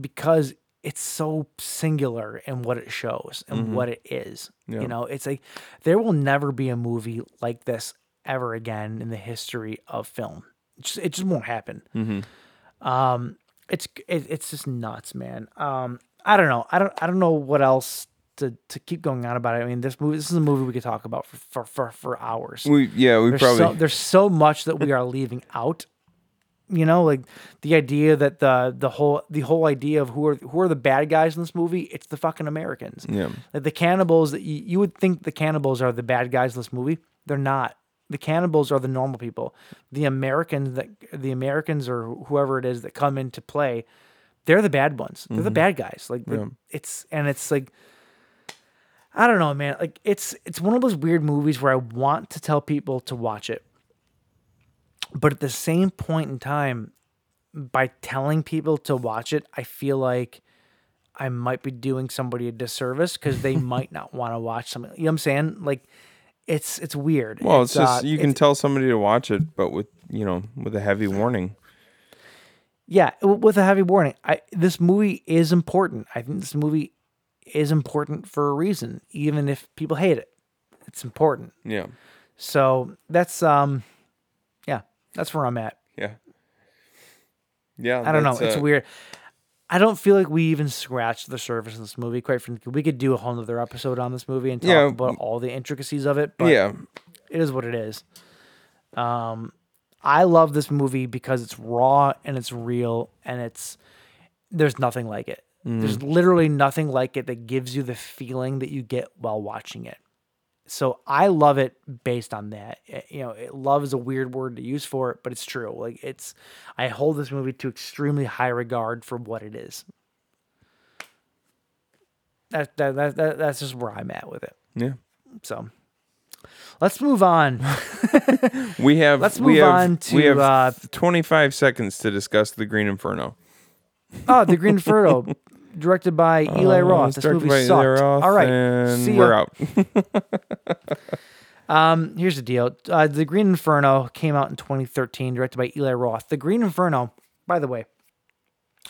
because it's so singular in what it shows and what it is Yeah. you know it's like there will never be a movie like this ever again in the history of film it just, it just won't happen um it's it, it's just nuts man um i don't know i don't i don't know what else to to keep going on about it. I mean, this movie this is a movie we could talk about for for for, for hours. We yeah, we there's probably so, there's so much that we are leaving out. You know, like the idea that the the whole the whole idea of who are who are the bad guys in this movie? It's the fucking Americans. Yeah. Like the cannibals that you, you would think the cannibals are the bad guys in this movie. They're not. The cannibals are the normal people. The Americans that the Americans or whoever it is that come into play, they're the bad ones. They're the Mhm. bad guys. Like Yeah. it's and it's like I don't know, man. Like it's it's one of those weird movies where I want to tell people to watch it. But at the same point in time, by telling people to watch it, I feel like I might be doing somebody a disservice because they might not want to watch something. You know what I'm saying? Like it's it's weird. Well, it's, just uh, you can tell somebody to watch it, but with you know with a heavy warning. Yeah, with a heavy warning. I this movie is important. I think this movie is important for a reason, even if people hate it. It's important. Yeah. So that's um, that's where I'm at. Yeah. Yeah. I don't know. It's uh, weird. I don't feel like we even scratched the surface of this movie. Quite frankly, we could do a whole nother episode on this movie and talk Yeah. about all the intricacies of it. But Yeah. it is what it is. Um, I love this movie because it's raw and it's real and it's there's nothing like it. There's Mm. literally nothing like it that gives you the feeling that you get while watching it. So I love it based on that. Eh, You know, it, love is a weird word to use for it, but it's true. Like it's, I hold this movie to extremely high regard for what it is. That, that, that, that that's just where I'm at with it. Yeah. So let's move on. We have Let's we move have, on we to, have uh, 25 seconds to discuss the Green Inferno. Oh, The Green Inferno, directed by Eli Uh, Roth. This movie sucked. All right, see we're ya. out. Um, here's the deal. Uh, the Green Inferno came out in 2013, directed by Eli Roth. The Green Inferno, by the way,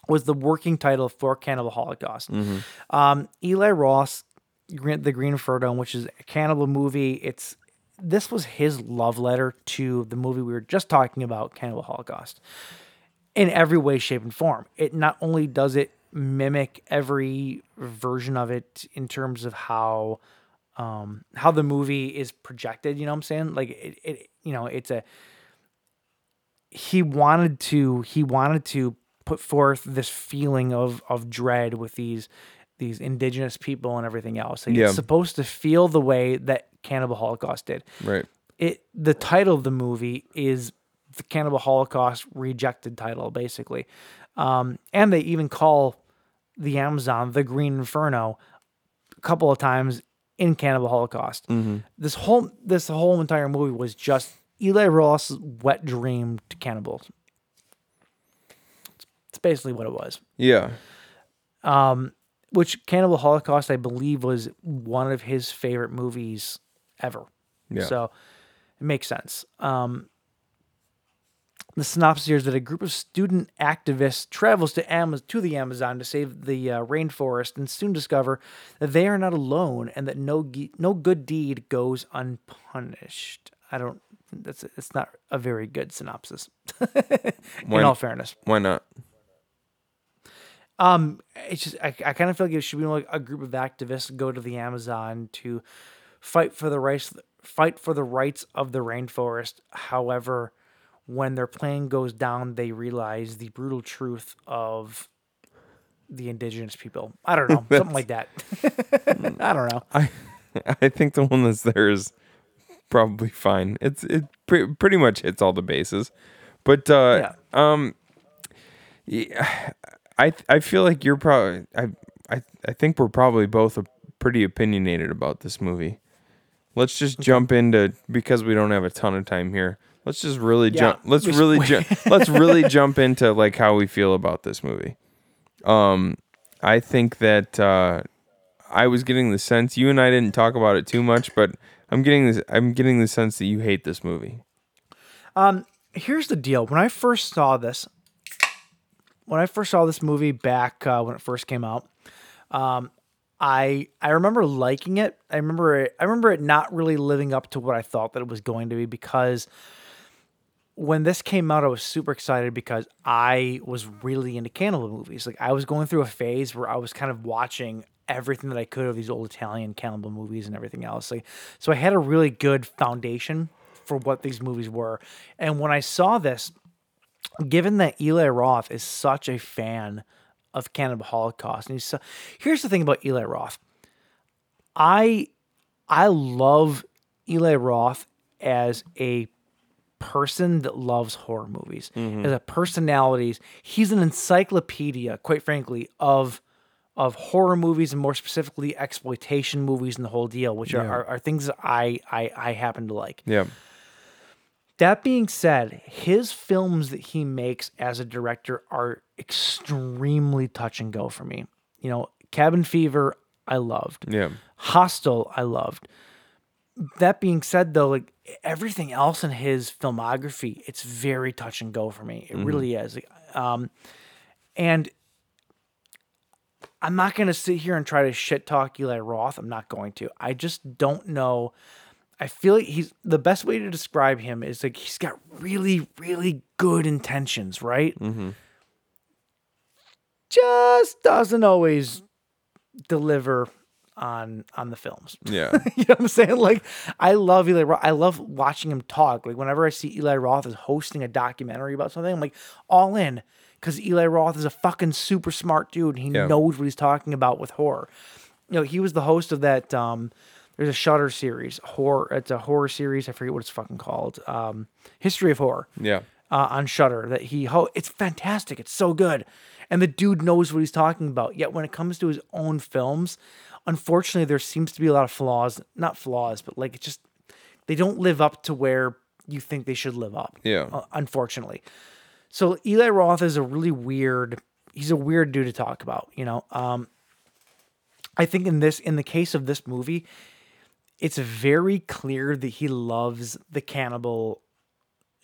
was the working title for Cannibal Holocaust. Mhm. Um, Eli Roth, The Green Inferno, which is a cannibal movie. It's this was his love letter to the movie we were just talking about, Cannibal Holocaust, in every way, shape, and form. It not only does it mimic every version of it in terms of how um how the movie is projected you know what i'm saying like it, it you know it's a he wanted to he wanted to put forth this feeling of of dread with these these indigenous people and everything else like Yeah. it's supposed to feel the way that cannibal holocaust did Right. it the title of the movie is the cannibal holocaust rejected title basically um and they even call the amazon the green inferno a couple of times in cannibal holocaust Mhm. this whole this whole entire movie was just eli roth's wet dream to cannibals it's basically what it was Yeah. um, which Cannibal Holocaust, I believe, was one of his favorite movies ever. Yeah. So it makes sense. Um, the synopsis here is that a group of student activists travels to Amaz- to the Amazon to save the uh, rainforest and soon discover that they are not alone and that no ge- no good deed goes unpunished. I don't. That's it's not a very good synopsis. In Why- all fairness, Why not? um, it's just I, I kind of feel like it should be like a group of activists go to the Amazon to fight for the rights fight for the rights of the rainforest. However, when their plan goes down, they realize the brutal truth of the indigenous people. I don't know, something like that. I don't know. I I think the one that's there is probably fine. It's it pre- pretty much hits all the bases. But uh um yeah, I I feel like you're probably I I I think we're probably both a, pretty opinionated about this movie. Let's just jump into because we don't have a ton of time here. Let's just really Yeah, jump. Let's really ju- let's really jump into like how we feel about this movie. Um, I think that uh, I was getting the sense you and I didn't talk about it too much, but I'm getting this. I'm getting the sense that you hate this movie. Um, here's the deal. When I first saw this, when I first saw this movie back uh, when it first came out, um, I I remember liking it. I remember it. I remember it not really living up to what I thought that it was going to be because when this came out, I was super excited because I was really into cannibal movies. Like I was going through a phase where I was kind of watching everything that I could of these old Italian cannibal movies and everything else. Like, so I had a really good foundation for what these movies were. And when I saw this, given that Eli Roth is such a fan of Cannibal Holocaust, and he's so, here's the thing about Eli Roth. I I love Eli Roth as a person that loves horror movies. Mm-hmm. As a personalities, he's an encyclopedia, quite frankly, of of horror movies and more specifically exploitation movies and the whole deal, which are, are, are things that I, I I happen to like. Yeah. That being said, his films that he makes as a director are extremely touch and go for me. You know, Cabin Fever, I loved. Yeah. Hostel, I loved. That being said, though, like everything else in his filmography, it's very touch and go for me. It really is. Um, and I'm not going to sit here and try to shit talk Eli Roth. I'm not going to. I just don't know. I feel like he's the best way to describe him is like he's got really, really good intentions, right? Mm-hmm. Just doesn't always deliver on on the films. Yeah. you know what I'm saying? Like, I love Eli Roth. I love watching him talk. Like, whenever I see Eli Roth is hosting a documentary about something, I'm like, all in. Because Eli Roth is a fucking super smart dude. And he Yeah. knows what he's talking about with horror. You know, he was the host of that. Um, there's a Shudder series, horror. It's a horror series. I forget what it's fucking called. Um, History of Horror Yeah. uh, on Shudder that he ho- it's fantastic. It's so good, and the dude knows what he's talking about. Yet when it comes to his own films, unfortunately, there seems to be a lot of flaws. Not flaws, but like it just they don't live up to where you think they should live up. Yeah. uh, unfortunately. So Eli Roth is a really weird. He's a weird dude to talk about. You know. Um, I think in this, in the case of this movie, it's very clear that he loves the cannibal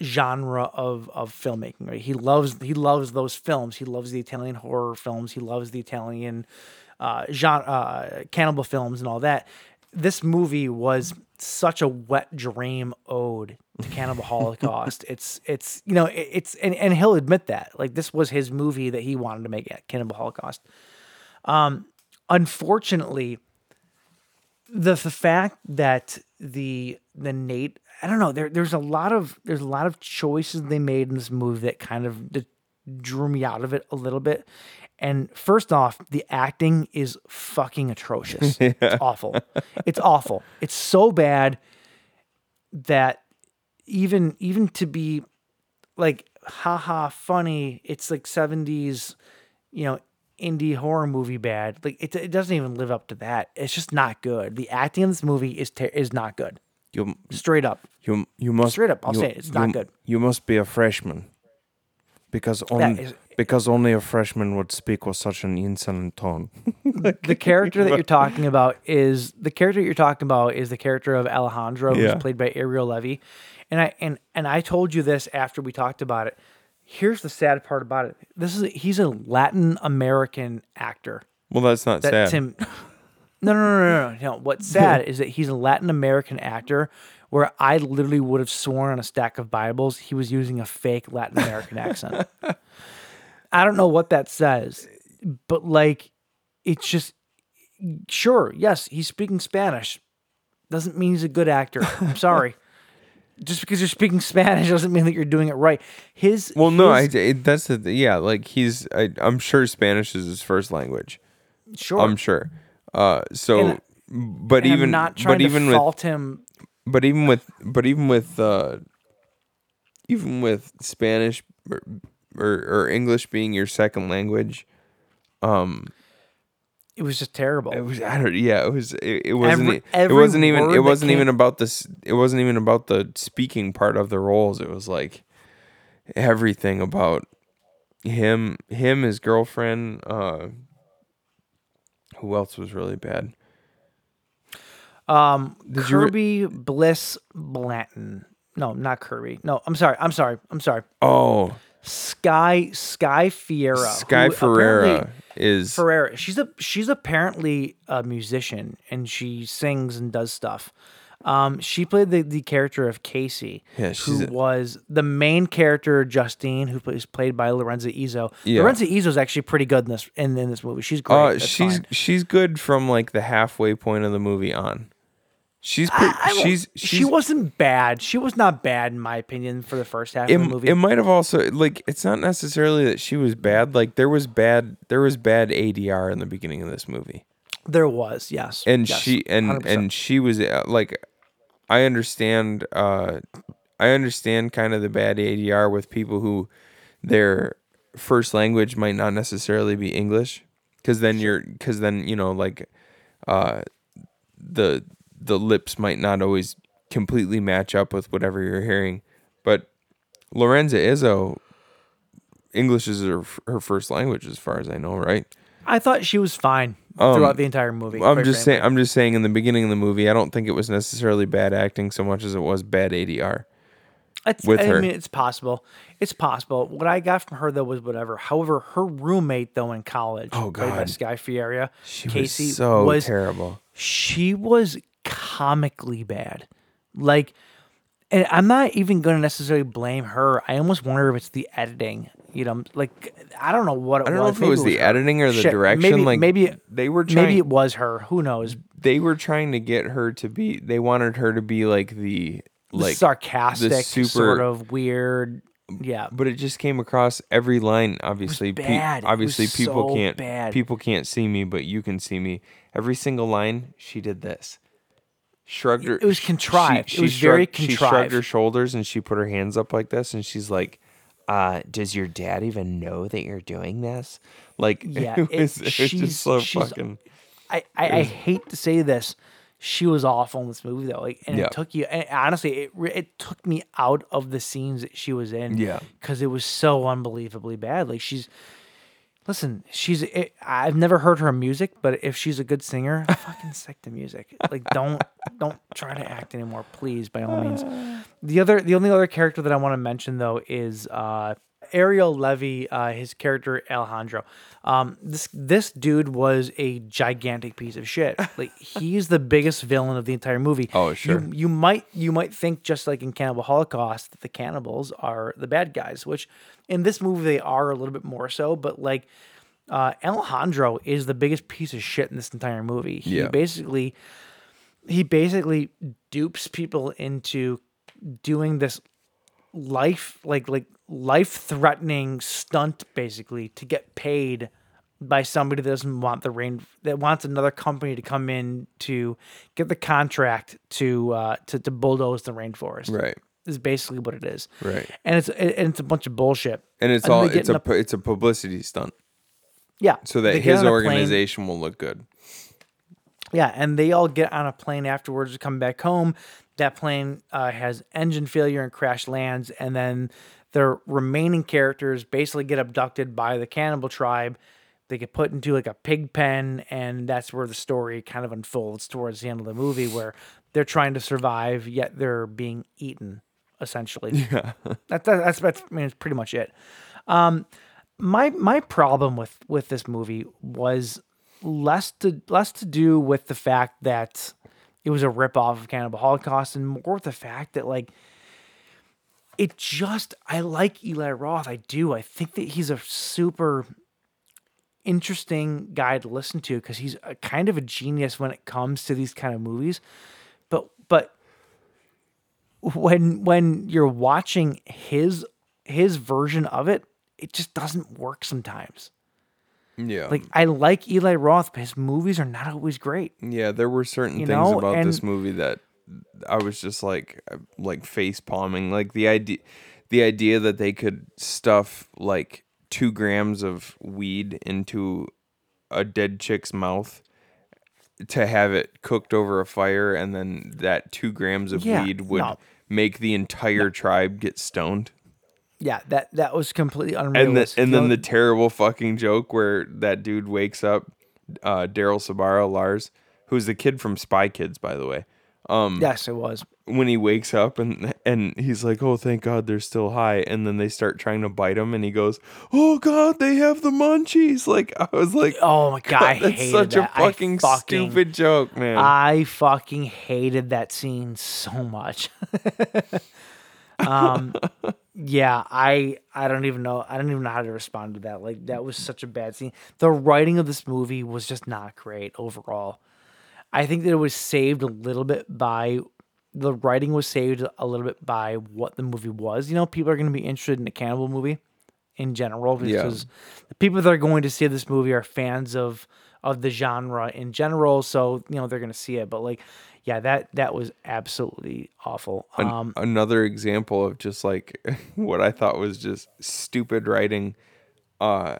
genre of of filmmaking. Right? He loves he loves those films. He loves the Italian horror films. He loves the Italian uh, genre uh, cannibal films and all that. This movie was such a wet dream ode to Cannibal Holocaust. it's it's you know it- it's and, and he'll admit that like this was his movie that he wanted to make at Cannibal Holocaust. Um, unfortunately, the the fact that the the Nate I don't know there there's a lot of there's a lot of choices they made in this movie that kind of drew me out of it a little bit. And first off, the acting is fucking atrocious. It's awful. It's awful. It's so bad that even even to be like haha funny, it's like 70s, you know, indie horror movie bad. Like it, it doesn't even live up to that. It's just not good. The acting in this movie is ter- is not good. You Straight up. you you must Straight up, I'll you- say it, it's not you- good. You must be a freshman. Because only is- because only a freshman would speak with such an insolent tone. the character that you're talking about is the character you're talking about is the character of Alejandro, who's Yeah. played by Ariel Levy. And I and and I told you this after we talked about it. Here's the sad part about it. This is he's a Latin American actor. well, that's not That sad. Tim No, no, no, no, no, no. What's sad is that he's a Latin American actor where I literally would have sworn on a stack of Bibles he was using a fake Latin American accent. I don't know what that says, but like, it's just sure. Yes, he's speaking Spanish. Doesn't mean he's a good actor. I'm sorry. Just because you're speaking Spanish doesn't mean that you're doing it right. His well, no, I, his- it, that's the yeah. Like he's, I, I'm sure Spanish is his first language. sure. I'm sure. Uh, so, And- but and even I'm not trying but even to with fault him. but even with but even with uh even with spanish or, or, english being your second language It was just terrible. it was i don't yeah it was it, it wasn't Every- every it wasn't even it wasn't even about this it wasn't even about the speaking part of the roles it was like everything about him him his girlfriend uh who else was really bad Um, Did you re- Kirby Bliss Blanton. No, not Kirby. No, I'm sorry. I'm sorry. I'm sorry. oh Sky Sky Fiera. sky ferreira is Ferreira. She's a she's apparently a musician and she sings and does stuff. Um, she played the, the character of Casey, Yeah, who a- was the main character, Justine, who is played by Lorenza Izzo. Yeah. Lorenza Izzo is actually pretty good in this in, in this movie. She's great. Uh, she's fine. she's good from like the halfway point of the movie on. She's pre- I won't- she's she wasn't bad. She was not bad in my opinion for the first half it, of the movie. it might have also like it's not necessarily that she was bad like there was bad there was bad ADR in the beginning of this movie there was yes, and yes, she and 100%. and she was uh, like I understand uh I understand kind of the bad ADR with people who their first language might not necessarily be English cuz then you're cuz then you know like uh the the lips might not always completely match up with whatever you're hearing but Lorenza Izzo English is her, her first language as far as I know right I thought she was fine Um, throughout the entire movie. I'm just saying. I'm just saying. In the beginning of the movie, I don't think it was necessarily bad acting so much as it was bad ADR. It's, with I her. mean, it's possible. It's possible. What I got from her though was whatever. However, her roommate though in college, Oh, played by God. Sky Fiera, She Casey was so was terrible. she was comically bad. Like, and I'm not even going to necessarily blame her. I almost wonder if it's the editing. You know, like I don't know what it I don't know was. if it was the her. editing or the Shit, direction. Maybe, like maybe they were trying. maybe it was her. Who knows? they were trying to get her to be. They wanted her to be like the The like sarcastic, super- sort of weird. Yeah, But it just came across every line. Obviously, pe- bad. Was obviously people so can't bad. people can't see me, but you can see me. Every single line, she did this. Shrugged her. It was contrived. She, It was shrugged, very contrived. She shrugged her shoulders and she put her hands up like this, and she's like, uh, "Does your dad even know that you're doing this?" Like, Yeah, it was, it she's- just so fucking. I, I, I hate to say this, she was awful in this movie though. Like, and Yeah. it took you. And honestly, it it took me out of the scenes that she was in. Yeah. because it was so unbelievably bad. Like she's, listen, she's. It, I've never heard her music, but if she's a good singer, I fucking sick to music. Like, don't don't try to act anymore, please, by all means. The other, the only other character that I want to mention though is uh, Ariel Levy. Uh, his character Alejandro. Um, this this dude was a gigantic piece of shit. Like he's the biggest villain of the entire movie. Oh, sure. You, you might you might think just like in Cannibal Holocaust that the cannibals are the bad guys, which in this movie they are a little bit more so. But like uh, Alejandro is the biggest piece of shit in this entire movie. He Yeah. basically he basically dupes people into doing this life like like life threatening stunt basically to get paid by somebody that doesn't want the rain that wants another company to come in to get the contract to uh to, to bulldoze the rainforest Right. is basically what it is Right. and it's and it's a bunch of bullshit And it's then all it's in a it's a publicity stunt yeah so that his organization will look good. Yeah, and they all get on a plane afterwards to come back home. That plane uh, has engine failure and crash lands, and then the remaining characters basically get abducted by the cannibal tribe. They get put into like a pig pen, and that's where the story kind of unfolds towards the end of the movie, where they're trying to survive, yet they're being eaten, essentially. Yeah, that, that, that's that's I mean, it's pretty much it. Um, my my problem with with this movie was less to less to do with the fact that it was a ripoff of Cannibal Holocaust and more the fact that like it just I like Eli Roth. I do. I think that he's a super interesting guy to listen to because he's a kind of a genius when it comes to these kind of movies. But but when when you're watching his his version of it, it just doesn't work sometimes. Yeah. Like I like Eli Roth, but his movies are not always great. Yeah, there were certain You things know, about this movie that I was just like like face palming. Like the idea the idea that they could stuff like two grams of weed into a dead chick's mouth to have it cooked over a fire and then that two grams of Yeah, weed would no. make the entire tribe get stoned. Yeah, that that was completely and unrealistic. and The then the terrible fucking joke where that dude wakes up, uh, Daryl Sabara Lars, who's the kid from Spy Kids, by the way. Um, Yes, it was. when he wakes up and and he's like, "Oh, thank God they're still high," and then they start trying to bite him, and he goes, "Oh God, they have the munchies!" Like I was like, Oh my god, I that's hated such that. a fucking, fucking- stupid joke, man." I fucking hated that scene so much. um, yeah, I I don't even know. I don't even know how to respond to that. Like that was such a bad scene. The writing of this movie was just not great overall. I think that it was saved a little bit by the writing was saved a little bit by what the movie was. You know, people are going to be interested in a cannibal movie in general Yeah. because the people that are going to see this movie are fans of of the genre in general. So you know they're going to see it. But like, yeah, that that was absolutely awful. An- Um, another example of just like what I thought was just stupid writing. Uh,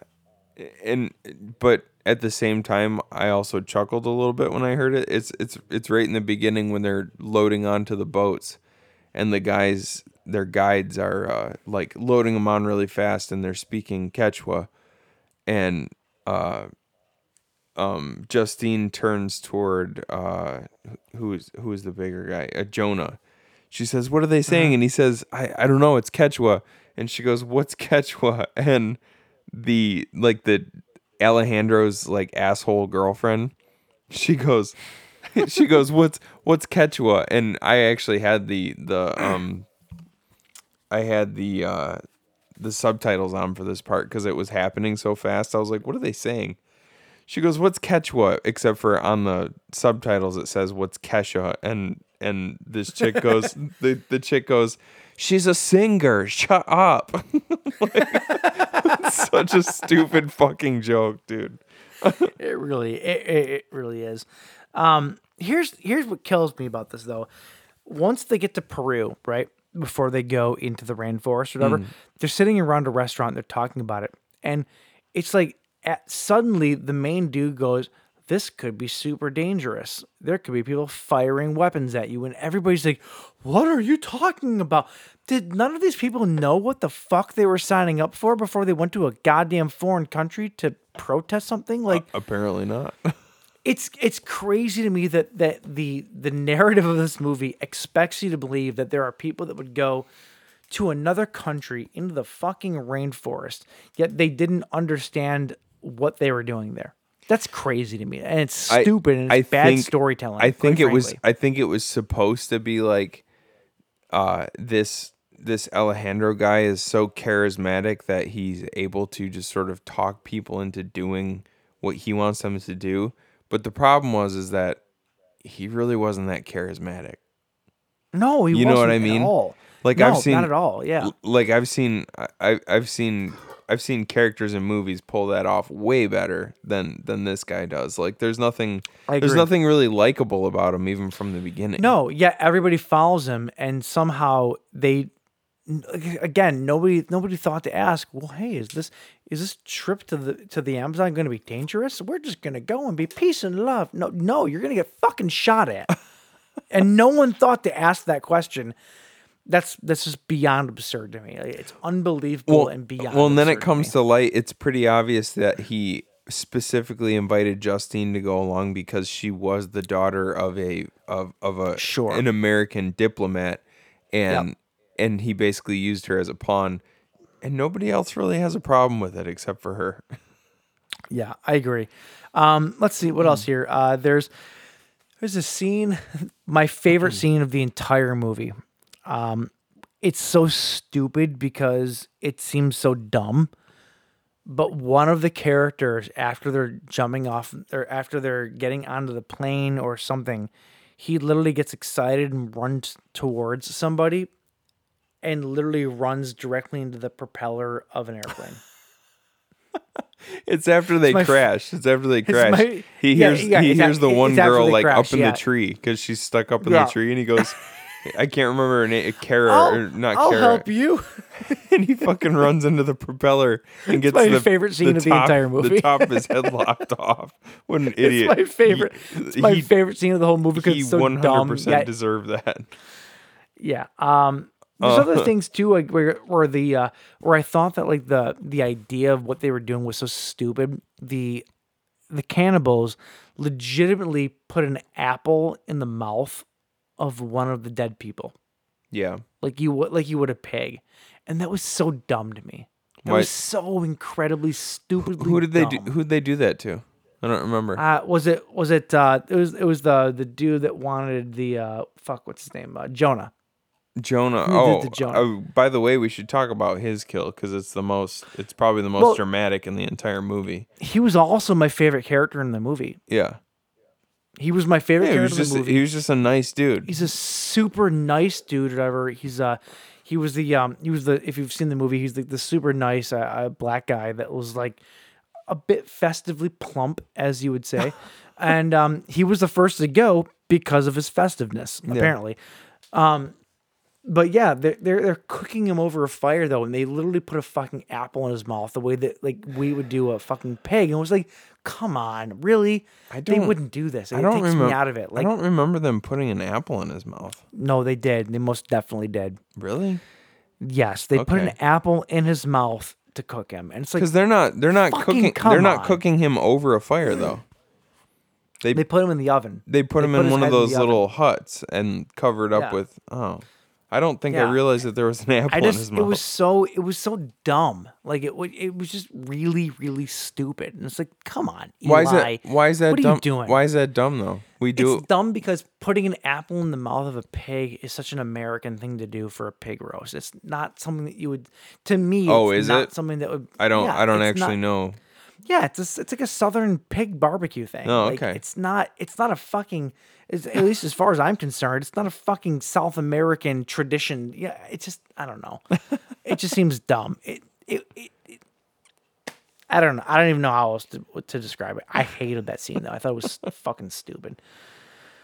and but at the same time, I also chuckled a little bit when I heard it. It's it's it's right in the beginning when they're loading onto the boats, and the guys, their guides are uh, like loading them on really fast, and they're speaking Quechua, and uh, um, Justine turns toward uh, who is who is the bigger guy? Uh, Jonah. She says, "What are they saying?" And he says, "I I don't know. It's Quechua." And she goes, "What's Quechua?" And the like the Alejandro's like asshole girlfriend. She goes, she goes, "What's what's Quechua?" And I actually had the the um, I had the uh the subtitles on for this part because it was happening so fast. I was like, "What are they saying?" She goes, "What's Quechua?" Except for on the subtitles, it says, "What's Kesha?" And and this chick goes, the the chick goes, "She's a singer. Shut up." Like, such a stupid fucking joke, dude. it really it, it, it really is. Um, here's here's what kills me about this though. Once they get to Peru, right before they go into the rainforest or whatever, Mm. they're sitting around a restaurant. They're talking about it, and it's like at, suddenly the main dude goes, "This could be super dangerous. There could be people firing weapons at you," and everybody's like, "What are you talking about?" Did none of these people know what the fuck they were signing up for before they went to a goddamn foreign country to protest something? Uh, like, Apparently not. it's it's crazy to me that that the the narrative of this movie expects you to believe that there are people that would go to another country into the fucking rainforest yet they didn't understand what they were doing there that's crazy to me and it's I- stupid and it's bad storytelling I think it was. I think it was supposed to be like, uh, this this Alejandro guy is so charismatic that he's able to just sort of talk people into doing what he wants them to do. But the problem was is that he really wasn't that charismatic. no he you know what wasn't I at mean? all. Like No, I've seen not at all yeah Like I've seen I, I I've seen I've seen characters in movies pull that off way better than than this guy does. Like there's nothing there's nothing really likable about him even from the beginning. No, yeah, everybody follows him, and somehow they, again, nobody nobody thought to ask. Well, hey, is this is this trip to the to the Amazon going to be dangerous? We're just going to go and be peace and love. No, no, you're going to get fucking shot at, and no one thought to ask that question. That's that's just beyond absurd to me. Like, It's unbelievable and beyond. Well, and then it absurd to comes to light. It's pretty obvious that he specifically invited Justine to go along because she was the daughter of a of of a Sure. an American diplomat, and and he basically used her as a pawn, and nobody else really has a problem with it except for her. Yeah, I agree. Um, let's see what else here. Uh, there's there's a scene, my favorite scene of the entire movie. Um, it's so stupid because it seems so dumb. But one of the characters, after they're jumping off or after they're getting onto the plane or something, he literally gets excited and runs towards somebody and literally runs directly into the propeller of an airplane. It's after they f- crash. It's after they crash. my- he hears yeah, he hears a- the one girl like crash, up in yeah. the tree because she's stuck up in Yeah. the tree, and he goes. I can't remember her name. Kara I'll, or not I'll Kara. help you. and he fucking runs into the propeller and gets my the favorite scene of the top- entire movie. The top of his head locked off. What an idiot! It's my favorite. He- it's my he- favorite scene of the whole movie because He it's so one hundred dumb. percent yet- deserved that. Yeah. Um there's Uh, other things too, like where where the uh where I thought that like the the idea of what they were doing was so stupid. The the cannibals legitimately put an apple in the mouth of one of the dead people, Yeah. like you would like you would a pig, and that was so dumb to me. That Why- was so incredibly stupidly. Who did they do? dumb. Who did they do that to? I don't remember. Uh, was it was it uh it was it was the the dude that wanted the uh fuck what's his name uh, Jonah. Jonah. Who did Oh, the Jonah? oh, by the way, we should talk about his kill because it's the most. It's probably the most Well- dramatic in the entire movie. He was also my favorite character in the movie. Yeah. He was my favorite Yeah, he was character just he was just a nice dude. He's a super nice dude. Whatever. He's uh he was the um he was the if you've seen the movie he's the, the super nice uh, uh, black guy that was like a bit festively plump as you would say, and um he was the first to go because of his festiveness apparently. Um, but yeah, they're, they're they're cooking him over a fire though, and they literally put a fucking apple in his mouth the way that like we would do a fucking pig, and it was like, come on, really? I they don't- They wouldn't do this. It I don't takes remember. me out of it. Like, I don't remember them putting an apple in his mouth. no, they did. They most definitely did. Really? Yes, they put an apple in his mouth to cook him, and it's like Because they're not. They're not cooking. They're not on. cooking him over a fire though. They they put him in the oven. they put him put in one of those the oven. little huts and covered up Yeah. with. Oh, I don't think I realized that there was an apple I in just his it was so it was so dumb. Like it wa- it was just really really stupid. And it's like, come on, Eli. why is that? Why is that what dumb? Are you doing? Why is that dumb though? We do. It's dumb because putting an apple in the mouth of a pig is such an American thing to do for a pig roast. It's not something that you would. To me, Oh, it's is not it? something that would. I don't. yeah, I don't actually not- know. Yeah, it's a it's like a southern pig barbecue thing. Oh, Like, okay. It's not. It's not a fucking. At least as far as I'm concerned, it's not a fucking South American tradition. Yeah, it's just I don't know. it just seems dumb. It it. it, it I don't know. I don't even know how else to, to describe it. I hated that scene though. I thought it was fucking stupid.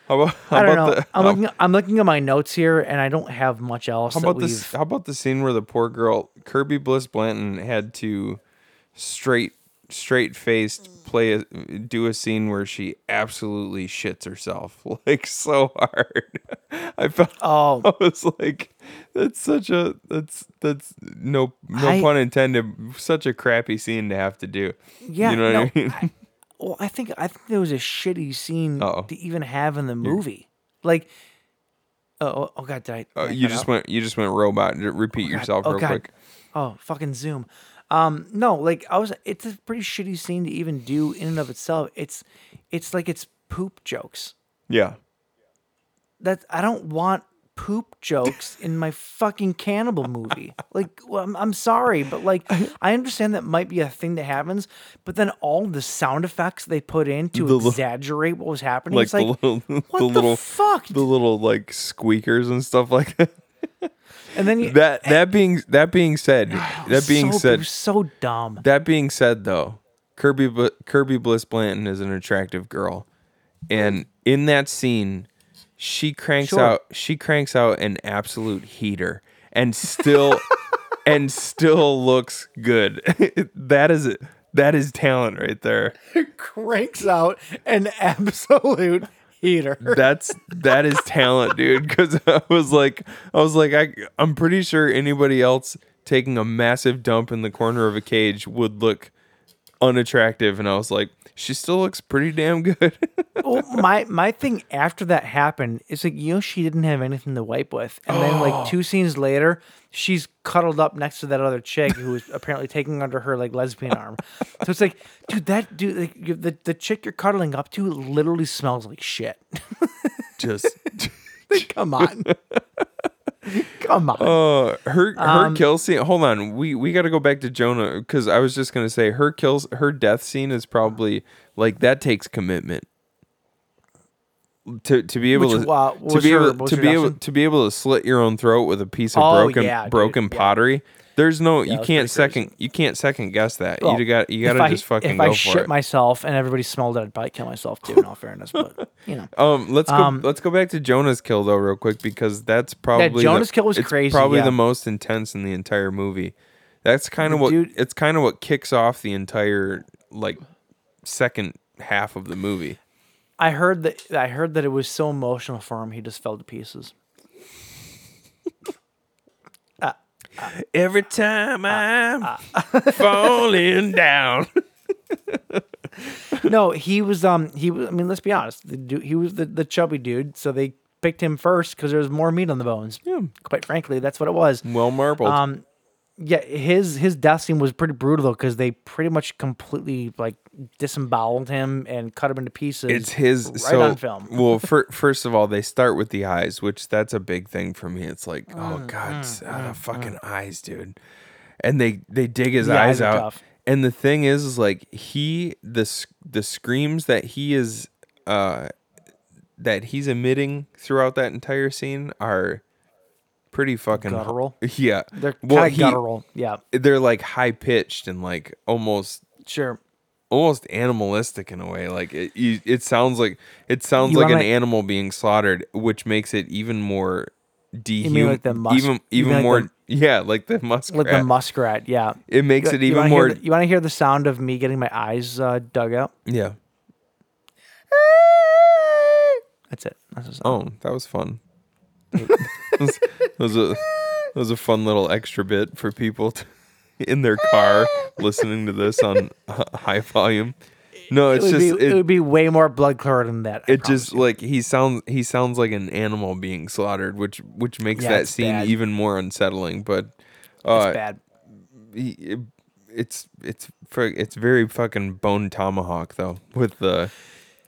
How about? How I don't know. the? I'm looking. I'm looking at my notes here, and I don't have much else. How about this? How about the scene where the poor girl Kirby Bliss Blanton had to straight straight faced play a, do a scene where she absolutely shits herself like so hard. I felt Oh. I was like that's such a that's that's no no I- pun intended such a crappy scene to have to do. Yeah, you know no, what I mean? I- well, I think I think there was a shitty scene Uh-oh. to even have in the movie. Like, oh, oh, oh god, did I? Oh, did uh, I you just out? went you just went robot. Repeat oh, yourself oh, real God. quick. Oh, fucking Zoom. Um, no, like I was. It's a pretty shitty scene to even do in and of itself. It's, it's like it's poop jokes. Yeah. that I don't want poop jokes in my fucking cannibal movie. Like, well, I'm, I'm sorry, but like, I understand that might be a thing that happens, but then all the sound effects they put in to The li- exaggerate what was happening, Like it's like, the little what the the little fuck? the little like squeakers and stuff like that. and then you, that that being that being said, oh, that being so, said, so dumb. that being said though, Kirby Kirby Bliss Blanton is an attractive girl, and in that scene, she cranks Sure. out she cranks out an absolute heater, and still and still looks good. that is that is talent right there. Cranks out an absolute That's that is talent, dude. Because I was like, I was like, I I'm pretty sure anybody else taking a massive dump in the corner of a cage would look unattractive, and I was like, she still looks pretty damn good. well, my my thing after that happened is like you know she didn't have anything to wipe with, and then like oh. two scenes later, she's cuddled up next to that other chick who is apparently taking under her like lesbian arm. So it's like, dude, that dude, like, you- the the chick you're cuddling up to literally smells like shit. Just Come on, come on. uh, her her Um, kill scene. Hold on, we we got to go back to Jonah because I was just gonna say her kills, her death scene is probably like that takes commitment. To, to be able Which, to uh, to be able to be able to be able to slit your own throat with a piece of Oh, broken yeah, dude, broken yeah. pottery. There's no you can't second you can't second guess that. Well, you got you got to just fucking if go I for shit it. myself and everybody smelled it, I'd probably kill myself too. In all fairness, but you know. Um, let's go. Um, let's go back to Jonah's kill though, real quick, because that's probably Jonah's the, kill was it's crazy, Probably yeah. the most intense in the entire movie. That's kind of what dude- it's kind of what kicks off the entire like second half of the movie. I heard that I heard that it was so emotional for him, he just fell to pieces. Every time I'm falling down. no, he was um he was I mean let's be honest, the dude, he was the, the chubby dude, so they picked him first because there was more meat on the bones. Yeah. Quite frankly, that's what it was. Well marbled. Um, yeah, his his death scene was pretty brutal though because they pretty much completely like disemboweled him and cut him into pieces. it's his right so on film. well fir- first of all they start with the eyes which that's a big thing for me it's like Mm, oh god s- ah, the fucking eyes dude and they they dig his The eyes, eyes out tough. and the thing is is like he the the screams that he is uh that he's emitting throughout that entire scene are pretty fucking Guttural? yeah They're Well, kind of guttural. Yeah, they're like high pitched and like almost sure. almost animalistic in a way. Like it, you, it sounds like it sounds You like an animal being slaughtered, which makes it even more dehuman. like the mus- even you even like more, the- yeah, like the muskrat. Like the muskrat. Yeah, it makes You- it even more. The, you want to hear the sound of me getting my eyes uh, dug out? yeah. That's it. That's. Oh, that was fun. That, was, was a that was a fun little extra bit for people to, in their car listening to this on h- high volume. No, it it's would just be, it, it, would be way more blood chloride than that. I it just you. like he sounds he sounds like an animal being slaughtered which which makes Yeah, that scene bad. even more unsettling but it's uh bad. he- it- it's it's it's very fucking bone tomahawk though with the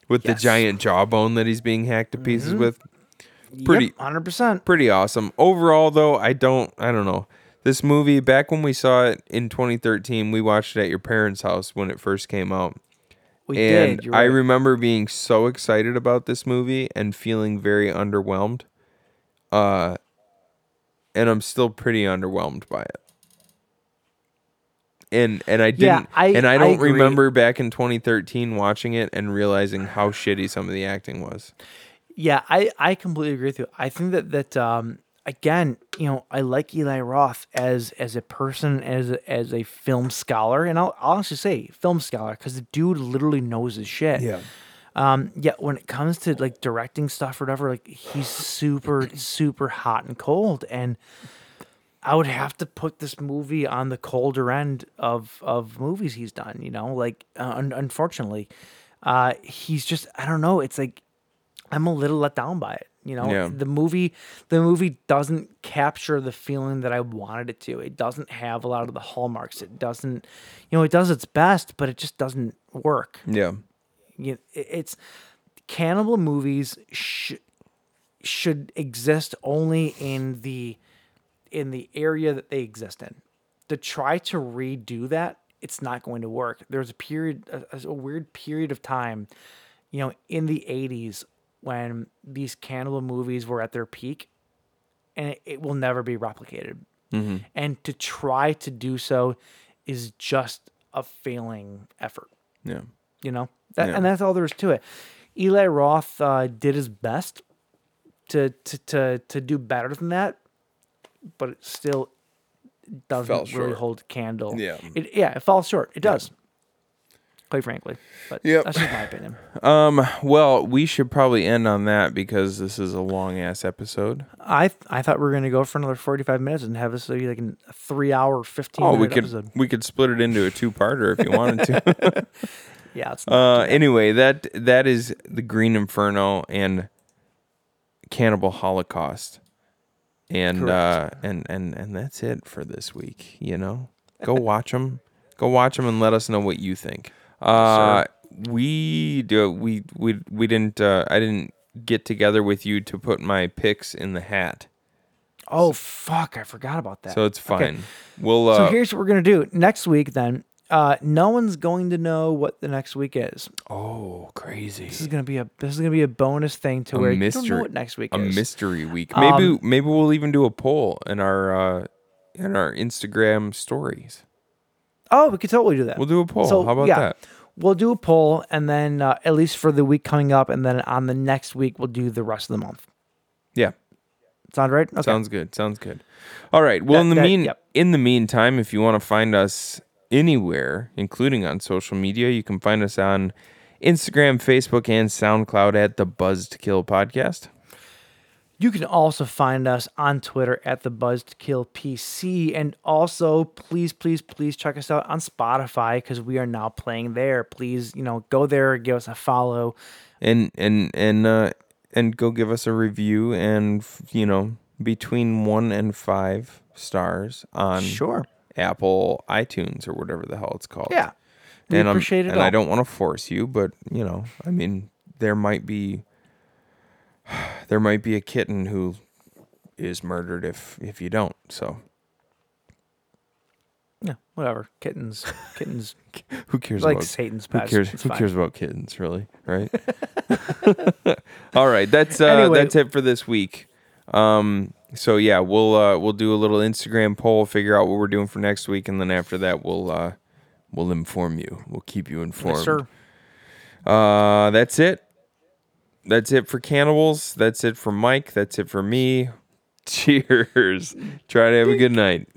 with the Yes. Mm-hmm. giant jawbone that he's being hacked to pieces with pretty hundred percent. pretty awesome overall though i don't i don't know this movie back when we saw it in 2013 we watched it at your parents house when it first came out We and did. You're I remember being so excited about this movie and feeling very underwhelmed. Uh and I'm still pretty underwhelmed by it. And and I didn't I- and I I don't agree. remember back in 2013 watching it and realizing how shitty some of the acting was. Yeah, I, I completely agree with you. I think that that um again, you know, I like Eli Roth as as a person, as a, as a film scholar, and I'll, I'll honestly say film scholar because the dude literally knows his shit. Yeah. Um, yeah, when it comes to like directing stuff or whatever, like he's super super hot and cold, and I would have to put this movie on the colder end of of movies he's done. You know, like uh, un- unfortunately, uh, he's just I don't know. It's like I'm a little let down by it. You know, Yeah. the movie the movie doesn't capture the feeling that I wanted it to. It doesn't have a lot of the hallmarks. It doesn't, you know, it does its best, but it just doesn't work. Yeah. You it- it's cannibal movies sh- should exist only in the in the area that they exist in. To try to redo that, it's not going to work. There's a period, a, a weird period of time, you know, in the '80s when these cannibal movies were at their peak, and it, it will never be replicated. And to try to do so is just a failing effort Yeah. you know that, Yeah. and that's all there is to it eli roth uh, did his best to, to to to do better than that but it still doesn't Fell really short. hold candle Yeah. it, yeah it falls short it does quite frankly but Yep. that's just my opinion Um well, we should probably end on that because this is a long ass episode. i i thought we were going to go for another 45 minutes and have this be like a three hour 15 Oh, we could episode we could split it into a two-parter if you wanted to. yeah it's Uh, anyway, that that is the Green Inferno and Cannibal Holocaust, and uh, and and and that's it for this week. You know, go watch them. Go watch them and let us know what you think. Uh, we do we we we didn't. Uh, I didn't get together with you to put my picks in the hat, oh fuck i forgot about that so it's Okay. fine. We'll. Uh, so here's what we're going to do next week then uh, no one's going to know what the next week is. oh, crazy! This is gonna be a this is gonna be a bonus thing to a where you mystery. don't know what next week a is. mystery week. Maybe Um, maybe we'll even do a poll in our uh, in our Instagram stories. oh, we could totally do that. We'll do a poll. So, How about yeah, that? We'll do a poll, and then uh, at least for the week coming up, and then on the next week we'll do the rest of the month. Yeah, Sound right? Okay. sounds good. Sounds good. All right. Well, That- in the that- mean yep. in the meantime, if you want to find us anywhere, including on social media, you can find us on Instagram, Facebook, and SoundCloud at the Buzzed Kill Podcast. You can also find us on Twitter at the Buzzed Kill PC, and also please, please, please check us out on Spotify because we are now playing there. Please, you know, go there, give us a follow. and and and uh and go give us a review and you know between one and five stars on Sure. Apple iTunes or whatever the hell it's called. Yeah. We and I'm- appreciate it And I don't want to force you, but you know, I mean, there might be there might be a kitten who is murdered if if you don't. So Yeah, whatever. Kittens, kittens. who cares Like about Satan's who cares It's who fine. cares about kittens really right all right that's uh Anyway. that's it for this week um so yeah we'll uh we'll do a little instagram poll figure out what we're doing for next week and then after that we'll uh we'll inform you we'll keep you informed Yes, sir. uh that's it that's it for cannibals. That's it for mike. That's it for me. Cheers. Try to have a good night